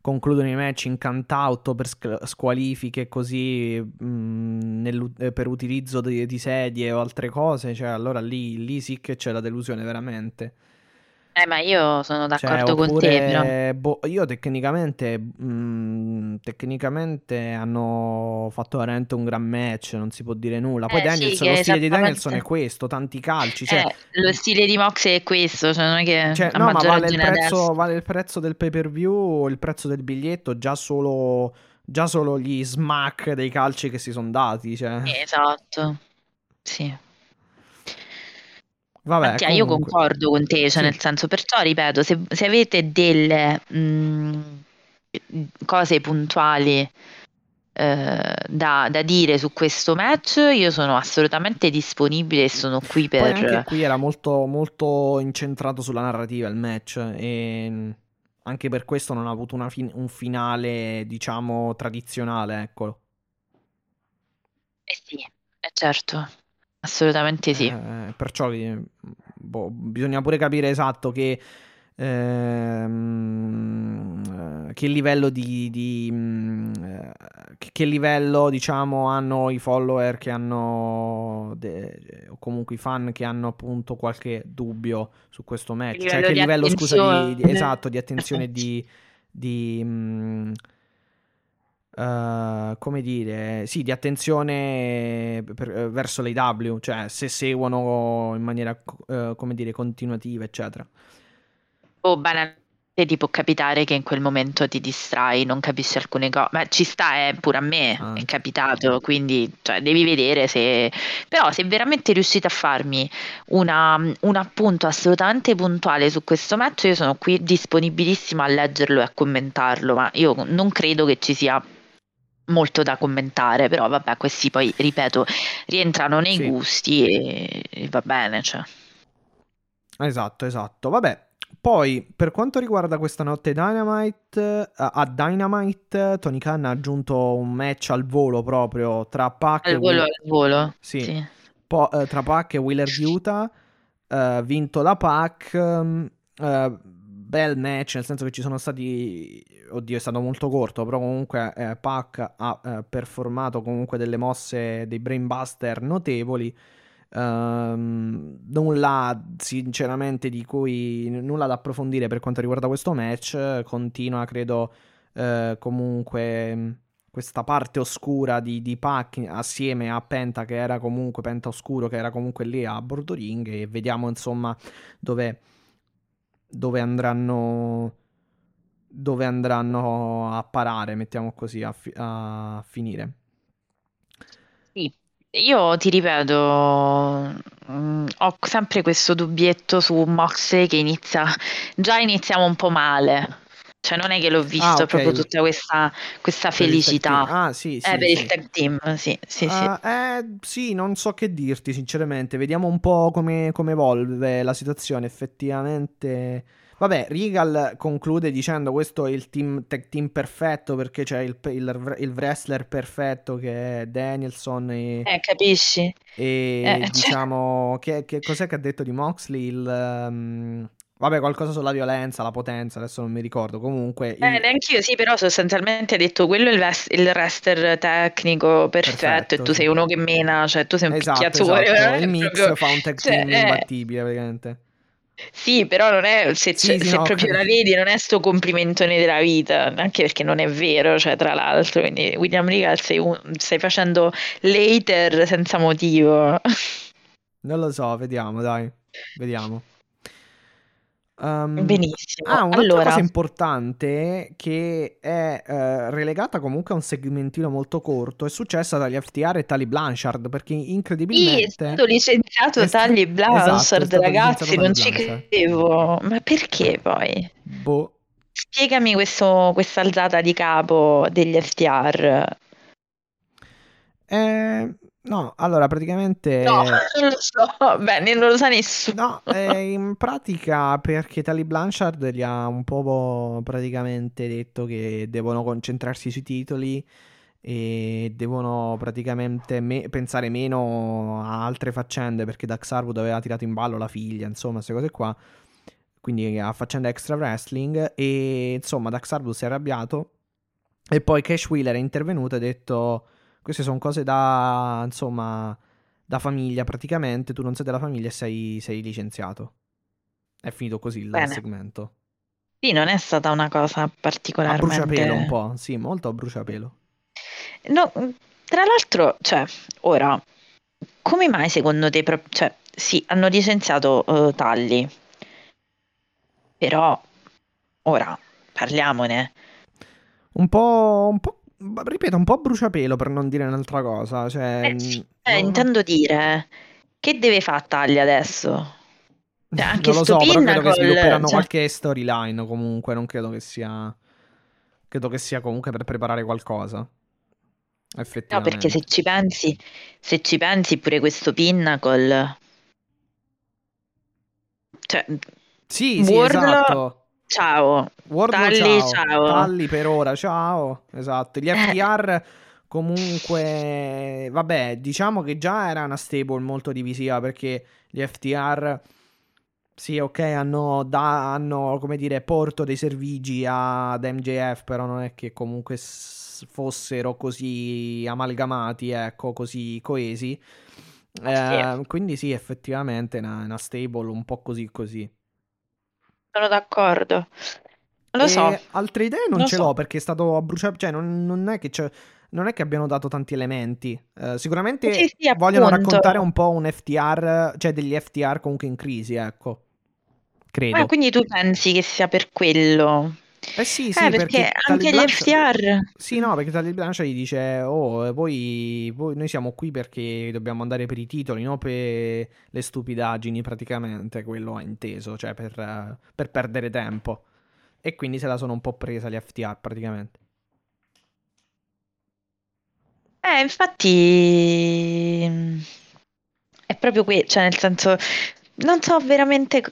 concludono i match in count per squalifiche così mh, mm, nel, per utilizzo di, di, sedie o altre cose, cioè allora lì, lì sì che c'è la delusione veramente. Eh, ma io sono cioè, d'accordo cioè, con te. Però. Boh, io tecnicamente, mh, mm, tecnicamente hanno fatto veramente un gran match, non si può dire nulla. Poi eh, Danielson, sì, lo stile di Danielson è questo, tanti calci. Cioè, eh, lo stile di Mox è questo, cioè non è che... Cioè, no, ma vale il, prezzo, vale il, prezzo, del pay per view, il prezzo del biglietto, già solo, già solo gli smack dei calci che si sono dati. Cioè. Esatto, sì. Vabbè, Mattia, io concordo con te, cioè sì. nel senso, perciò ripeto, se, se avete delle mh, mm, cose puntuali eh, da, da, dire su questo match, io sono assolutamente disponibile e sono qui per... Poi anche qui era molto, molto incentrato sulla narrativa il match e anche per questo non ha avuto fin- un finale, diciamo, tradizionale, ecco. Eh sì, eh certo. Assolutamente sì. Eh, perciò boh, bisogna pure capire esatto che, ehm, che livello di, di eh, che livello diciamo hanno i follower che hanno de, o comunque i fan che hanno appunto qualche dubbio su questo match. Cioè che livello scusa di, di, esatto di attenzione di, di mh, Uh, come dire, sì, di attenzione per, uh, verso l'AW, cioè se seguono in maniera, uh, come dire, continuativa, eccetera. Oh, banalmente ti può capitare che in quel momento ti distrai, non capisci alcune cose, ma ci sta, eh, pure a me Ah. è capitato, quindi cioè, devi vedere se... Però se veramente riuscite a farmi una- un appunto assolutamente puntuale su questo match, io sono qui disponibilissima a leggerlo e a commentarlo, ma io non credo che ci sia molto da commentare, però vabbè, questi poi, ripeto, rientrano nei Sì. gusti e, e va bene, cioè. Esatto, esatto. Vabbè, poi per quanto riguarda questa notte Dynamite, eh, a Dynamite Tony Khan ha aggiunto un match al volo proprio tra Pac e Al volo, Will- al volo. Sì. sì. po- eh, tra Pac e Wheeler Utah, eh, vinto da Pac. eh, bel match, nel senso che ci sono stati. Oddio, è stato molto corto, però comunque eh, Pac ha eh, performato comunque delle mosse, dei brainbuster notevoli. Ehm, nulla sinceramente di cui nulla da approfondire per quanto riguarda questo match. Continua, credo, eh, comunque questa parte oscura di, di Pac assieme a Penta, che era comunque Penta Oscuro, che era comunque lì a bordo ring. E vediamo insomma dove, dove andranno. Dove andranno a parare, mettiamo così, a, fi- a finire. Sì, io ti ripeto, mm, ho sempre questo dubbietto su Moxley che inizia, già iniziamo un po' male, cioè non è che l'ho visto Ah, ok. proprio tutta questa, questa felicità. Ah, sì, sì, Eh, per sì. il tag team, sì, sì, sì. Ah, eh, sì, non so che dirti, sinceramente. Vediamo un po' come, come evolve la situazione. Effettivamente. Vabbè, Regal conclude dicendo questo è il team, tag team perfetto perché c'è il, il- il wrestler perfetto che è Danielson e, Eh, capisci? e eh, cioè- diciamo che, che cos'è che ha detto di Moxley? Il, ehm, vabbè, qualcosa sulla violenza, la potenza, adesso non mi ricordo. Comunque, il- Eh, neanch'io sì, però sostanzialmente ha detto quello è il, ves- il wrestler tecnico perfetto, Perfetto, e tu sei uno che mena, cioè tu sei un esatto, picchiazzone. esatto. eh, Il mix proprio- fa un tag cioè, team eh, imbattibile, praticamente. Sì, però non è, se, Sì, sì, se no, proprio ok. la vedi, non è sto complimentone della vita, anche perché non è vero, cioè, tra l'altro, quindi William Regal sei un- stai facendo later senza motivo. Non lo so, vediamo, dai. Vediamo. Ehm, Benissimo. Ah, un'altra allora, cosa importante che è eh, relegata comunque a un segmentino molto corto è successa dagli FTR e Tali Blanchard perché sì, è incredibilmente stato licenziato è sta- esatto, è Blanchard, stato ragazzi, non Tali ci credevo. Ma perché poi? boh, Spiegami questo, questa alzata di capo degli FTR. Eh, no, allora praticamente No, non lo so, bene, non lo sa nessuno. No, eh, in pratica perché Tali Blanchard gli ha un po' praticamente detto che devono concentrarsi sui titoli e devono praticamente me- pensare meno a altre faccende perché Dax Harwood aveva tirato in ballo la figlia, insomma, queste cose qua. Quindi a faccenda extra wrestling e insomma Dax Harwood si è arrabbiato e poi Cash Wheeler è intervenuto e ha detto queste sono cose da insomma da famiglia praticamente, tu non sei della famiglia e sei, sei licenziato. È finito così il Bene. segmento. Sì, non è stata una cosa A particolarmente... bruciapelo un po', sì, molto a bruciapelo. No, tra l'altro, cioè, ora, come mai secondo te, pro- cioè, sì, hanno licenziato eh, Talli, però, ora, parliamone. Un po', un po', ripeto, un po' bruciapelo per non dire un'altra cosa. Cioè, Eh, sì, mm, eh, non- intendo dire, che deve fare Talli adesso? Cioè, anche non lo so, sto però credo che Pinnacle, svilupperanno cioè- qualche storyline comunque, non credo che sia... Credo che sia comunque per preparare qualcosa. No, perché se ci pensi, se ci pensi pure questo Pinnacle, cioè, Sì, sì, Wardlow- esatto. Ciao, Wardlow, Talli, ciao. ciao. Talli per ora, ciao. Esatto. Gli Eh. FTR comunque, vabbè, diciamo che già era una stable molto divisiva perché gli FTR, sì, ok, hanno, da- hanno come dire, porto dei servigi ad MJF, però non è che comunque s- fossero così amalgamati, ecco, così coesi. Eh, quindi sì, effettivamente è una, una stable un po' così così. Sono d'accordo. Lo so. E altre idee non Non ce so. l'ho perché è stato a bruciare, cioè non, non è che non è che abbiano dato tanti elementi. Eh, sicuramente Sì, sì, vogliono appunto. raccontare un po' un FTR, cioè degli FTR comunque in crisi, ecco. credo. Ah, quindi tu pensi che sia per quello? Eh sì, sì, Eh, perché Tali anche gli Blanchard- FTR... Sì, no, perché Tali Blanchard gli dice, oh, eh, voi, voi- noi siamo qui perché dobbiamo andare per i titoli, non per le stupidaggini praticamente, quello ha inteso, cioè per, eh, per perdere tempo. E quindi se la sono un po' presa gli FTR praticamente. Eh, infatti mm, è proprio qui, cioè nel senso, non so veramente,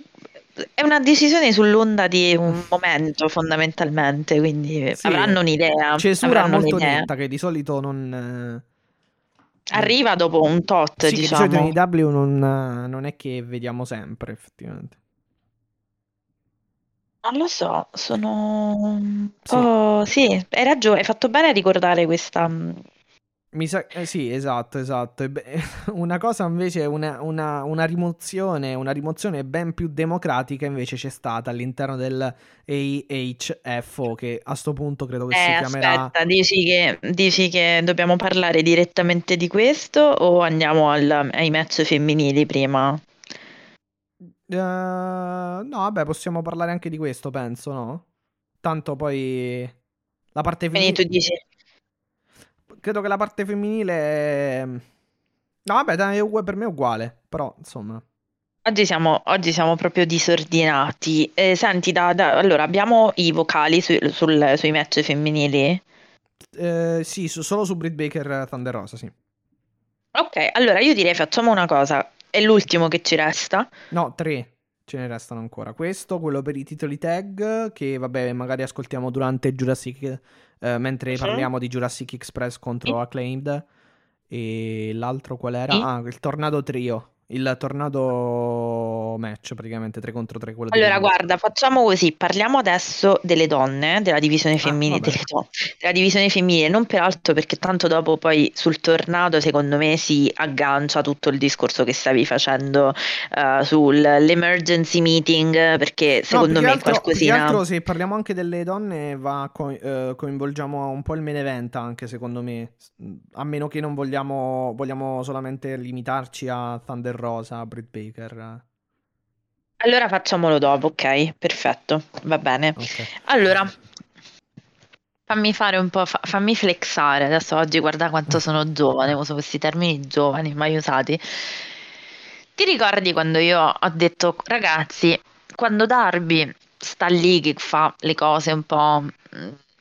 è una decisione sull'onda di un momento fondamentalmente, quindi Sì, avranno un'idea, Cesura avranno molto un'idea. netta che di solito non... eh, Arriva dopo un tot, Sì, che di solito diciamo. in IW non, non è che vediamo sempre, effettivamente. Non lo so, sono un Sì. po'... Sì, hai ragione, hai fatto bene a ricordare questa... Mi sa... eh, sì, esatto, esatto. Una cosa invece, una, una, una rimozione, una rimozione ben più democratica invece c'è stata all'interno del AHFO, che a sto punto credo che si Eh, chiamerà... aspetta, dici che, dici che dobbiamo parlare direttamente di questo o andiamo al- ai match femminili prima? Eh, no, vabbè, possiamo parlare anche di questo, penso, no? Tanto poi la parte Quindi tu femminile... dici... Credo che la parte femminile... è- No, vabbè, dai, per me è uguale, però, insomma... Oggi siamo, oggi siamo proprio disordinati. Eh, senti, da, da- allora abbiamo i vocali su- sul- sui match femminili. Eh, sì, su- solo su Britt Baker Thunder Rosa, sì. Ok, allora io direi facciamo una cosa. È l'ultimo che ci resta. No, tre ce ne restano ancora. Questo, quello per i titoli tag, che vabbè, magari ascoltiamo durante Jurassic, eh, mentre Sì. parliamo di Jurassic Express contro Sì. Acclaimed. E l'altro qual era? Sì. Ah, il Tornado Trio. Il Tornado match, praticamente 3 contro 3. Quello Allora, guarda, facciamo così. Parliamo adesso delle donne, della divisione Ah, femminile, vabbè. delle donne, della divisione femminile, non peraltro perché tanto dopo poi sul tornado secondo me si aggancia tutto il discorso che stavi facendo eh, sull'emergency meeting, perché No, secondo più che me altro, più qualcosina... altro se parliamo anche delle donne, va co- eh, coinvolgiamo un po' il main event anche, secondo me. A meno che non vogliamo, vogliamo solamente limitarci a Thunder Rosa, Britt Baker. Allora facciamolo dopo, ok? Perfetto, va bene. Ok. Allora, fammi fare un po', fa- fammi flexare. Adesso oggi guarda quanto sono giovane, uso questi termini giovani, mai usati. Ti ricordi quando io ho detto, ragazzi, quando Darby sta lì che fa le cose un po'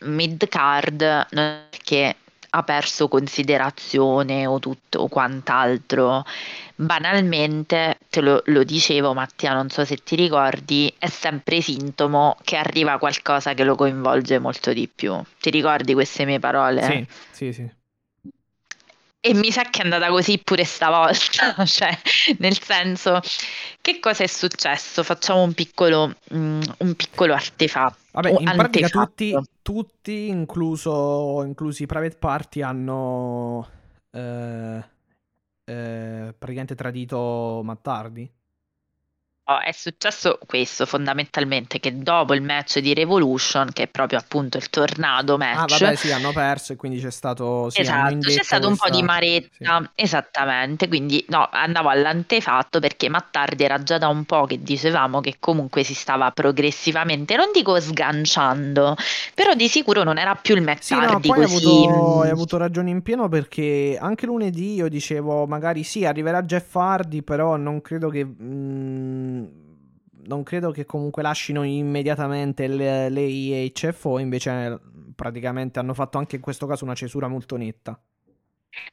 mid card, non è che ha perso considerazione o tutto o quant'altro. Banalmente, te lo, lo dicevo Mattia, non so se ti ricordi, è sempre sintomo che arriva qualcosa che lo coinvolge molto di più. Ti ricordi queste mie parole? Sì, sì, sì. E mi sa che è andata così pure stavolta, cioè nel senso, che cosa è successo? Facciamo un piccolo, mm, un piccolo artefatto. Vabbè, in pratica tutti, tutti incluso, inclusi i private party, hanno eh, eh, praticamente tradito Mattardi. Oh, è successo questo fondamentalmente, che dopo il match di Revolution, che è proprio appunto il tornado Ah, match, vabbè, sì, hanno perso e quindi c'è stato... Sì, Esatto, c'è stato un po' di maretta, esattamente, quindi no, andavo all'antefatto perché Mattardi era già da un po' che dicevamo che comunque si stava progressivamente, non dico sganciando, però di sicuro non era più il Sì, no, Mattardi poi hai così... avuto, hai avuto ragione in pieno perché anche lunedì io dicevo magari sì, arriverà Jeff Hardy, però non credo che... mm, non credo che comunque lasciano immediatamente le, le IHFO, invece praticamente hanno fatto anche in questo caso una cesura molto netta.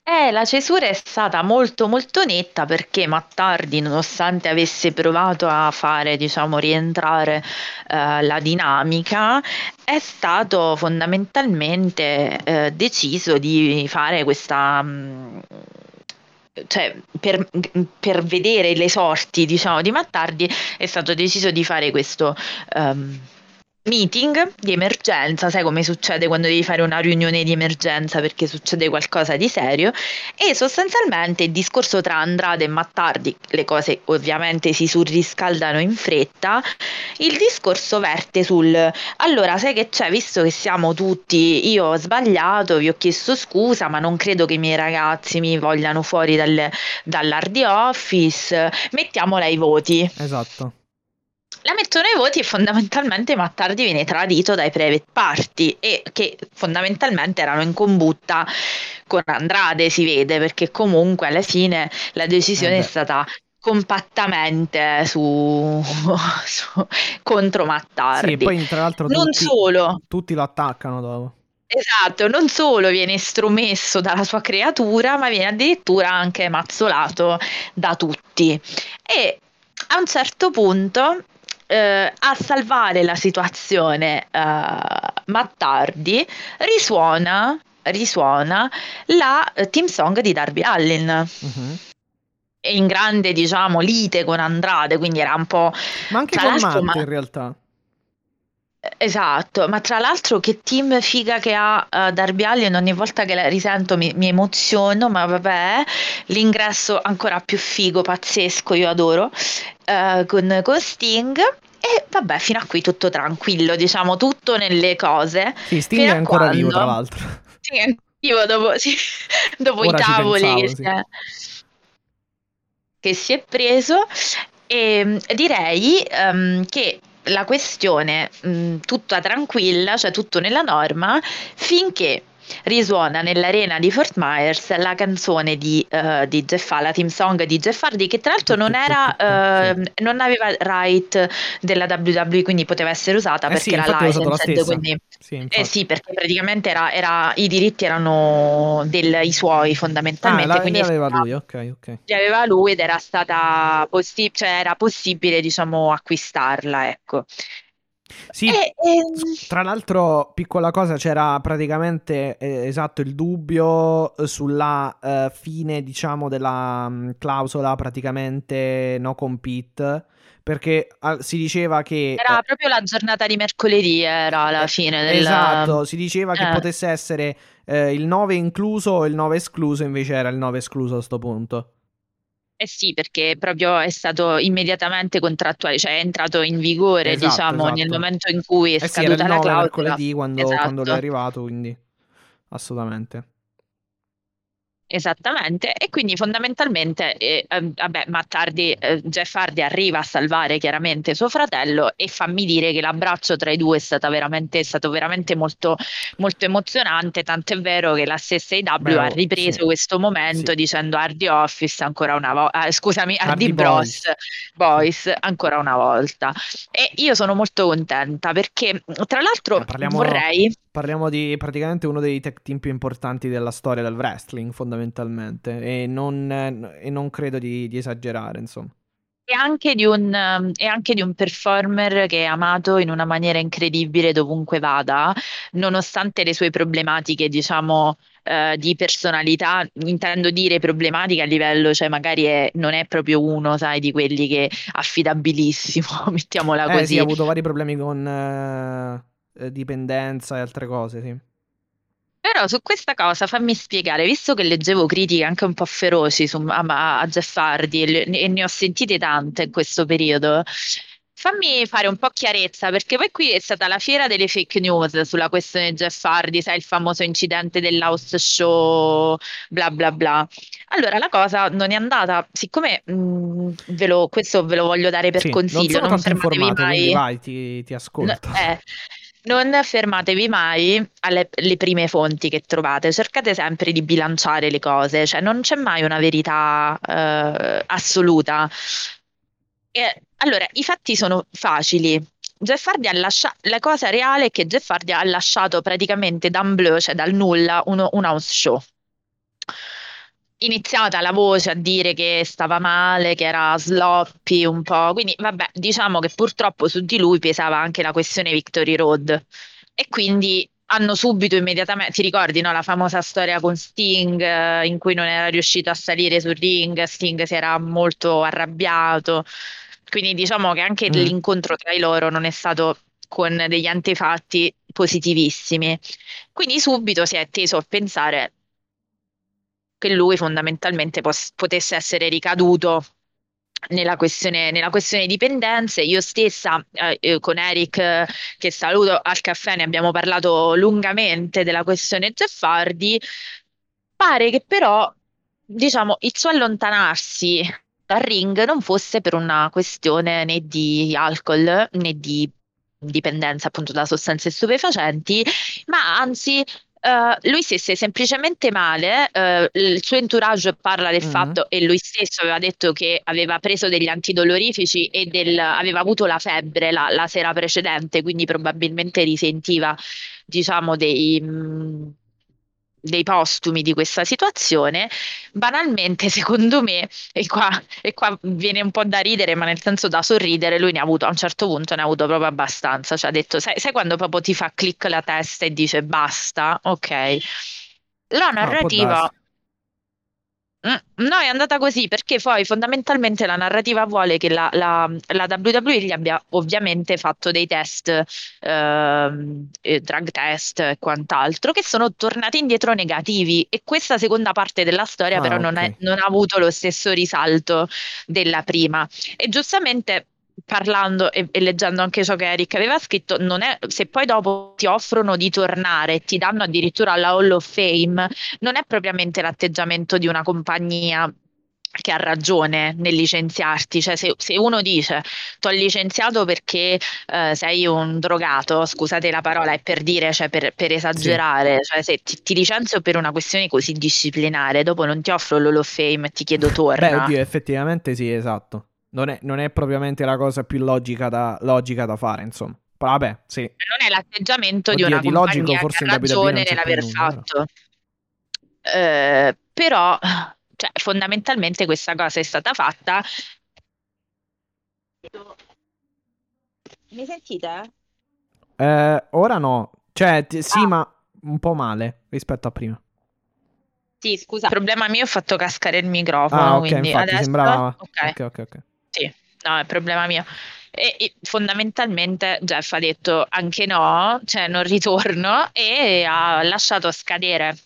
Eh, la cesura è stata molto molto netta perché Mattardi, nonostante avesse provato a fare, diciamo, rientrare eh, la dinamica, è stato fondamentalmente eh, deciso di fare questa... mm, cioè, per, per vedere le sorti, diciamo, di Mattardi, è stato deciso di fare questo ehm, meeting di emergenza, sai come succede quando devi fare una riunione di emergenza perché succede qualcosa di serio e sostanzialmente il discorso tra Andrade e Mattardi, le cose ovviamente si surriscaldano in fretta, il discorso verte sul allora sai che c'è, visto che siamo tutti, io ho sbagliato, vi ho chiesto scusa, ma non credo che i miei ragazzi mi vogliano fuori dal, dall'Hardy Office, mettiamola ai voti. Esatto. La mettono ai voti e fondamentalmente Mattardi viene tradito dai private party e che fondamentalmente erano in combutta con Andrade, si vede, perché comunque alla fine la decisione Eh è stata compattamente su, su- contro Mattardi. Sì, poi tra l'altro non tutti, solo, tutti lo attaccano dopo. Esatto, non solo viene estromesso dalla sua creatura, ma viene addirittura anche mazzolato da tutti. E a un certo punto, eh, a salvare la situazione, eh, Mattardi risuona, risuona la eh, team song di Darby Allin. E in grande, diciamo, lite con Andrade, quindi era un po'. Ma anche Tra con Matt ma- in realtà. Esatto, ma tra l'altro che team figa che ha uh, Darby Allin, ogni volta che la risento mi, mi emoziono, ma vabbè, l'ingresso ancora più figo, pazzesco, io adoro, eh, con, con Sting. E vabbè, fino a qui tutto tranquillo, diciamo tutto nelle cose. Sì, Sting è ancora vivo, quando- tra l'altro. Sì, anch'io dopo, sì, dopo i tavoli pensavo, che, sì. si è, che si è preso, e mm, direi ehm, che la questione mh, tutta tranquilla, cioè tutto nella norma, finché risuona nell'arena di Fort Myers la canzone di, eh, di Jeff Hardy, la team song di Jeff Hardy, che tra l'altro non era, ehm, non aveva right della WWE, quindi poteva essere usata Eh perché sì, era licensed, quindi Sì, eh sì, perché praticamente era, era- i diritti erano dei suoi Ah, fondamentalmente, la, quindi li aveva stava- lui, ok, ok. li aveva lui ed era stata possi- cioè era possibile, diciamo, acquistarla, ecco. Sì, E- ehm, s- tra l'altro, piccola cosa, c'era praticamente eh, esatto il dubbio eh, sulla eh, fine, diciamo, della mh, clausola praticamente no compete, perché si diceva che era eh, proprio la giornata di mercoledì, era la eh, fine del... Esatto, si diceva che eh. potesse essere eh, il 9 incluso o il 9 escluso, invece era il 9 escluso a sto punto. Eh sì, perché proprio è stato immediatamente contrattuale, cioè è entrato in vigore, Esatto, diciamo, nel esatto. momento in cui è Eh sì, era scaduta la 9 clausola. mercoledì quando, quando lui è Esatto. arrivato, quindi assolutamente. Esattamente, e quindi fondamentalmente, eh, ehm, vabbè, Mattardi, eh, Jeff Hardy arriva a salvare chiaramente suo fratello e fammi dire che l'abbraccio tra i due è, stata veramente, è stato veramente molto, molto emozionante, tant'è vero che la stessa AW Beh, ha ripreso sì. questo momento Sì. dicendo Hardy Office ancora una volta, scusami, Hardy, Hardy Bros, Boys. Boys ancora una volta. E io sono molto contenta perché, tra l'altro, Eh, vorrei... Parliamo di praticamente uno dei tech team più importanti della storia del wrestling, fondamentalmente, e non, e non credo di, di esagerare, insomma. E anche di un, e anche di un performer che è amato in una maniera incredibile dovunque vada, nonostante le sue problematiche, diciamo, eh, di personalità, intendo dire problematiche a livello, cioè magari è- non è proprio uno, sai, di quelli che affidabilissimo, mettiamola Eh così. sì, ha avuto vari problemi con eh, eh, dipendenza e altre cose, sì. Però su questa cosa fammi spiegare, visto che leggevo critiche anche un po' feroci su, a, a Jeff Hardy e, le- e ne ho sentite tante in questo periodo, fammi fare un po' chiarezza, perché poi qui è stata la fiera delle fake news sulla questione Jeff Hardy, sai, il famoso incidente dell'house show, bla bla bla. Allora, la cosa non è andata, siccome mh, ve lo- questo ve lo voglio dare per Sì, non consiglio, sono non fermatevi mai. vai, ti, ti ascolto. No, eh, non fermatevi mai alle prime fonti che trovate, cercate sempre di bilanciare le cose, cioè non c'è mai una verità eh, assoluta. E, allora, i fatti sono facili. Jeff Hardy ha lasciato, la cosa reale è che Jeff Hardy ha lasciato praticamente Dan Bleu, cioè dal nulla, uno- un house show. Iniziata la voce a dire che stava male, che era sloppy un po', quindi vabbè, diciamo che purtroppo su di lui pesava anche la questione Victory Road e quindi hanno subito immediatamente, ti ricordi, no, la famosa storia con Sting eh, in cui non era riuscito a salire sul ring, Sting si era molto arrabbiato, quindi diciamo che anche Mm. l'incontro tra i loro non è stato con degli antefatti positivissimi. Quindi subito si è teso a pensare che lui fondamentalmente pos- potesse essere ricaduto nella questione, nella questione dipendenze. Io stessa eh, eh, con Eric, eh, che saluto al caffè, ne abbiamo parlato lungamente della questione Jeff Hardy. Pare che però, diciamo, il suo allontanarsi dal ring non fosse per una questione né di alcol né di dipendenza appunto da sostanze stupefacenti, ma anzi Uh, lui stesse semplicemente male, uh, il suo entourage parla del mm-hmm. fatto e lui stesso aveva detto che aveva preso degli antidolorifici e del, aveva avuto la febbre la, la, sera precedente, quindi probabilmente risentiva diciamo dei... Mh, mm, dei postumi di questa situazione, banalmente, secondo me, e qua, e qua, viene un po' da ridere, ma nel senso da sorridere, lui ne ha avuto a un certo punto, ne ha avuto proprio abbastanza. Cioè ha detto, sai, sai quando proprio ti fa click la testa e dice basta? Ok. La narrativa. No, no, è andata così perché poi fondamentalmente la narrativa vuole che la, la, la WWE gli abbia ovviamente fatto dei test, ehm, eh, drug test e quant'altro, che sono tornati indietro negativi e questa seconda parte della storia ah, però okay. non, è, non ha avuto lo stesso risalto della prima. E giustamente parlando e, e, leggendo anche ciò che Eric aveva scritto, non è, se poi dopo ti offrono di tornare ti danno addirittura la Hall of Fame, non è propriamente l'atteggiamento di una compagnia che ha ragione nel licenziarti, cioè se, se uno dice ti ho licenziato perché eh, sei un drogato, scusate la parola, è per dire, cioè per, per esagerare, sì. cioè se ti, ti, licenzio per una questione così disciplinare, dopo non ti offro l'Hall of Fame e ti chiedo torna. Beh, oddio, effettivamente sì, esatto non è, non è propriamente la cosa più logica da, logica da fare, insomma. Però vabbè, sì. Non è l'atteggiamento Oddio, di una di compagnia logico, che ha ragione nell'aver fatto. Eh, però, cioè, fondamentalmente questa cosa è stata fatta. Mi sentite? Eh, ora no. Cioè, t- sì, ah. ma un po' male rispetto a prima. Sì, scusa, il problema mio ho fatto cascare il microfono, ah, ok, quindi infatti adesso... sembrava... Ok, ok, ok. okay. No, è problema mio. E, e, fondamentalmente Jeff ha detto anche no, cioè non ritorno e ha lasciato scadere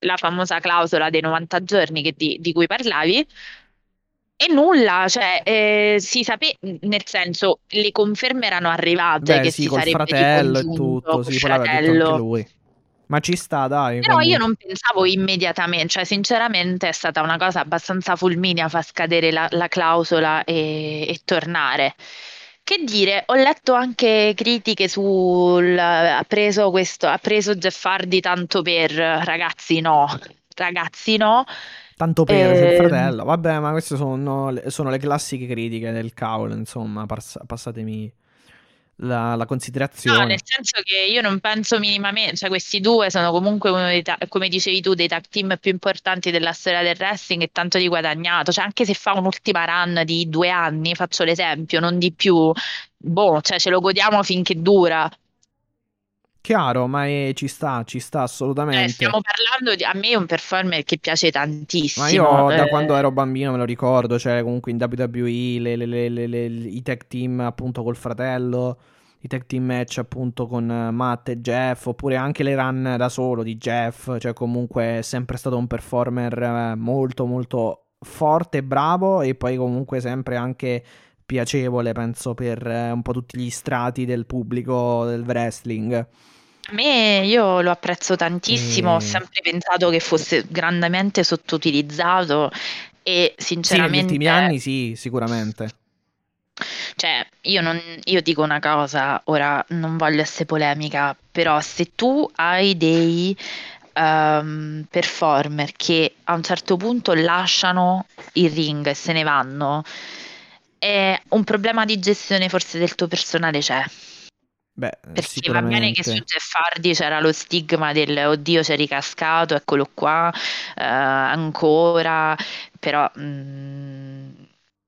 la famosa clausola dei 90 giorni di, di, cui parlavi e nulla, cioè eh, si sapeva, nel senso le conferme erano arrivate Beh, che sì, si col sarebbe fratello e tutto, sì, poi detto anche lui. Ma ci sta, dai. Però comunque. io non pensavo immediatamente, cioè sinceramente è stata una cosa abbastanza fulminea far scadere la, la clausola e, e, tornare. Che dire, ho letto anche critiche sul ha preso questo, ha preso Jeff Hardy tanto per ragazzi no, ragazzi no. Tanto per e... il fratello, vabbè, ma queste sono, sono le classiche critiche del cavolo, insomma, pass- passatemi la, la, considerazione. No, nel senso che io non penso minimamente, cioè questi due sono comunque uno dei, ta- come dicevi tu, dei tag team più importanti della storia del wrestling e tanto di guadagnato, cioè anche se fa un'ultima run di due anni, faccio l'esempio, non di più, boh, cioè ce lo godiamo finché dura. Chiaro, ma è, ci sta, ci sta assolutamente. Eh, stiamo parlando di, a me è un performer che piace tantissimo. Ma io eh. da quando ero bambino me lo ricordo, cioè comunque in WWE le, le, le, i tag team appunto col fratello, i tag team match appunto con Matt e Jeff, oppure anche le run da solo di Jeff, cioè comunque è sempre stato un performer eh, molto molto forte e bravo e poi comunque sempre anche piacevole, penso, per eh, un po' tutti gli strati del pubblico del wrestling. A me io lo apprezzo tantissimo, ho sempre pensato che fosse grandemente sottoutilizzato e Sì, negli sinceramente, ultimi anni sì, sicuramente. cioè, io, non- io dico una cosa, ora non voglio essere polemica, però se tu hai dei ehm, performer che a un certo punto lasciano il ring e se ne vanno, è un problema di gestione forse del tuo personale c'è. Beh, Perché va bene che su Jeff Hardy c'era lo stigma del oddio c'è ricascato, eccolo qua, eh, ancora, però mh, mm,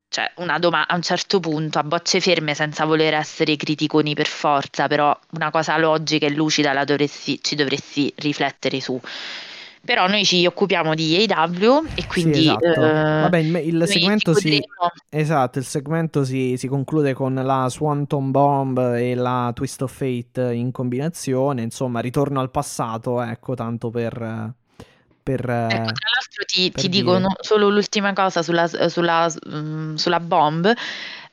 cioè una doma- a un certo punto a bocce ferme senza voler essere criticoni per forza, però una cosa logica e lucida la dovresti, ci dovresti riflettere su. Però noi ci occupiamo di AW e quindi... Sì, esatto. eh, Vabbè, il, il segmento si... Esatto, il segmento si, si, conclude con la Swanton Bomb e la Twist of Fate in combinazione, insomma, ritorno al passato, ecco, tanto per... Per, ecco, tra l'altro ti, ti dico no, solo l'ultima cosa sulla, sulla, um, sulla bomb.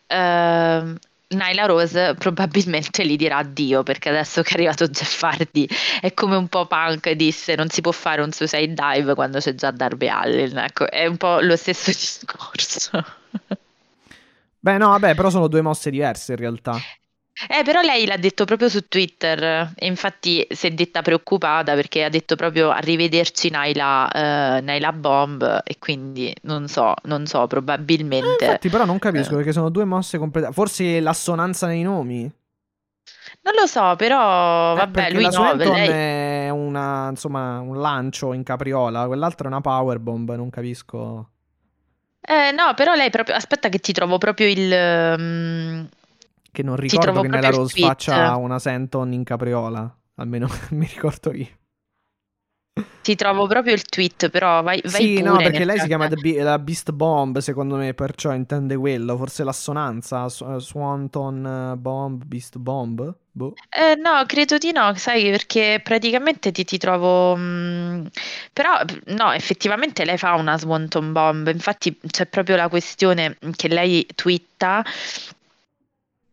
Uh, Nyla Rose probabilmente gli dirà addio perché adesso che è arrivato Jeff Hardy è come un po' Punk disse non si può fare un suicide dive quando c'è già Darby Allin. Ecco è un po' lo stesso discorso. Beh no vabbè però sono due mosse diverse in realtà eh, però lei l'ha detto proprio su Twitter e infatti si è detta preoccupata perché ha detto proprio arrivederci Naila, eh, Naila Bomb e quindi non so, non so, probabilmente... Eh, infatti però non capisco eh. perché sono due mosse completamente... Forse l'assonanza nei nomi? Non lo so, però Eh, vabbè, lui la no, lei... è una, insomma, un lancio in capriola, quell'altro è una powerbomb, non capisco... Eh, no, però lei proprio... Aspetta che ti trovo proprio il... mm, Che non ricordo che Nella Rose tweet. faccia una Senton in capriola, almeno mi ricordo io. Ti trovo proprio il tweet, però vai, vai Sì, no, perché lei si chiama. Be- la Beast Bomb, secondo me, perciò intende quello. Forse l'assonanza, Sw- Swanton eh, Bomb, Beast Bomb? Boh. Eh, no, credo di no, sai, perché praticamente ti, ti trovo... mm, però, no, effettivamente lei fa una Swanton Bomb, infatti c'è proprio la questione che lei twitta...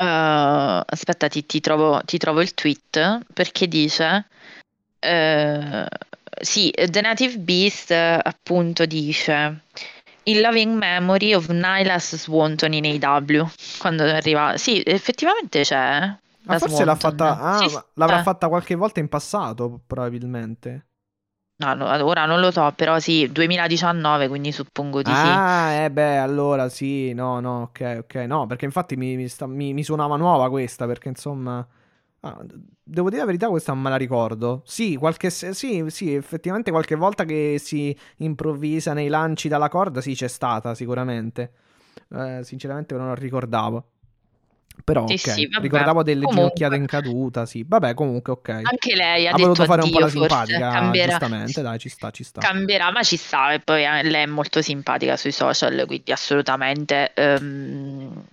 eh, aspetta, ti, ti trovo, ti trovo il tweet, perché dice... eh, sì, The Native Beast eh, appunto dice... In loving memory of Nylas Swanton in AW, quando arriva... Sì, effettivamente c'è. Ma la forse l'ha Swanton. fatta. Ah, Sì, ma l'avrà eh. fatta qualche volta in passato, probabilmente. No, no, ora non lo so, però sì, 2019, quindi suppongo di sì. Ah, eh beh, allora sì, no, no, ok, ok. No, perché infatti mi, mi sta- mi- mi suonava nuova questa, perché insomma... ah, devo dire la verità, questa me la ricordo. Sì, qualche, sì, sì, effettivamente qualche volta che si improvvisa nei lanci dalla corda, sì, c'è stata, sicuramente. Eh, sinceramente non la ricordavo. Però, Sì, ok, sì, ricordavo delle Comunque. ginocchiate in caduta, sì. Vabbè, comunque, ok. Anche lei ha ha voluto fare un po' la simpatica, cambierà, giustamente, dai, ci sta, ci sta. cambierà, ma ci sta, e poi eh, lei è molto simpatica sui social, quindi assolutamente... ehm,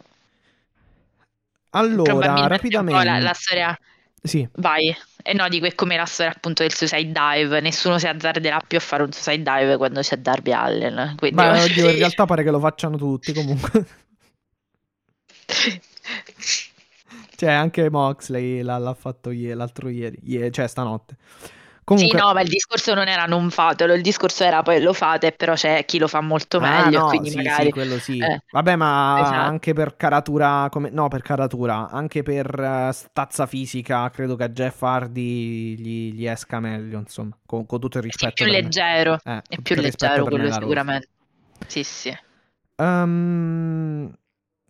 Allora, rapidamente. la, la storia... Sì, Vai. E no, dico, è come la storia appunto del suicide dive, nessuno si azzarderà più a fare un suicide dive quando c'è Darby Allen, quindi... ma oddio, in realtà pare che lo facciano tutti comunque. Cioè, anche Moxley l'ha, l'ha fatto ieri, l'altro ieri, ieri, cioè stanotte. Comunque, Sì, no, ma il discorso non era non fatelo, il discorso era poi lo fate, però c'è chi lo fa molto Ah, meglio, no, quindi sì, magari... sì, quello sì. eh, Vabbè, ma esatto. anche per caratura, come... no, per caratura, anche per eh, stazza fisica, credo che a Jeff Hardy gli, gli esca meglio, insomma, con, con tutto il rispetto più per me. leggero, Eh, è più leggero quello sicuramente. Sì, sì. Ehm,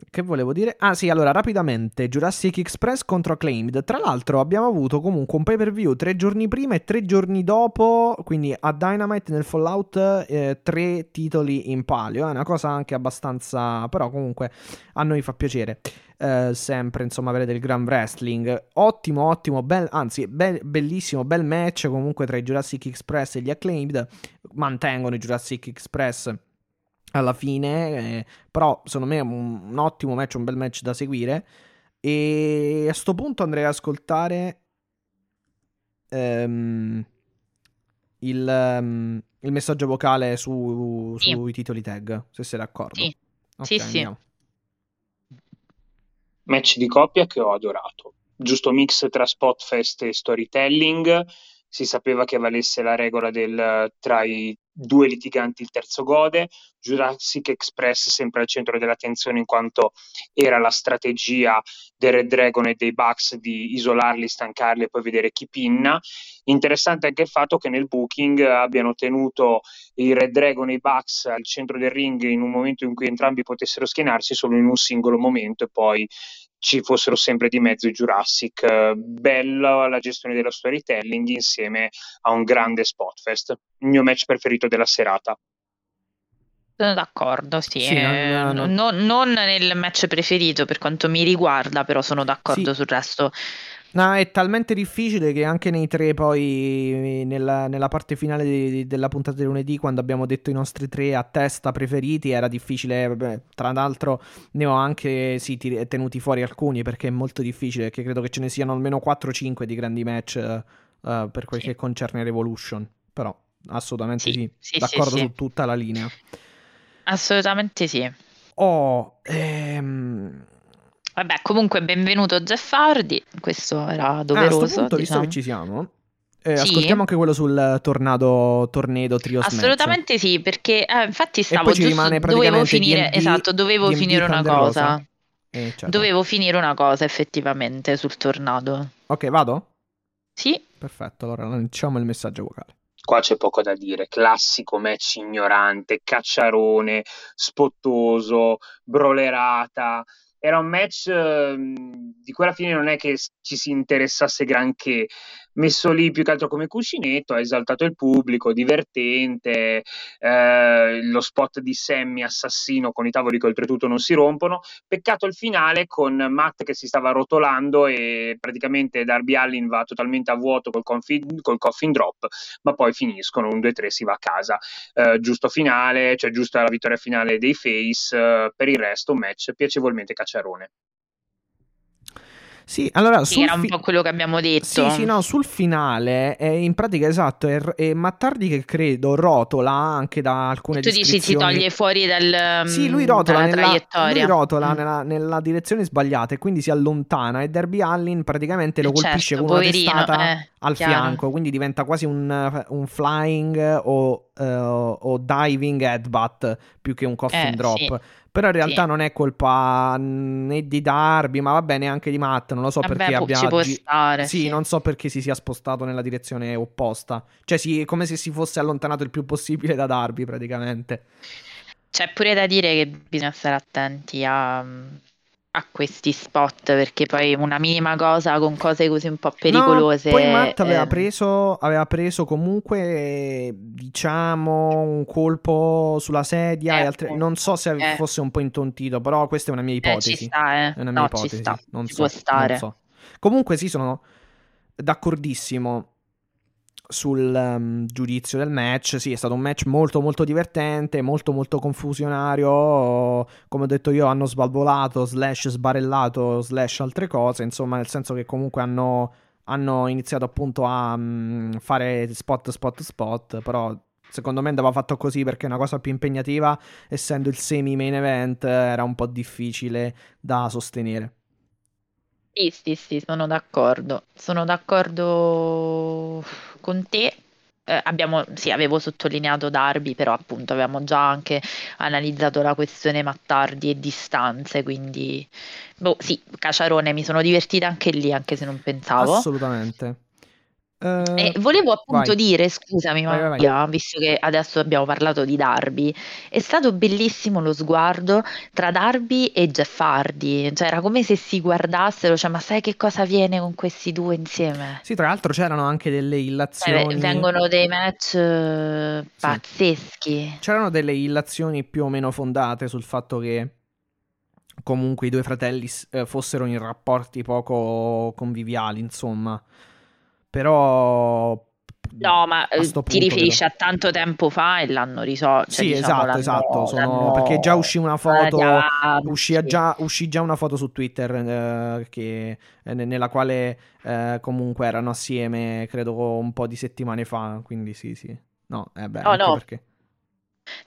che volevo dire? Ah sì, allora rapidamente Jurassic Express contro Acclaimed. Tra l'altro abbiamo avuto comunque un pay per view tre giorni prima e tre giorni dopo, quindi a Dynamite nel Fallout eh, tre titoli in palio. È una cosa anche abbastanza, però comunque a noi fa piacere. eh, sempre insomma avere del gran wrestling ottimo ottimo bel, anzi bel- bellissimo bel match comunque tra i Jurassic Express e gli Acclaimed mantengono i Jurassic Express alla fine, eh, però secondo me è un, un ottimo match, un bel match da seguire. E a sto punto andrei ad ascoltare ehm, il, ehm, il messaggio vocale su- Sì. sui titoli tag, se sei d'accordo. Sì. Ok, Sì, sì. match di coppia che ho adorato. Giusto mix tra spotfest e storytelling. Si sapeva che valesse la regola del tra i due litiganti il terzo gode. Jurassic Express sempre al centro dell'attenzione in quanto era la strategia del Red Dragon e dei Bucks di isolarli, stancarli e poi vedere chi pinna. Interessante anche il fatto che nel booking abbiano tenuto i Red Dragon e i Bucks al centro del ring in un momento in cui entrambi potessero schienarsi solo in un singolo momento e poi ci fossero sempre di mezzo i Jurassic. Bella la gestione dello storytelling insieme a un grande spotfest. Il mio match preferito della serata. Sono d'accordo, sì. Sì, non- eh, non- non, non nel match preferito per quanto mi riguarda, però sono d'accordo Sì. sul resto. No, è talmente difficile che anche nei tre, poi nella, nella parte finale di- della puntata di lunedì, quando abbiamo detto i nostri tre a testa preferiti, era difficile. vabbè, tra l'altro, ne ho anche sì, ti- tenuti fuori alcuni perché è molto difficile. Perché credo che ce ne siano almeno 4-5 di grandi match eh, per quel Sì. che concerne Revolution. Però, assolutamente Sì, sì, d'accordo su tutta la linea. Assolutamente sì. Oh, ehm, Vabbè, comunque benvenuto Jeff Hardy, questo era Ah, a doveroso. punto, visto diciamo. che ci siamo, eh, Sì. ascoltiamo anche quello sul tornado tornado match. Assolutamente sì, perché eh, infatti stavo giusto, dovevo finire, D&D esatto, dovevo D&D finire una cosa. Eh, certo. Dovevo finire una cosa effettivamente sul tornado. Ok, vado? Sì, Perfetto, allora lanciamo il messaggio vocale. Qua c'è poco da dire, classico match ignorante, cacciarone, spottoso, brolerata. Era un match ehm, di cui alla fine non è che ci si interessasse granché, messo lì più che altro come cuscinetto, ha esaltato il pubblico, divertente, eh, lo spot di Sammy assassino con i tavoli che oltretutto non si rompono. Peccato il finale con Matt che si stava rotolando e praticamente Darby Allin va totalmente a vuoto col coffin, col coffin drop, ma poi finiscono un 2-3 si va a casa. Eh, giusto finale, cioè giusta la vittoria finale dei Face, eh, per il resto un match piacevolmente cacciarone. Sì, allora sul era un fi- po' quello che abbiamo detto. Sì, sì, no, sul finale, è in pratica esatto, è, è Mattardi che credo rotola anche da alcune Tu dici si toglie fuori dal, Sì, lui mm, rotola, dalla nella, traiettoria. lui rotola Mm. nella, nella direzione sbagliata e quindi si allontana e Derby Allin praticamente lo Eh, colpisce certo, con una testata eh, al chiaro. fianco, quindi diventa quasi un, un flying o, eh, o diving headbutt più che un coffin Eh, drop. sì. Però in realtà Sì. non è colpa né di Darby, ma va bene anche di Matt, non lo so Vabbè, perché può- abbia ci può stare, Sì, sì. non so perché si sia spostato nella direzione opposta. Cioè, sì, è come se si fosse allontanato il più possibile da Darby, praticamente. C'è pure da dire che bisogna stare attenti a, a questi spot perché poi una minima cosa con cose così un po' pericolose. No, poi Matt aveva eh, preso, aveva preso comunque, eh, diciamo, un colpo sulla sedia e Ecco. altre... Non so se Eh. fosse un po' intontito, però questa è una mia eh, ipotesi. ci sta, eh. È una mia No, ipotesi, ci sta, non ci so, può stare. so. Comunque sì, sono d'accordissimo sul ehm, giudizio del match. Sì, è stato un match molto molto divertente, molto molto confusionario. Come ho detto io, hanno svalvolato, slash sbarellato, slash altre cose. Insomma, nel senso che comunque hanno, hanno iniziato appunto a mm, fare spot, spot, spot. Però secondo me andava fatto così perché è una cosa più impegnativa, essendo il semi-main event, era un po' difficile da sostenere. Sì, sì, sì, sono d'accordo. Sono d'accordo con te. Eh, abbiamo, sì, avevo sottolineato Darby, però appunto avevamo già anche analizzato la questione Mattardi e distanze, quindi boh, sì, Caciarone, mi sono divertita anche lì, anche se non pensavo. Assolutamente. Eh, E volevo appunto vai. dire, scusami Vai, vai, vai. Visto che adesso abbiamo parlato di Darby, è stato bellissimo lo sguardo tra Darby e Jeff Hardy, cioè era come se si guardassero, cioè ma sai che cosa viene con questi due insieme? Sì, tra l'altro c'erano anche delle Cioè, illazioni. vengono dei match eh, pazzeschi. C'erano delle illazioni più o meno fondate sul fatto che comunque i due fratelli eh, fossero in rapporti poco conviviali, insomma. Però No, ma eh, ti riferisci vedo- a tanto tempo fa e l'hanno risolto. Cioè, Sì, diciamo, esatto, l'hanno- esatto, sono- perché già uscì una foto, radiato, uscì già, uscì già una foto su Twitter eh, che- eh, ne- nella quale eh, comunque erano assieme, credo un po' di settimane fa, quindi sì, sì. No, eh beh, No, anche no. perché...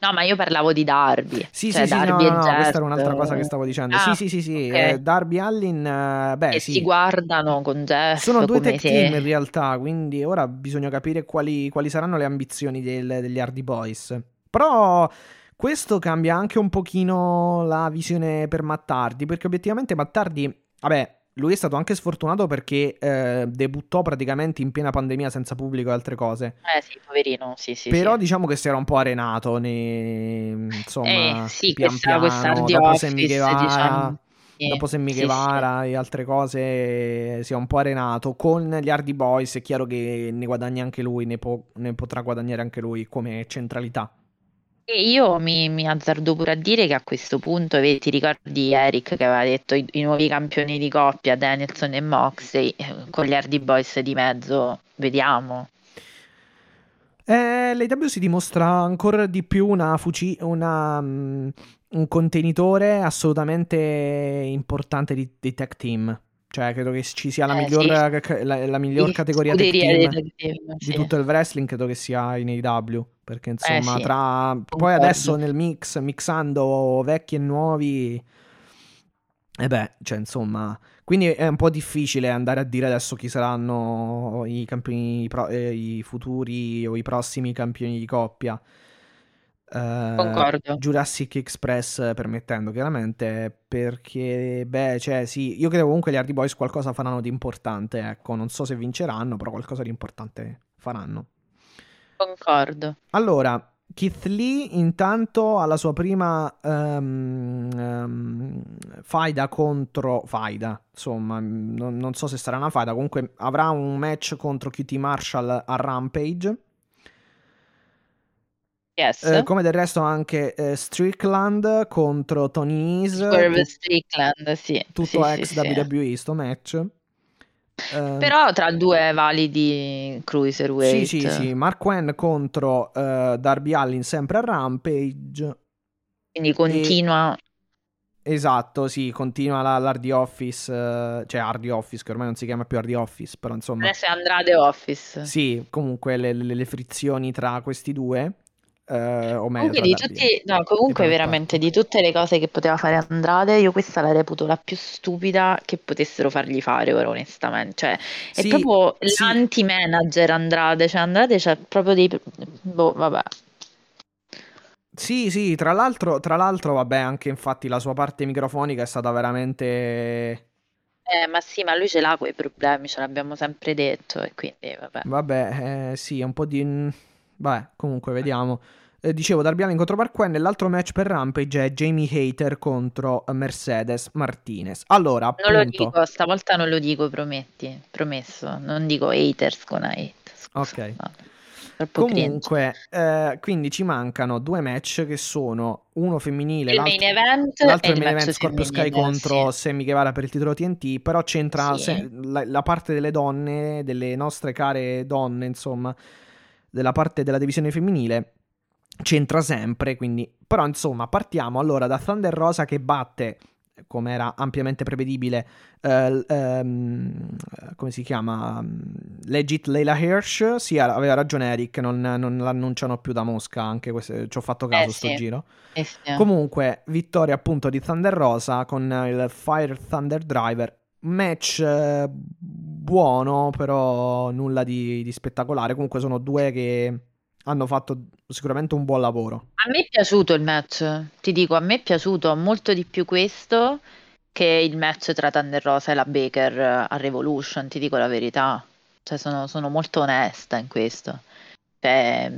No, ma io parlavo di Darby. Sì, Cioè, sì, sì, no, Darby no, Jeff. questa era un'altra cosa che stavo dicendo. Ah, sì, sì, sì, sì, ok. eh, Darby Allin, eh, beh, sì. si guardano con Jeff Sono due tech se... team in realtà, quindi ora bisogna capire quali, quali saranno le ambizioni del- degli Hardy Boys. Però questo cambia anche un pochino la visione per Mattardi, perché obiettivamente Mattardi, vabbè, lui è stato anche sfortunato perché eh, debuttò praticamente in piena pandemia senza pubblico e altre cose. Eh sì, poverino, sì, sì, Però sì. diciamo che si era un po' arenato, ne- insomma, Eh, sì, pian questa, questa piano, Hardy dopo Sammy Office, Guevara, diciamo. Sì, dopo Sammy sì, sì. Guevara e altre cose si è un po' arenato. Con gli Hardy Boys è chiaro che ne guadagna anche lui, ne, può- ne potrà guadagnare anche lui come centralità. E io mi, mi azzardo pure a dire che a questo punto, vedi, ti ricordi Eric che aveva detto i, i nuovi campioni di coppia, Danielson e Moxley, eh, con gli Hardy Boys di mezzo, vediamo. Eh, L'AW si dimostra ancora di più una fuci- una, mm, un contenitore assolutamente importante di, di tech team. Cioè, credo che ci sia la Eh, miglior, sì. la, la miglior categoria tech team. tag team, di sì. tutto il wrestling credo che sia in AEW perché insomma sì, tra poi concordo. adesso nel mix mixando vecchi e nuovi E beh, cioè, insomma, quindi è un po' difficile andare a dire adesso chi saranno i campioni, i, pro- eh, i futuri o i prossimi campioni di coppia. Eh, Concordo. Jurassic Express permettendo chiaramente perché beh cioè sì io credo comunque gli Hardy Boys qualcosa faranno di importante ecco non so se vinceranno però qualcosa di importante faranno Concordo. allora Keith Lee intanto ha la sua prima ehm, ehm, faida contro faida insomma non, non so se sarà una faida comunque avrà un match contro QT Marshall a Rampage Yes. Eh, come del resto anche eh, Strickland contro Tony tu- Strickland, sì. tutto sì, sì, ex sì. WWE sto match. Eh, Però tra due validi cruiserweight. sì, sì, sì, Mark Quinn contro eh, Darby Allin sempre a Rampage. Quindi continua. Esatto, sì, continua la, l'Hardy Office, eh, cioè Hardy Office, che ormai non si chiama più Hardy Office, però insomma, Adesso è Andrade Office. sì, comunque le, le- le frizioni tra questi due, eh, o meglio, Comunque, tutti, no, comunque veramente di tutte le cose che poteva fare Andrade, io questa la reputo la più stupida che potessero fargli fare ora, onestamente. Cioè, è Sì, proprio sì. l'anti-manager Andrade, cioè Andrade c'è proprio dei... Boh, vabbè. Sì, sì, tra l'altro, tra l'altro, vabbè, anche infatti la sua parte microfonica è stata veramente... Eh, ma sì, ma lui ce l'ha quei problemi, ce l'abbiamo sempre detto, e quindi vabbè. Vabbè, eh, sì, è un po' di... Vabbè, comunque, vediamo. Eh, dicevo, Darby Allin contro Marquen e l'altro match per Rampage è Jamie Hater contro Mercedes Martinez. Allora, Non lo appunto... dico, stavolta non lo dico, prometti, promesso. Non dico haters con hate. scusa, Ok. no. Comunque, eh, quindi ci mancano due match che sono uno femminile, Il l'altro... main event L'altro è il main event Scorpio Sky contro sì. Sammy Guevara per il titolo TNT, però c'entra Sì. se- la, la parte delle donne, delle nostre care donne, insomma, della parte della divisione femminile, c'entra sempre, quindi... Però insomma, partiamo allora da Thunder Rosa che batte, come era ampiamente prevedibile, eh, ehm, come si chiama? Legit Leila Hirsch. Sì, aveva ragione Eric, non, non l'annunciano più da Mosca, anche questo, ci ho fatto caso Eh, sto sì. giro. Eh sì. Comunque, vittoria appunto di Thunder Rosa con il Fire Thunder Driver. Match eh, buono, però nulla di, di spettacolare. Comunque sono due che hanno fatto sicuramente un buon lavoro. A me è piaciuto il match, ti dico, a me è piaciuto molto di più questo che il match tra Thunder Rosa e la Baker a Revolution, ti dico la verità. Cioè, sono, sono molto onesta in questo. Cioè,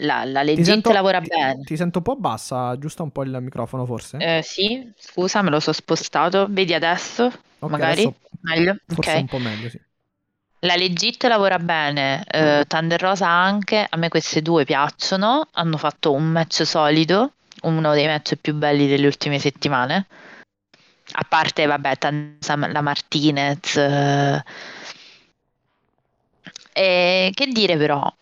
la, la sento, lavora ti- bene. ti sento un po' bassa, giusto un po' il microfono forse? Eh, sì, scusa, me lo so spostato. Vedi adesso? Ok, Magari? adesso Meglio? forse Ok. un po' meglio, sì. La Legit lavora bene, eh, Thunder Rosa anche, a me queste due piacciono, hanno fatto un match solido, uno dei match più belli delle ultime settimane, a parte, vabbè, la Martinez. eh. E che dire però?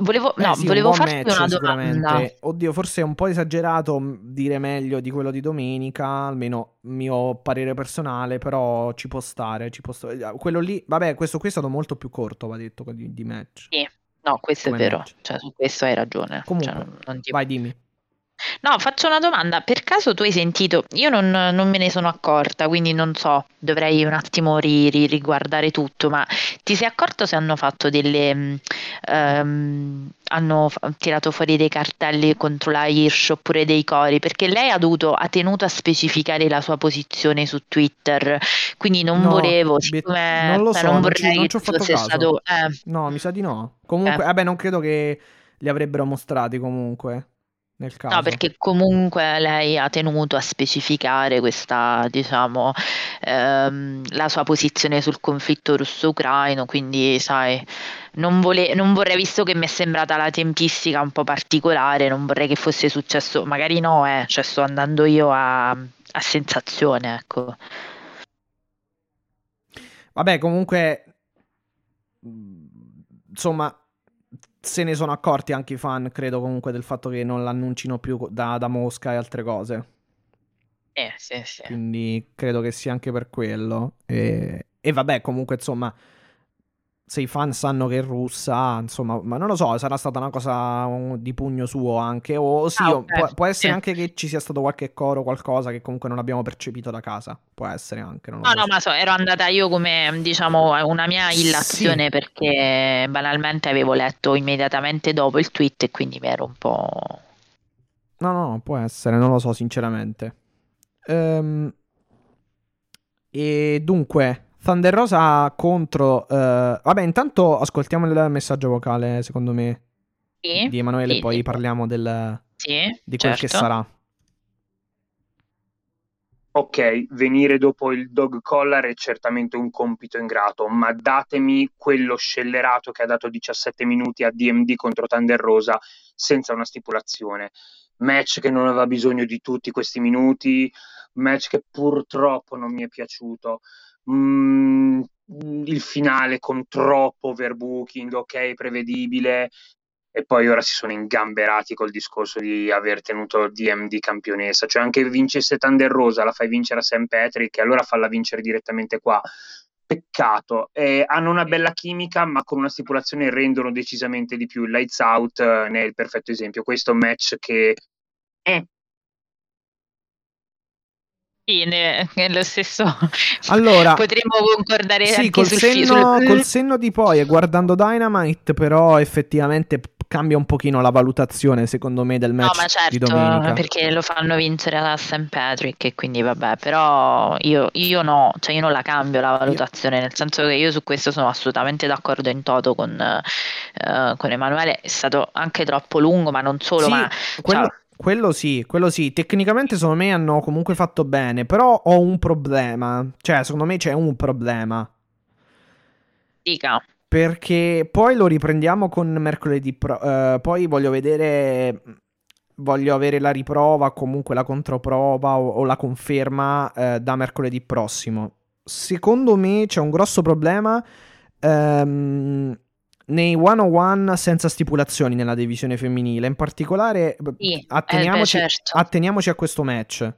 Volevo, Beh, no, sì, un volevo buon farti match una domanda. Oddio, forse è un po' esagerato dire meglio di quello di domenica, almeno mio parere personale, però ci può stare, ci può stare. Quello lì, vabbè, questo qui è stato molto più corto, va detto, di, di match. Sì, no, questo Come è vero, cioè su questo hai ragione. Comunque, Cioè, non- non ti- Vai, dimmi. No, faccio una domanda. Per caso tu hai sentito? Io non, non me ne sono accorta, quindi non so, dovrei un attimo ri- ri- riguardare tutto, ma ti sei accorto se hanno fatto delle... ehm, hanno tirato fuori dei cartelli contro la Hirsch oppure dei cori? Perché lei ha dovuto, ha tenuto a specificare la sua posizione su Twitter, quindi non No, volevo, siccome non lo cioè, so, non non ci- vorrei non ci ho fatto caso. stato... eh, No, mi sa di no. Comunque, Eh. vabbè, non credo che li avrebbero mostrati comunque, nel caso. No, perché comunque lei ha tenuto a specificare questa, diciamo, ehm, la sua posizione sul conflitto russo-ucraino, quindi sai, non, vole- non vorrei, visto che mi è sembrata la tempistica un po' particolare, non vorrei che fosse successo, magari no, eh, cioè sto andando io a, a sensazione, ecco. Vabbè, comunque, mh, insomma, se ne sono accorti anche i fan, credo comunque, del fatto che non l'annuncino più da, da Mosca e altre cose. Eh, sì, sì. Quindi credo che sia anche per quello. E, e vabbè, comunque, insomma, se i fan sanno che è russa, insomma, ma non lo so, sarà stata una cosa di pugno suo anche, o sì, Ah, o ok, può, può essere sì. anche che ci sia stato qualche coro, qualcosa che comunque non abbiamo percepito da casa, può essere anche, No, no, ma so, ero andata io come, diciamo, una mia Sì. illazione perché banalmente avevo letto immediatamente dopo il tweet e quindi mi ero un po'... No, no, può essere, non lo so sinceramente. Ehm, e dunque, Thunder Rosa contro... eh, vabbè, intanto ascoltiamo il messaggio vocale, secondo me, Sì, di Emanuele, sì, poi sì. parliamo del, Sì, di quel che certo. sarà. Ok, venire dopo il dog collar è certamente un compito ingrato, ma datemi quello scellerato che ha dato 17 minuti a DMD contro Thunder Rosa senza una stipulazione. Match che non aveva bisogno di tutti questi minuti, match che purtroppo non mi è piaciuto. Mm, il finale con troppo overbooking, ok, prevedibile, e poi ora si sono ingamberati col discorso di aver tenuto DMD campionessa, cioè anche vincesse Thunder Rosa la fai vincere a St. Patrick e allora falla vincere direttamente qua. Peccato, Eh, hanno una bella chimica, ma con una stipulazione rendono decisamente di più. Lights Out eh, ne è il perfetto esempio. Questo match che eh, Sì, ne- è lo stesso. Allora, Potremmo concordare Sì, anche col sul senno, film. col senno di poi e guardando Dynamite, però effettivamente cambia un pochino la valutazione, secondo me, del No, match ma di certo, domenica. perché lo fanno vincere a St. Patrick e quindi vabbè, però io, io no, cioè io non la cambio la valutazione, nel senso che io su questo sono assolutamente d'accordo in toto con, eh, con Emanuele, è stato anche troppo lungo, ma non solo, Sì, ma quello, cioè, quello sì, quello sì. Tecnicamente, secondo me, hanno comunque fatto bene, però ho un problema. Cioè, secondo me c'è un problema. dica, Perché poi lo riprendiamo con mercoledì. pro- eh, poi voglio vedere. Voglio avere la riprova, comunque la controprova o, o la conferma eh, da mercoledì prossimo. Secondo me c'è un grosso problema ehm, nei 101 senza stipulazioni nella divisione femminile. In particolare, Sì, eh, atteniamoci, beh, certo. atteniamoci a questo match.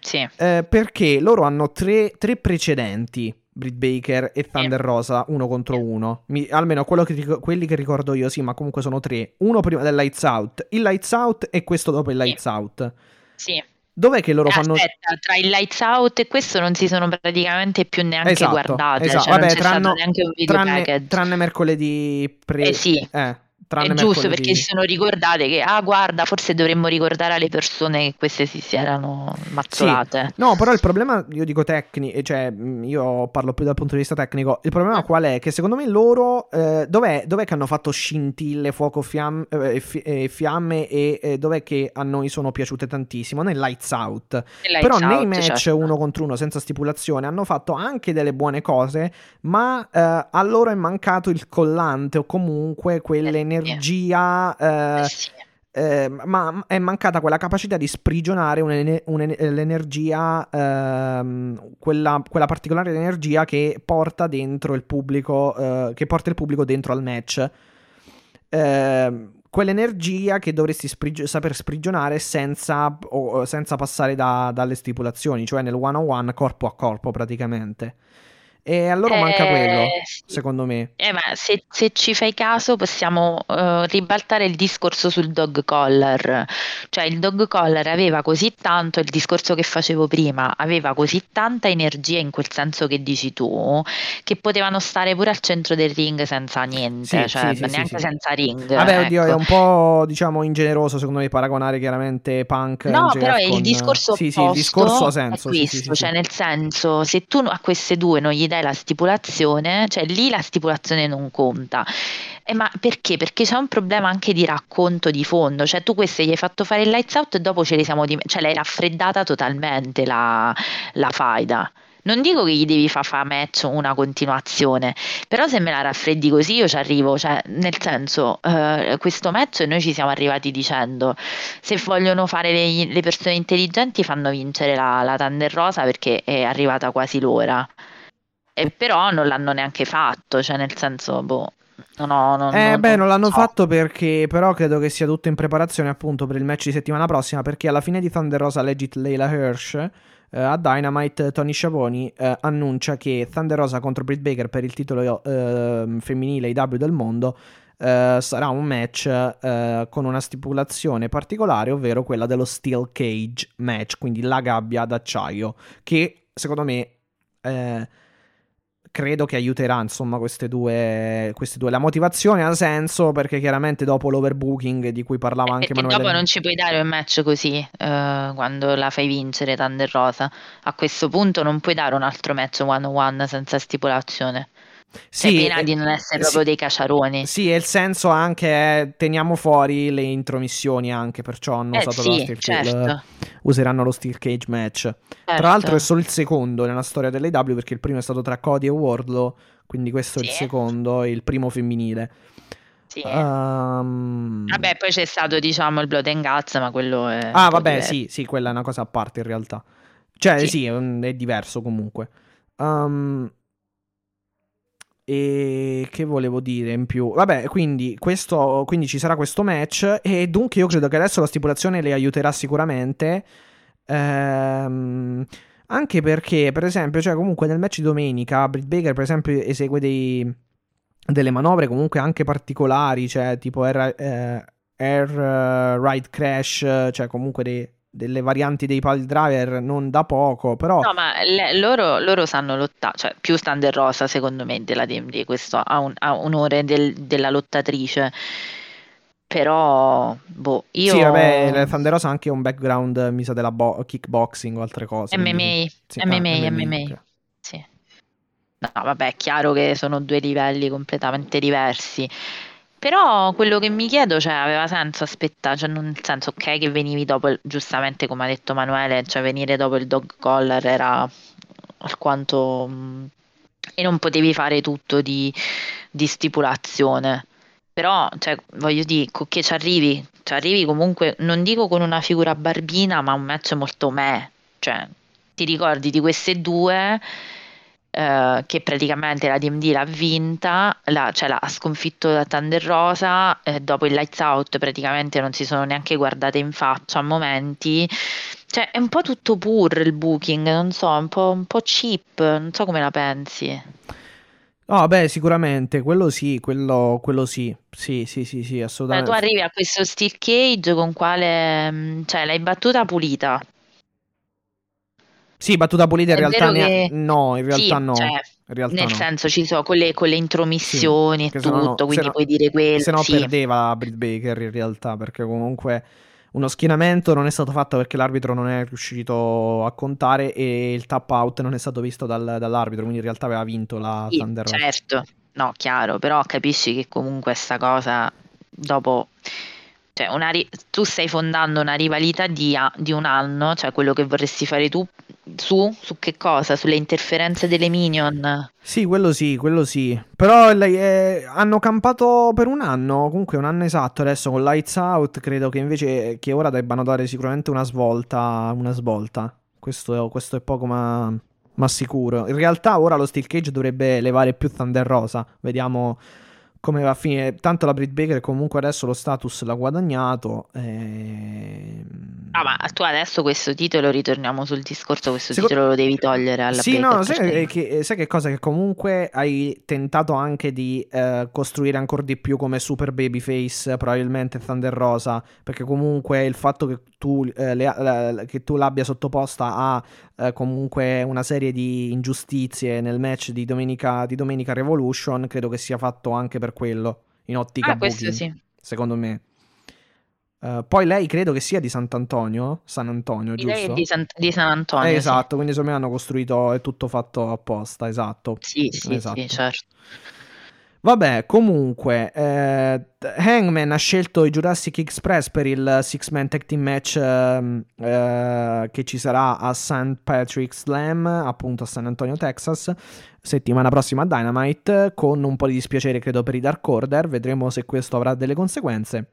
sì, Eh, perché loro hanno tre, tre precedenti. Britt Baker e Thunder Rosa uno contro uno. Mi- almeno che quelli che ricordo io, sì, ma comunque sono tre. Uno prima del Lights Out, il Lights Out e questo dopo il Sì. Lights Out. sì. Dov'è che loro fanno. Aspetta, tra il Lights Out e questo non si sono praticamente più neanche Esatto, guardate, esatto. cioè non Vabbè, c'è tranne- stato neanche un video tranne, package. tranne mercoledì pre- Eh sì. eh, tranne È giusto mercoledì- perché si sono ricordate che, ah, guarda, forse dovremmo ricordare alle persone che queste si, si erano mazzolate. No, però il problema, io dico tecnico, cioè mh, io parlo più dal punto di vista tecnico. Il problema qual è? Che secondo me loro, eh, dov'è, dov'è che hanno fatto scintille, fuoco, fiamme, eh, fi- eh, fiamme e eh, dov'è che a noi sono piaciute tantissimo? Nel Lights Out. Lights Però nei Out, match certo. uno contro uno senza stipulazione hanno fatto anche delle buone cose, ma eh, a loro è mancato il collante o comunque quell'energia. Eh, Eh sì. eh, ma è mancata quella capacità di sprigionare l'energia, ehm, quella, quella particolare energia che porta dentro il pubblico, eh, che porta il pubblico dentro al match. Ehm, quell'energia che dovresti sprigio- saper sprigionare senza, o- senza passare da- dalle stipulazioni, cioè nel one on one corpo a corpo praticamente. E a loro manca Eh, quello, sì. secondo me. Eh, ma se, se ci fai caso possiamo eh, ribaltare il discorso sul dog collar, cioè il dog collar aveva così tanto, il discorso che facevo prima, aveva così tanta energia in quel senso che dici tu, che potevano stare pure al centro del ring senza niente, Sì, cioè sì, neanche sì, senza ring. Vabbè, oddio, è ecco. un po', diciamo, ingeneroso secondo me paragonare chiaramente Punk No, però è con- il discorso Sì, sì, il discorso ha senso. questo, cioè nel senso, se tu a queste due non gli dai la stipulazione, cioè lì la stipulazione non conta. Eh, ma perché? Perché c'è un problema anche di racconto di fondo, cioè tu queste gli hai fatto fare il lights out e dopo ce li siamo dim- cioè l'hai raffreddata totalmente la, la faida. Non dico che gli devi far fare match una continuazione, però se me la raffreddi così io ci arrivo, cioè nel senso eh, questo match noi ci siamo arrivati dicendo se vogliono fare le, le persone intelligenti fanno vincere la, la Thunder Rosa perché è arrivata quasi l'ora. E però non l'hanno neanche fatto, cioè nel senso, boh, non ho... Non, Eh, non- beh, non l'hanno so. fatto perché, però credo che sia tutto in preparazione appunto per il match di settimana prossima, perché alla fine di Thunder Rosa Legit Leila Hirsch Uh, a Dynamite Tony Sciavoni uh, annuncia che Thunder Rosa contro Britt Baker per il titolo uh, femminile IW del mondo sarà un match con una stipulazione particolare, ovvero quella dello Steel Cage match, quindi la gabbia d'acciaio, che secondo me credo che aiuterà insomma queste due, queste due. La motivazione ha senso perché chiaramente dopo l'overbooking di cui parlava anche perché Manuele. dopo non ci puoi dare un match così uh, quando la fai vincere Thunder Rosa. A questo punto non puoi dare un altro match one on one senza stipulazione. Sì, pena di non essere proprio sì, dei caciaroni. Sì, e il senso anche è teniamo fuori le intromissioni anche, perciò hanno eh usato sì, lo steel certo. cage, useranno lo steel cage match. Certo. Tra l'altro è solo il secondo nella storia dell'AW perché il primo è stato tra Cody e Wardlow, quindi questo Sì. è il secondo, il primo femminile. Sì. Ehm, Vabbè, poi c'è stato diciamo il Blood and Guts, ma quello è... Ah, vabbè, diverso. sì, sì, quella è una cosa a parte in realtà. Cioè, sì, è, diverso comunque. Ehm, e che volevo dire in più? Vabbè, quindi, questo, quindi ci sarà questo match e dunque io credo che adesso la stipulazione le aiuterà sicuramente. Ehm, anche perché, per esempio, cioè comunque nel match di domenica, Britt Baker, per esempio, esegue dei, delle manovre comunque anche particolari, cioè tipo Air, eh, air, eh, Ride Crash, cioè comunque dei- delle varianti dei pile driver non da poco, però... No, ma le- loro, loro sanno lottare, cioè più Thunder Rosa secondo me della DMD, questo ha, un- ha onore del- della lottatrice, però boh, io... Sì, vabbè, Thunder Rosa ha anche un background, mi sa, della bo- kickboxing o altre cose. quindi MMA, sì. Sì, ah, MMA, MMA. Sì. No, vabbè, è chiaro che sono due livelli completamente diversi. Però quello che mi chiedo, cioè, aveva senso aspettare, cioè, nel senso, ok, che venivi dopo, il- giustamente come ha detto Manuele, cioè venire dopo il dog collar era alquanto... mh, e non potevi fare tutto di, di stipulazione. Però, cioè, voglio dire, che ci arrivi? Ci arrivi comunque, non dico con una figura barbina, ma un match molto me. Cioè, ti ricordi di queste due eh, che praticamente la DMD l'ha vinta, la- cioè l'ha sconfitto da Thunder Rosa, eh, dopo il Lights Out praticamente non si sono neanche guardate in faccia a momenti. Cioè, è un po' tutto pur il booking, non so, un po', un po' cheap, non so come la pensi. No, beh, sicuramente, quello sì, quello, quello sì, sì, sì, sì, sì, assolutamente. tu arrivi a questo steel cage con quale, mh, cioè, l'hai battuta pulita. Sì, battuta pulita in È realtà ne- che- no, in realtà Sì, no, cioè, in realtà Nel no. senso ci sono con le, con le intromissioni Sì, e no no- tutto, se quindi no- puoi dire quello. Se no sì. perdeva Britt Baker in realtà, perché comunque uno schienamento non è stato fatto perché l'arbitro non è riuscito a contare e il tap out non è stato visto dal- dall'arbitro, quindi in realtà aveva vinto la Sì, Thunder Rosa. certo, no, chiaro, però capisci che comunque sta cosa dopo, cioè una tu stai fondando una rivalità di, di un anno, cioè quello che vorresti fare tu su, su che cosa? Sulle interferenze delle minion? Sì, quello sì, quello sì. Però eh, hanno campato per un anno, comunque un anno esatto adesso con Lights Out, credo che invece che ora debbano dare sicuramente una svolta, una svolta. Questo, questo è poco ma, ma sicuro. In realtà ora lo Steel Cage dovrebbe levare più Thunder Rosa, vediamo come va a finire. Tanto la Britt Baker comunque adesso lo status l'ha guadagnato. ehm, Ah, ma tu adesso questo titolo, ritorniamo sul discorso, questo Seco- titolo lo devi togliere alla Sì, Baker, no, sai che, sai che cosa? Che comunque hai tentato anche di eh, costruire ancora di più come super babyface, probabilmente Thunder Rosa, perché comunque il fatto che tu, eh, le- la- che tu l'abbia sottoposta a eh, comunque una serie di ingiustizie nel match di domenica, di domenica Revolution, credo che sia fatto anche per quello, in ottica Ah, booking, sì. secondo me. Eh, poi lei credo che sia di Sant'Antonio, San Antonio, Lei è giusto? di San, di San Antonio, Eh, sì. esatto, quindi secondo me hanno costruito, è tutto fatto apposta, esatto. Sì, sì, Esatto. sì, certo. Vabbè, comunque, eh, Hangman ha scelto i Jurassic Express per il Six Man Tag Team Match ehm, eh, che ci sarà a St. Patrick's Slam, appunto a San Antonio, Texas, settimana prossima a Dynamite, con un po' di dispiacere credo per i Dark Order, vedremo se questo avrà delle conseguenze.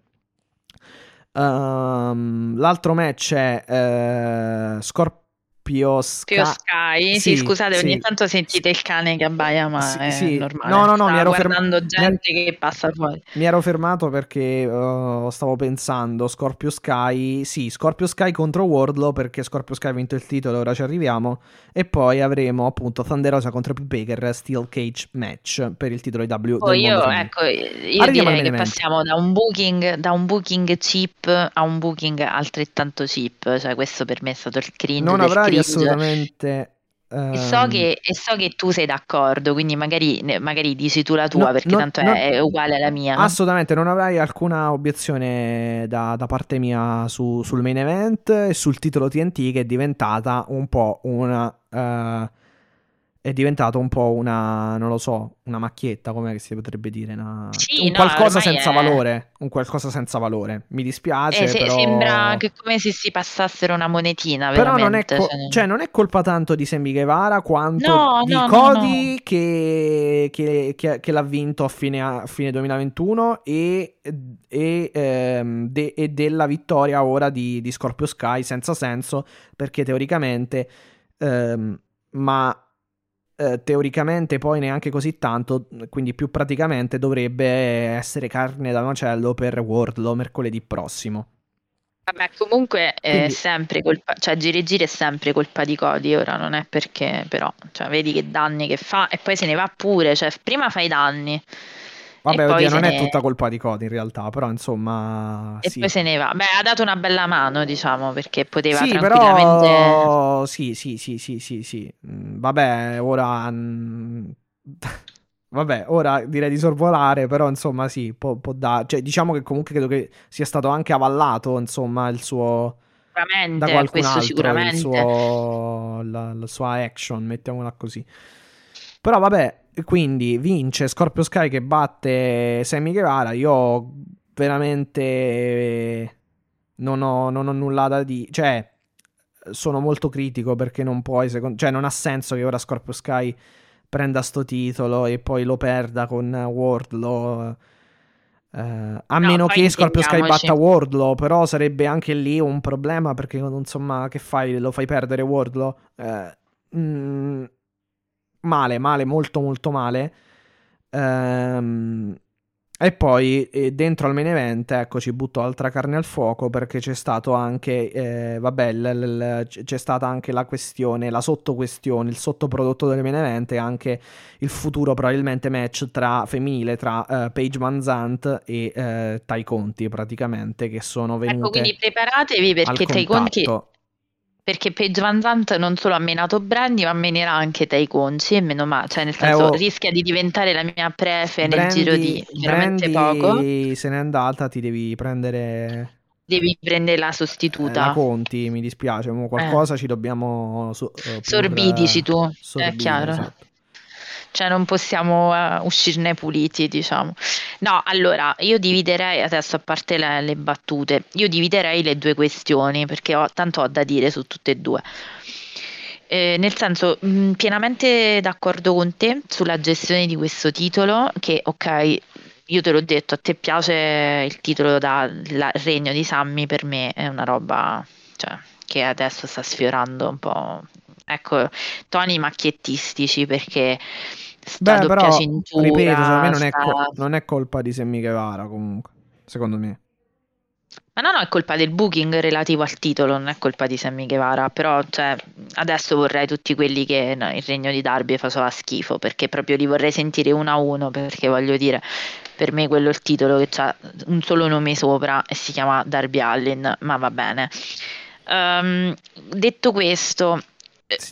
Ehm, l'altro match è eh, Scorpio Sky. Scorpio Sky, sì, scusate, ogni tanto sentite il cane che abbaia, ma sì, è sì. normale. No, no, no, mi ero guardando ferm- gente mi... che passa fuori. Mi ero fermato perché uh, stavo pensando Scorpio Sky, sì, Scorpio Sky contro Wardlow perché Scorpio Sky ha vinto il titolo, ora ci arriviamo e poi avremo appunto Thunder Rosa contro Pete Baker Steel Cage match per il titolo di W. Oh, io, ecco, io direi che passiamo da un, booking, da un booking cheap a un booking altrettanto cheap, cioè questo per me è stato il cringe Non avrai cringe. Assolutamente... Um... E, so ehm, che, e, so che, tu sei d'accordo, quindi magari, magari dici tu la tua no, perché no, tanto no, è, uguale alla mia. Assolutamente, non avrai alcuna obiezione da, da parte mia su, sul main event e sul titolo TNT che è diventata un po' una... Uh, è diventato un po' una, non lo so, una macchietta, come si potrebbe dire, una... sì, un no, qualcosa senza è... valore, un qualcosa senza valore. Mi dispiace, eh, se, però... Sembra che come se si passassero una monetina, Però non è, co- cioè... cioè, non è colpa tanto di Sammy Guevara quanto no, di no, Cody no, che, che, che, che, l'ha vinto a fine, a fine 2021 e, e, ehm, de, e, della vittoria ora di, di Scorpio Sky senza senso, perché teoricamente... Ehm, ma eh, teoricamente poi neanche così tanto, quindi più praticamente dovrebbe essere carne da macello per Wardlow mercoledì prossimo. Vabbè, comunque quindi... è sempre colpa, cioè giri giri è sempre colpa di Cody, ora non è perché però, cioè vedi che danni che fa e poi se ne va pure, cioè prima fai danni Vabbè, oddio, non ne... è tutta colpa di Cody in realtà, però insomma... E sì. poi se ne va. Beh, ha dato una bella mano, diciamo, perché poteva sì, tranquillamente... Però... Sì, sì, sì, sì, sì, sì. Mm, vabbè, ora... Vabbè, ora direi di sorvolare, però insomma sì, può, può dare... Cioè, diciamo che comunque credo che sia stato anche avallato, insomma, il suo... Sicuramente, da qualcun questo altro, sicuramente. Il suo... la, la sua action, mettiamola così. Però vabbè, quindi vince Scorpio Sky che batte Sammy Guevara. Io veramente non ho, non ho nulla da dire. Cioè, sono molto critico perché non puoi. Secondo... Cioè, non ha senso che ora Scorpio Sky prenda sto titolo e poi lo perda con Wardlow. Uh, a no, meno che Scorpio Sky batta Wardlow, però sarebbe anche lì un problema perché insomma, che fai? Lo fai perdere Wardlow? Uh, mm, male, male, molto molto male. Ehm, e poi eh, dentro al main event, ecco, ci butto altra carne al fuoco perché c'è stato anche, eh, vabbè, l- l- c'è stata anche la questione, la sottoquestione, il sottoprodotto del main event e anche il futuro probabilmente match tra femminile tra uh, Paige Van Zandt e uh, Tai Conti praticamente che sono venute Ecco, quindi preparatevi perché Tai Conti perché Paige Van Zandt non solo ha menato Brandy, ma menerà anche Tai Conci e meno male, cioè nel senso eh, oh. rischia di diventare la mia prefe Brandy, nel giro di veramente Brandy poco. se n'è andata, ti devi prendere devi prendere la sostituta. Eh, la Conti, mi dispiace, qualcosa eh. ci dobbiamo so, uh, sorbidici tu, sorbidi, è chiaro. Esatto cioè non possiamo uh, uscirne puliti, diciamo. No, allora io dividerei adesso a parte le, le battute, io dividerei le due questioni perché ho, tanto ho da dire su tutte e due. Eh, nel senso, mh, mm, pienamente d'accordo con te sulla gestione di questo titolo, che ok, io te l'ho detto, a te piace il titolo da Regno di Sammy, per me è una roba cioè, che adesso sta sfiorando un po', ecco, toni macchiettistici perché sta Beh, doppia però, cintura. Ripeto, secondo me non, sta... è co- non è colpa di Sammy Guevara comunque, secondo me. Ma no, no, è colpa del booking relativo al titolo, non è colpa di Sammy Guevara, però cioè, adesso vorrei tutti quelli che no, il regno di Darby faceva schifo, perché proprio li vorrei sentire uno a uno, perché voglio dire, per me quello è il titolo che ha un solo nome sopra e si chiama Darby Allin, ma va bene. Um, detto questo,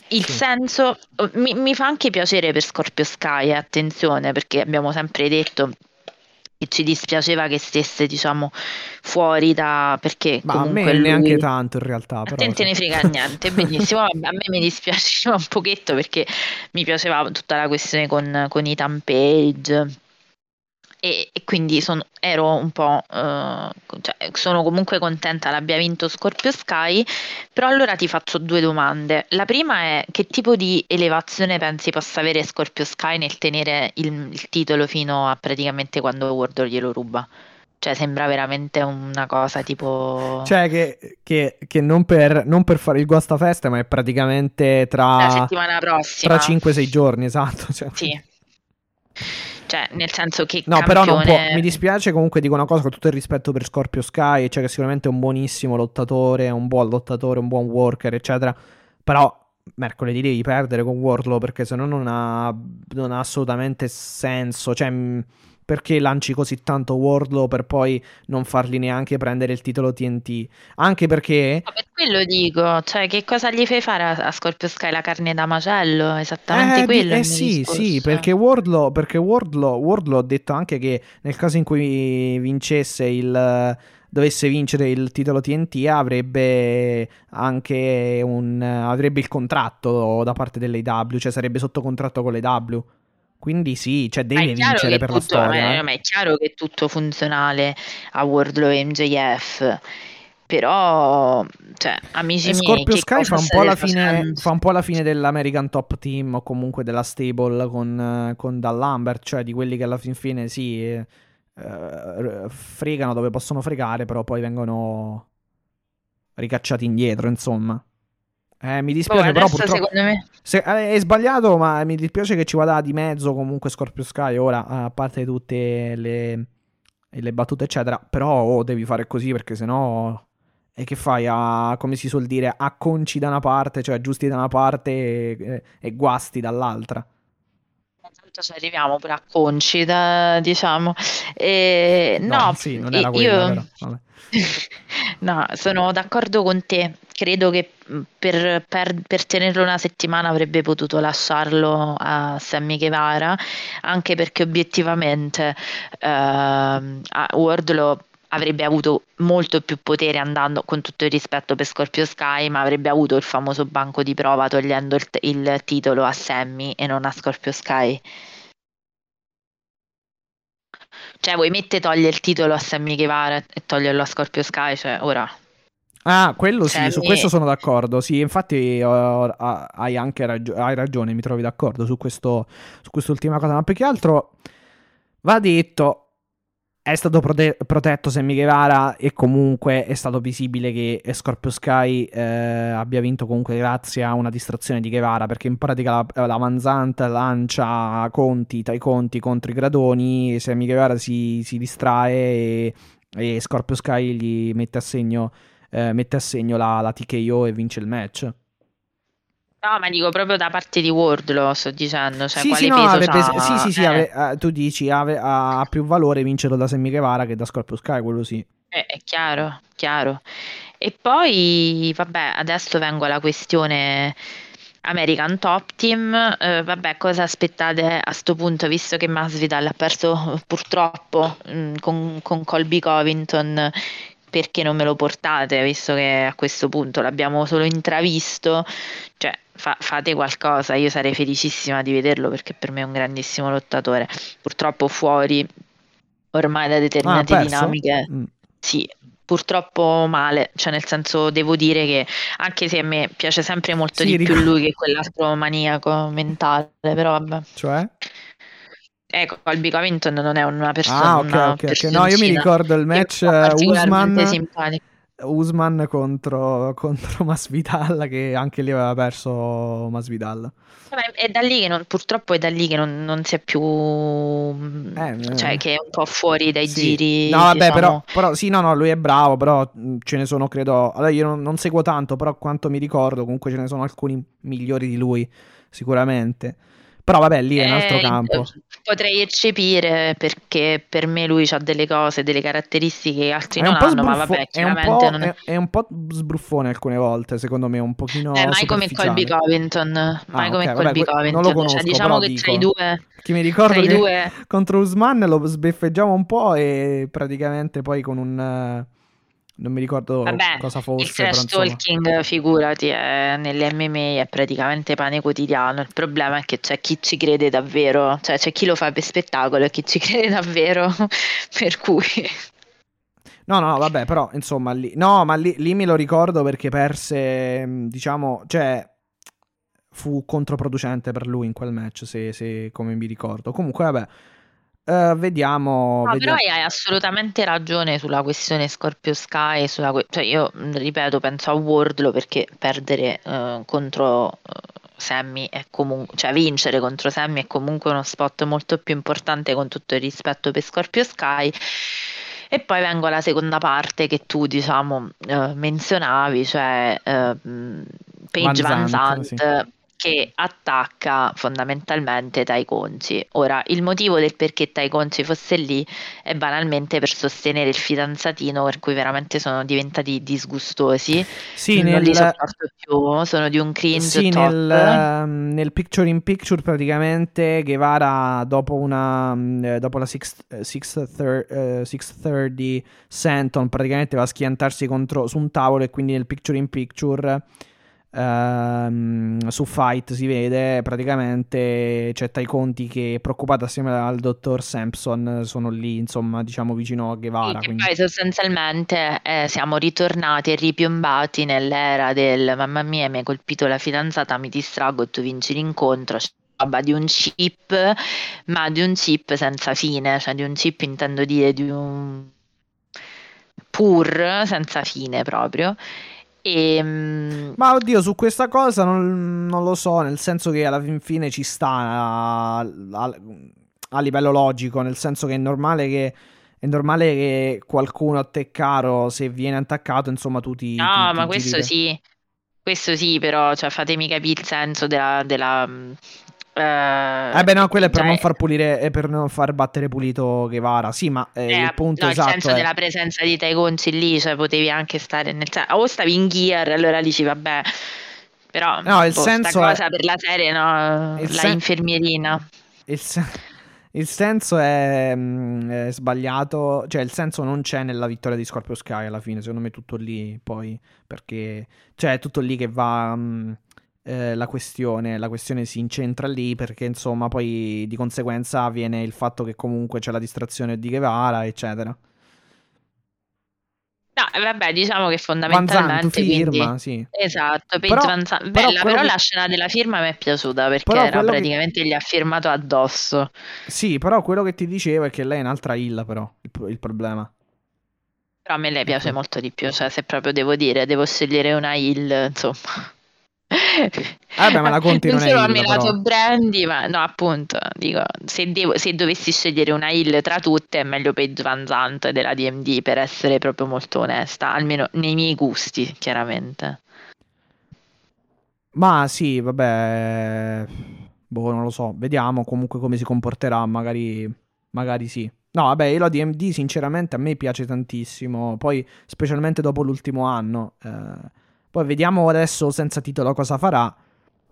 il sì. senso mi, mi, fa anche piacere per Scorpio Sky, eh, attenzione, perché abbiamo sempre detto che ci dispiaceva che stesse, diciamo, fuori da perché Ma a me lui... neanche tanto in realtà, però. A te ne frega niente, benissimo. a me mi dispiaceva un pochetto perché mi piaceva tutta la questione con, con Ethan Page e, e quindi son, ero un po', uh, cioè, sono comunque contenta l'abbia vinto Scorpio Sky, però allora ti faccio due domande. La prima è che tipo di elevazione pensi possa avere Scorpio Sky nel tenere il, il titolo fino a praticamente quando Wardor glielo ruba? Cioè, sembra veramente una cosa tipo. Cioè, che, che, che non, per, non, per, fare il guastafeste, ma è praticamente tra. La settimana prossima. Tra 5-6 giorni, esatto. Cioè. Sì. Cioè, nel senso che. No, campione... però non può. Mi dispiace comunque dico una cosa con tutto il rispetto per Scorpio Sky, cioè che sicuramente è un buonissimo lottatore, un buon lottatore, un buon worker, eccetera. Però mercoledì devi perdere con Wardlow perché se no non ha, non ha assolutamente senso. Cioè perché lanci così tanto Wardlow per poi non fargli neanche prendere il titolo TNT? Anche perché... No, per quello dico, cioè che cosa gli fai fare a, a Scorpio Sky la carne da macello? Esattamente eh, quello. Eh sì, sì, perché Wardlow, perché Wardlow, Wardlow ha detto anche che nel caso in cui vincesse il dovesse vincere il titolo TNT avrebbe anche un avrebbe il contratto da parte dell'AW, cioè sarebbe sotto contratto con l'AW. Quindi sì, cioè deve vincere per tutto, la storia. Ma, ma è chiaro che è tutto funzionale a Wardlow e MJF. Però, cioè, amici e miei, Scorpio Sky fa un, fine, fa un, po' la fine, dell'American Top Team o comunque della stable con, con Dan Lambert, cioè di quelli che alla fin fine sì, eh, fregano dove possono fregare, però poi vengono ricacciati indietro, insomma. Eh, mi dispiace, oh, però purtroppo. Me... Se, eh, è sbagliato, ma mi dispiace che ci vada di mezzo comunque Scorpio Sky. Ora, a parte tutte le, le battute, eccetera. Però oh, devi fare così perché sennò. E che fai? A, come si suol dire, a conci da una parte, cioè giusti da una parte e, e guasti dall'altra tanto ci arriviamo pure a conci, da, diciamo. E, no, no, sì, non era quello, io... no, sono d'accordo con te. Credo che per, per, per, tenerlo una settimana avrebbe potuto lasciarlo a Sammy Guevara, anche perché obiettivamente a Wardlow avrebbe avuto molto più potere andando con tutto il rispetto per Scorpio Sky, ma avrebbe avuto il famoso banco di prova togliendo il, il titolo a Sammy e non a Scorpio Sky. Cioè, vuoi mettere toglie il titolo a Sammy Guevara e toglierlo a Scorpio Sky? Cioè, ora. Ah, quello sì, Sammy... su questo sono d'accordo. Sì, infatti uh, hai anche ragio- hai ragione, mi trovi d'accordo su, questo, su quest'ultima cosa. Ma più che altro va detto, è stato prote- protetto Sammy Guevara e comunque è stato visibile che Scorpio Sky eh, abbia vinto comunque grazie a una distrazione di Guevara perché in pratica la, la Manzant lancia conti tra i conti contro i gradoni Sammy Guevara si, si distrae e, e, Scorpio Sky gli mette a segno, eh, mette a segno la, la TKO e vince il match. No, ma dico proprio da parte di Word lo sto dicendo. Cioè, sì, quale sì, no, avrebbe, sì, sì, sì, eh. ave, uh, tu dici ave, ha più valore vincerlo da Sammy Guevara che da Scorpio Sky, quello sì. Eh, è chiaro, chiaro. E poi, vabbè, adesso vengo alla questione American Top Team. Eh, vabbè, cosa aspettate a sto punto, visto che Masvidal ha perso purtroppo mh, mm, con, con Colby Covington, perché non me lo portate, visto che a questo punto l'abbiamo solo intravisto? Cioè, fa- fate qualcosa, io sarei felicissima di vederlo perché per me è un grandissimo lottatore. Purtroppo fuori ormai da determinate ah, dinamiche. Mm. Sì, purtroppo male, cioè nel senso devo dire che anche se a me piace sempre molto sì, di ric- più lui che quell'altro maniaco mentale, però vabbè. Cioè? Ecco, Colby Covington non è una persona. Ah, ok, ok. ok. No, io mi ricordo il match uh, Usman. Simpatico. Usman contro, contro Masvidal che anche lì aveva perso Masvidal è da lì che non, purtroppo è da lì che non, non si è più eh, cioè che è un po' fuori dai sì. giri no vabbè diciamo. però, però, sì no no lui è bravo però ce ne sono credo allora io non, non seguo tanto però quanto mi ricordo comunque ce ne sono alcuni migliori di lui sicuramente però vabbè, lì è un altro eh, campo. Potrei eccepire perché per me lui ha delle cose, delle caratteristiche che altri è non hanno, ma vabbè, chiaramente è non è... È, un po' sbruffone alcune volte, secondo me, un pochino eh, mai come Colby Covington, mai ah, come okay, Colby vabbè, Covington. Non lo conosco, cioè, diciamo che dico, tra i due Chi mi ricordo che due... contro Usman lo sbeffeggiamo un po' e praticamente poi con un non mi ricordo Vabbè, cosa fosse. Il trash talking, figurati, è, nelle MMA è praticamente pane quotidiano. Il problema è che c'è chi ci crede davvero, cioè c'è chi lo fa per spettacolo e chi ci crede davvero, per cui... No, no, vabbè, però insomma, lì, no, ma lì, lì me lo ricordo perché perse, diciamo, cioè, fu controproducente per lui in quel match, se, se come mi ricordo. Comunque, vabbè, Uh, vediamo. No, vediamo. però hai assolutamente ragione sulla questione Scorpio Sky. Sulla que- cioè io ripeto, penso a Wardlow perché perdere uh, contro uh, Sammy è comunque, cioè vincere contro Sammy è comunque uno spot molto più importante con tutto il rispetto per Scorpio Sky. E poi vengo alla seconda parte che tu, diciamo, menzionavi, cioè Paige Van Zandt. Sì che attacca fondamentalmente Tai Conci. Ora, il motivo del perché Tai Conci fosse lì è banalmente per sostenere il fidanzatino, per cui veramente sono diventati disgustosi. Sì, non nel... li sopporto più, sono di un cringe sì, top. Nel, um, nel, picture in picture praticamente Guevara dopo una uh, dopo la 630 uh, Senton praticamente va a schiantarsi contro, su un tavolo e quindi nel picture in picture Uh, su Fight si vede praticamente c'è Tai Conti che è preoccupato assieme al dottor Sampson sono lì insomma diciamo vicino a Guevara sì, quindi... poi sostanzialmente eh, siamo ritornati e ripiombati nell'era del mamma mia mi hai colpito la fidanzata mi distraggo e tu vinci l'incontro roba di un chip ma di un chip senza fine cioè di un chip intendo dire di un pur senza fine proprio e, ehm, Ma oddio, su questa cosa non, non, lo so, nel senso che alla fine ci sta a, a, a, livello logico, nel senso che è normale che, è normale che qualcuno a te caro, se viene attaccato, insomma, tu ti... No, ti, ma ti questo giri... sì, questo sì, però cioè, fatemi capire il senso della, della eh, eh beh, no, quello è per cioè, non far pulire e per non far battere pulito Guevara. Sì, ma eh, eh, il punto no, esatto. Il senso è... della presenza di Taikonci lì, cioè potevi anche stare nel o stavi in gear, allora dici vabbè. Però no, il boh, senso cosa è... per la serie, no? Il la sen... infermierina. Il, sen... il senso è, mm, è, sbagliato, cioè il senso non c'è nella vittoria di Scorpio Sky alla fine, secondo me è tutto lì poi, perché cioè è tutto lì che va... Mh mm, eh, la questione, la questione si incentra lì perché insomma poi di conseguenza avviene il fatto che comunque c'è la distrazione di Guevara eccetera. No, eh, vabbè, diciamo che fondamentalmente firma, quindi... sì. Esatto, però, Van Zandt... Bella, però, però la scena della firma mi è piaciuta perché era praticamente che... gli ha firmato addosso. Sì, però quello che ti dicevo è che lei è un'altra illa però, il, il problema. Però a me lei piace ecco. molto di più, cioè se proprio devo dire, devo scegliere una hill, insomma. Vabbè, ma la Conti non, non solo melato brandy, ma no, appunto, dico, se, devo, se, dovessi scegliere una hill tra tutte, è meglio Paige Van Zandt della DMD per essere proprio molto onesta, almeno nei miei gusti, chiaramente. Ma sì, vabbè, boh, non lo so, vediamo comunque come si comporterà, magari, magari sì. No, vabbè, io la DMD sinceramente a me piace tantissimo, poi specialmente dopo l'ultimo anno. Eh, poi vediamo adesso senza titolo cosa farà.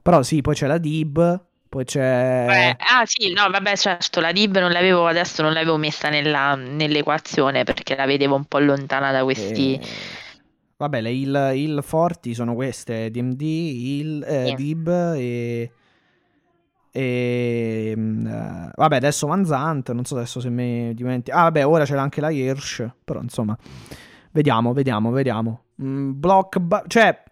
Però sì, poi c'è la Dib. Poi c'è. Beh, ah sì, no, vabbè, certo, la Dib non l'avevo adesso, non l'avevo messa nella, nell'equazione perché la vedevo un po' lontana da questi. E... Vabbè, le il, il forti sono queste: DMD, il, eh, yeah. Dib e. E uh, vabbè, adesso Manzant. Non so adesso se mi dimentico. Ah, vabbè, ora c'era anche la Hirsch. Però insomma, vediamo, vediamo, vediamo. Mm, block, cioè,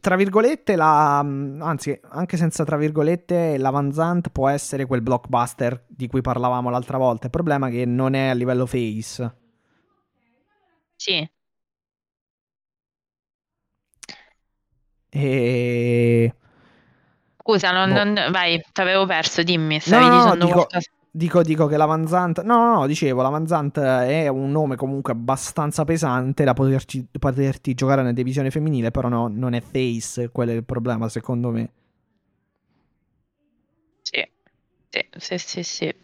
tra virgolette, la, mm, anzi, anche senza tra virgolette, l'Avanzant può essere quel blockbuster di cui parlavamo l'altra volta. Il problema è che non è a livello face. Sì. E... Scusa, non, boh. non... vai, ti avevo perso, dimmi, stavi no, dicendo dico, qualcosa. Dico, dico che la Vanzant. No, no, no, dicevo, la Vanzant è un nome comunque abbastanza pesante da poterci, poterti giocare nella divisione femminile, però no, non è face, quello è il problema, secondo me. Sì, sì, sì, sì. sì.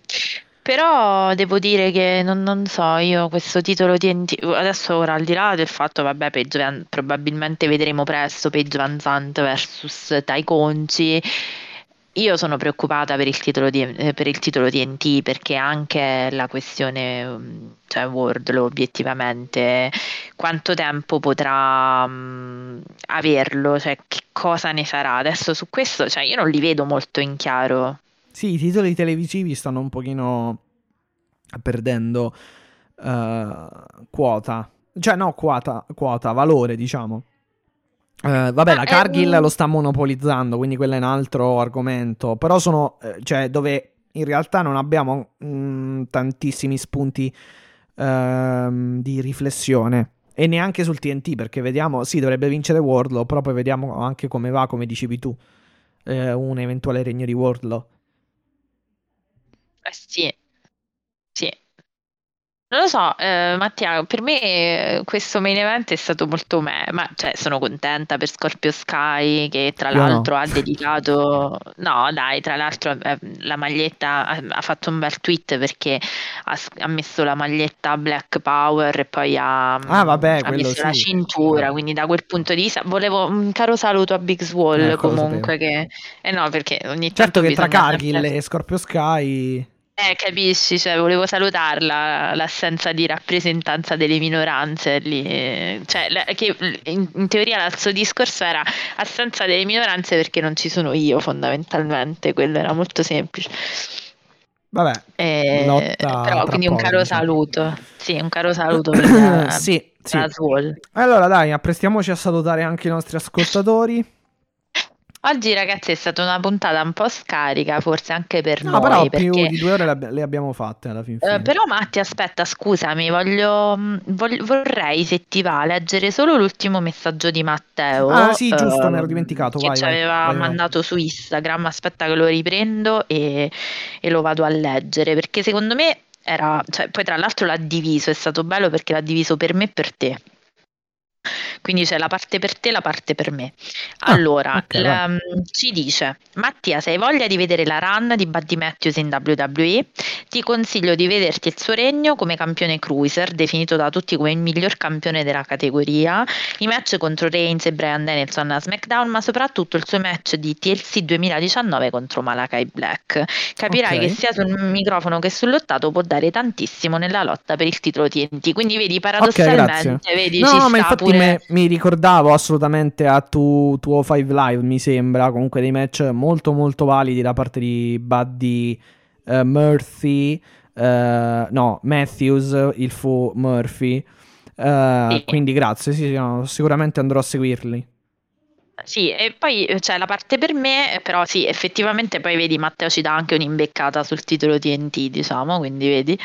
Però devo dire che non, non, so, io questo titolo di adesso ora al di là del fatto, vabbè, Page, probabilmente vedremo presto Page Van Zandt versus Tai Conci io sono preoccupata per il titolo di, eh, per il titolo di perché anche la questione, mm, cioè Wardlow obiettivamente, quanto tempo potrà um, averlo, cioè che cosa ne farà. Adesso su questo, cioè io non li vedo molto in chiaro. Sì, i titoli televisivi stanno un pochino perdendo uh, quota, cioè no quota, quota, valore diciamo. Uh, vabbè, la Cargill un... lo sta monopolizzando, quindi quello è un altro argomento. Però sono, eh, cioè, dove in realtà non abbiamo mh, tantissimi spunti ehm, di riflessione. E neanche sul TNT, perché vediamo, sì, dovrebbe vincere Wardlow, però poi vediamo anche come va, come dicevi tu, eh, un eventuale regno di Wardlow. Eh sì, sì. Non lo so, eh, Mattia, per me eh, questo main event è stato molto me, ma cioè sono contenta per Scorpio Sky che tra no. l'altro ha dedicato, no dai, tra l'altro eh, la maglietta, ha, ha fatto un bel tweet perché ha, ha messo la maglietta Black Power e poi ha, Ah, vabbè, ha messo la sì. cintura, quindi da quel punto di vista volevo un caro saluto a Big Swall lo comunque che, eh no perché ogni Certo tanto che tra Cargill e Scorpio Sky... eh, capisci, cioè, volevo salutarla l'assenza di rappresentanza delle minoranze lì, eh, cioè, che in, in teoria il suo discorso era assenza delle minoranze perché non ci sono io fondamentalmente, quello era molto semplice. Vabbè, Eh, però quindi un caro sì. saluto, sì, un caro saluto per la, sì, sì. la Swall. Allora dai, apprestiamoci a salutare anche i nostri ascoltatori. Oggi ragazzi è stata una puntata un po' scarica, forse anche per No, noi, però più perché... di due ore le, ab- le abbiamo fatte alla Eh, fine. però Matti, aspetta, scusami, voglio, mh, vog- vorrei, se ti va, leggere solo l'ultimo messaggio di Matteo. Ah, sì, giusto, ehm, mi ero dimenticato, Che vai, ci vai, aveva vai, vai. mandato su Instagram. Aspetta che lo riprendo e, e lo vado a leggere, perché secondo me era, cioè, poi tra l'altro l'ha diviso, è stato bello perché l'ha diviso per me e per te. Quindi c'è la parte per te e la parte per me. Ah, Allora, ok, la- mm, ci dice: Mattia, se hai voglia di vedere la run di Buddy Matthews in WWE, ti consiglio di vederti il suo regno come campione cruiser, definito da tutti come il miglior campione della categoria, i match contro Reigns e Brian Danielson a SmackDown, ma soprattutto il suo match di TLC 2019 contro Malakai Black. Capirai Ok. che sia sul microfono che sull'ottato può dare tantissimo nella lotta per il titolo TNT. Quindi vedi, paradossalmente, grazie. vedi, No, ci no, sta infatti pure... me- mi ricordavo assolutamente a tu, tuo 5 Live, mi sembra. Comunque dei match molto molto validi da parte di Buddy eh, Murphy. eh, no, Matthews, il fu Murphy. Eh, Sì. Quindi grazie, sì, no, sicuramente andrò a seguirli. Sì, e poi c'è la parte per me, però sì, effettivamente poi vedi Matteo ci dà anche un'imbeccata sul titolo TNT, diciamo, quindi vedi.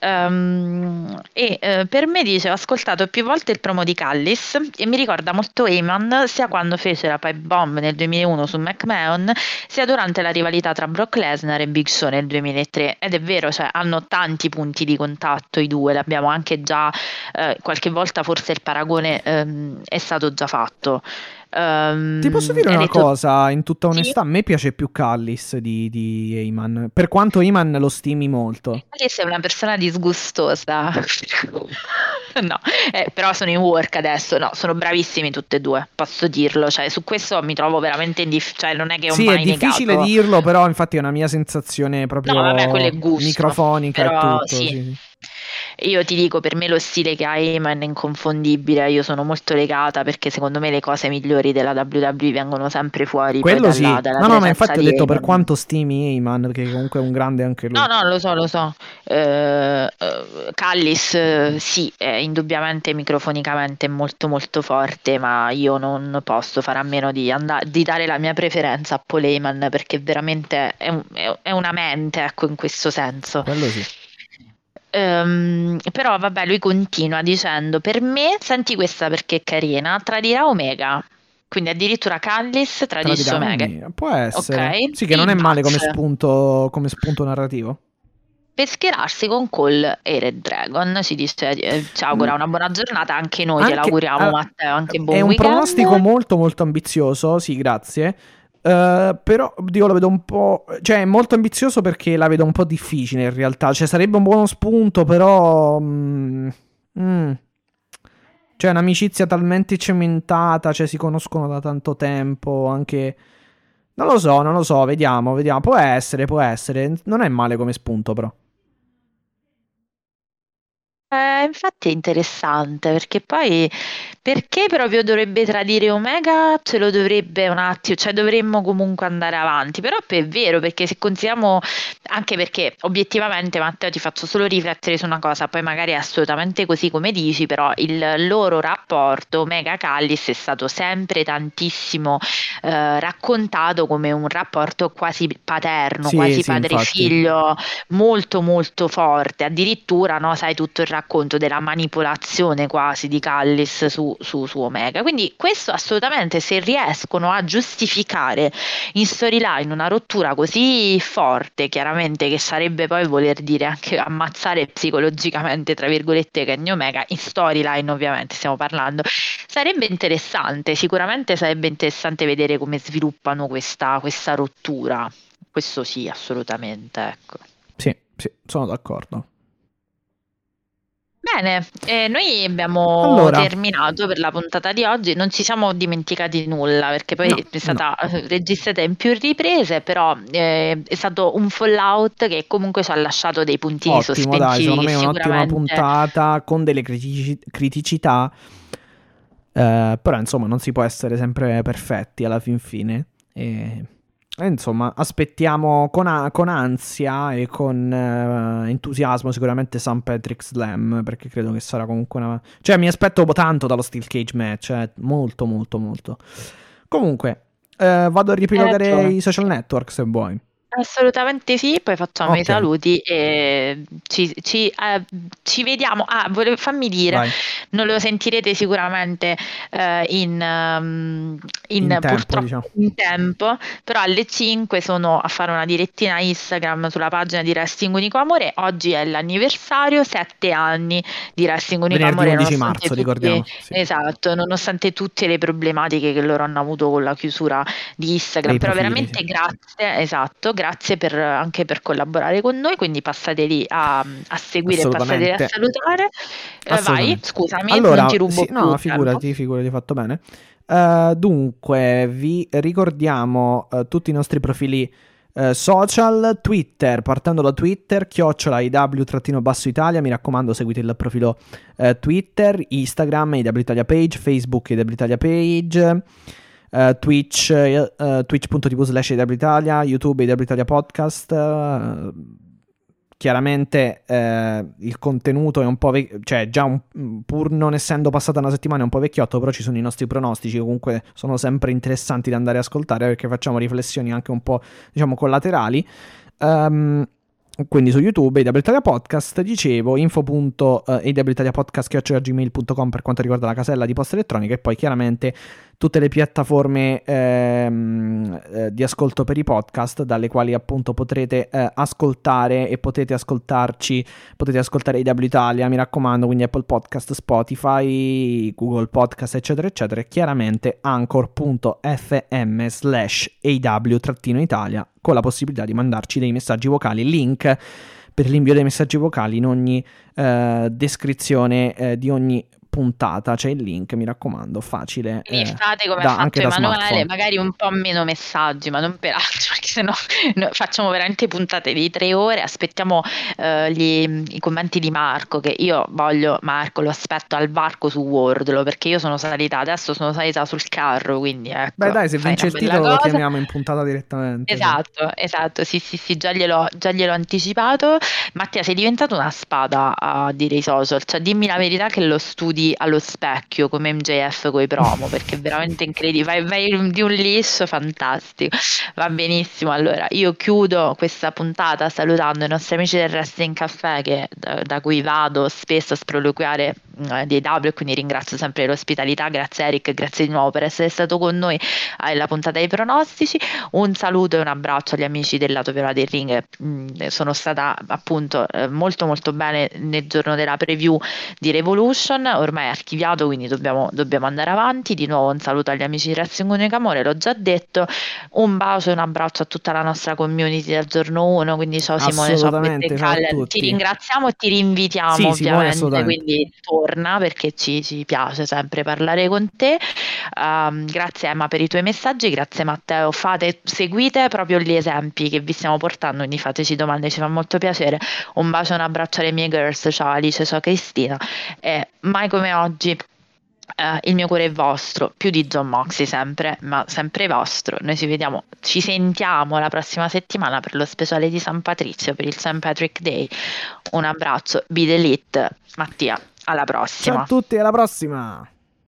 Ehm, e eh, per me dice, ho ascoltato più volte il promo di Callis e mi ricorda molto Heyman sia quando fece la pipe bomb nel 2001 su McMahon, sia durante la rivalità tra Brock Lesnar e Big Show nel 2003. Ed è vero, cioè hanno tanti punti di contatto i due, l'abbiamo anche già, eh, qualche volta forse il paragone ehm, è stato già fatto. Ehm, Ti posso dire una detto- cosa, in tutta Sì? onestà, a me piace più Callis di, di Heyman. Per quanto Heyman lo stimi molto. Che sei una persona disgustosa. no, eh, però sono in work adesso. No, sono bravissimi tutti e due, posso dirlo. Cioè, su questo mi trovo veramente in dif- cioè, non è che ho Sì, mai è difficile negato. dirlo, però infatti è una mia sensazione proprio No, vabbè, è microfonica e però tutto. sì. sì, sì. Io ti dico, per me lo stile che ha Heyman è inconfondibile. Io sono molto legata perché secondo me le cose migliori della WWE vengono sempre fuori. Quello sì. dalla- No, no, ma infatti ho detto per Heyman. quanto stimi Heyman, perché comunque è un grande anche lui. No, no, lo so, lo so. Eh, eh, Callis, eh, sì, è indubbiamente microfonicamente molto molto forte, ma io non posso fare a meno di, and- di dare la mia preferenza a Paul Heyman perché veramente è, un- è- è una mente, ecco, in questo senso. Quello sì. Ehm, però vabbè, lui continua dicendo: Per me, senti questa perché è carina, tradirà Omega. Quindi addirittura Callis tradisce Tradirà Omega. Omega. Può essere. Ok. Sì, che non è male come spunto, come spunto narrativo. per schierarsi con Cole e Red Dragon. Ci, dice, eh, ci augura una buona giornata, anche noi te Anche- l'auguriamo, ah, Matteo. Anche buon È un weekend. pronostico molto molto ambizioso, sì, grazie. Eh, però io lo vedo un po'. Cioè, è molto ambizioso perché la vedo un po' difficile in realtà. Cioè, sarebbe un buono spunto, però. mm, mm. Cioè, un'amicizia talmente cementata, cioè, si conoscono da tanto tempo. Anche. Non lo so, non lo so, vediamo, vediamo. Può essere, può essere. Non è male come spunto, però. Eh, infatti è interessante perché poi perché proprio dovrebbe tradire Omega? Ce lo dovrebbe un attimo, cioè dovremmo comunque andare avanti. Però è vero perché se consideriamo, anche perché obiettivamente Matteo ti faccio solo riflettere su una cosa, poi magari è assolutamente così come dici, però il loro rapporto Omega Callis è stato sempre tantissimo eh, raccontato come un rapporto quasi paterno, Sì, quasi sì, padre-figlio, molto molto forte. Addirittura, no, sai tutto il racconto della manipolazione quasi di Callis su, su, su Omega. Quindi questo assolutamente se riescono a giustificare in storyline una rottura così forte, chiaramente che sarebbe poi voler dire anche ammazzare psicologicamente, tra virgolette, Kenny Omega, in storyline ovviamente stiamo parlando, sarebbe interessante, sicuramente sarebbe interessante vedere come sviluppano questa, questa rottura. Questo sì, assolutamente, ecco. Sì, sì, sono d'accordo. Bene, eh, noi abbiamo Allora. terminato per la puntata di oggi, non ci siamo dimenticati nulla perché poi No, è stata eh, registrata in più riprese, però eh, è stato un fallout che comunque ci ha lasciato dei puntini Ottimo, dai, sospensivi secondo me è un'ottima sicuramente puntata con delle critici- criticità. eh, però insomma non si può essere sempre perfetti alla fin fine. E, insomma aspettiamo con, a- con ansia e con eh, entusiasmo sicuramente St. Patrick's Slam perché credo che sarà comunque una... Cioè mi aspetto tanto dallo Steel Cage match, eh, molto molto molto. Comunque eh, vado a riepilogare ragione. i social network se vuoi. Assolutamente sì, poi facciamo i Ok. saluti e ci, ci, eh, ci vediamo. Ah, volevo, fammi dire, Vai. non lo sentirete sicuramente eh, in, ehm, in, In tempo, purtroppo diciamo. in tempo, però alle 5 sono a fare una direttina Instagram sulla pagina di Wrestling Unico Amore. Oggi è l'anniversario, 7 anni di Wrestling Unico Venerdì Amore. 11 nonostante marzo, tutti- ricordiamo. Sì. Esatto, nonostante tutte le problematiche che loro hanno avuto con la chiusura di Instagram, Dei però profili, veramente sì. grazie, esatto, grazie per, anche per collaborare con noi, quindi passate lì a, a seguire passate lì a salutare. Eh, vai, scusami, Allora, non ti rubo sì, più no, figurati, figurati, hai fatto bene. Eh, dunque, vi ricordiamo eh, tutti i nostri profili eh, social, Twitter, partendo da Twitter, chiocciola IW-basso Italia, mi raccomando seguite il profilo eh, Twitter, Instagram, IW Italia page, Facebook IW Italia page, eh, Twitch, eh, twitch.tv slash IW Italia, YouTube IW Italia podcast, eh, chiaramente eh, il contenuto è un po' vecchio, cioè già un- pur non essendo passata una settimana è un po' vecchiotto, però ci sono i nostri pronostici comunque sono sempre interessanti da andare a ascoltare perché facciamo riflessioni anche un po' diciamo collaterali. Ehm, quindi su YouTube, AW Italia Podcast, dicevo, info.awitaliapodcast.gmail.com per quanto riguarda la casella di posta elettronica e poi chiaramente tutte le piattaforme ehm, eh, di ascolto per i podcast dalle quali appunto potrete eh, ascoltare e potete ascoltarci, potete ascoltare AW Italia, mi raccomando, quindi Apple Podcast, Spotify, Google Podcast, eccetera, eccetera, e chiaramente anchor.fm slash AW-Italia con la possibilità di mandarci dei messaggi vocali, link per l'invio dei messaggi vocali in ogni eh, descrizione eh, di ogni puntata c'è il link, mi raccomando, facile. Quindi eh, fate come da- ha fatto Emanuele, magari un po' meno messaggi, ma non per altro, perché sennò no, facciamo veramente puntate di tre ore. Aspettiamo eh, gli- i commenti di Marco, che io voglio, Marco, lo aspetto al varco su Wordlo, perché io sono salita, adesso sono salita sul carro, quindi ecco. Beh dai, se vince il titolo lo cosa. chiamiamo in puntata direttamente. Esatto, esatto, sì, sì, sì, già gliel'ho, già gliel'ho anticipato. Mattia, sei diventato una spada a dire i social, cioè dimmi la verità che lo studi allo specchio come MJF con i promo, perché è veramente incredibile, vai, vai di un liscio fantastico. Va benissimo, allora io chiudo questa puntata salutando i nostri amici del Wrestling Caffè che, da, da cui vado spesso a sproloquiare eh, di e quindi ringrazio sempre l'ospitalità, grazie Eric, grazie di nuovo per essere stato con noi alla puntata dei pronostici. Un saluto e un abbraccio agli amici del lato viola del ring. Mm, Sono stata appunto eh, molto molto bene nel giorno della preview di Revolution, ormai è archiviato quindi dobbiamo, dobbiamo andare avanti. Di nuovo un saluto agli amici di Wrestling Unico Amore, l'ho già detto. Un bacio e un abbraccio a tutta la nostra community del giorno 1. Quindi ciao Simone, ciao a tutti. Ti ringraziamo e ti rinvitiamo Sì, ovviamente. Quindi torna. perché ci, ci piace sempre parlare con te. Um, grazie Emma per i tuoi messaggi, grazie Matteo. Fate, seguite proprio gli esempi che vi stiamo portando, quindi fateci domande, ci fa molto piacere. Un bacio, un abbraccio alle mie girls, ciao Alice, ciao Cristina. E mai come oggi. Uh, il mio cuore è vostro, più di John Moxley sempre, ma sempre vostro. Noi ci vediamo, ci sentiamo la prossima settimana per lo speciale di San Patrizio, per il St. Patrick Day. Un abbraccio, be the lit. Mattia, alla prossima. Ciao a tutti, alla prossima.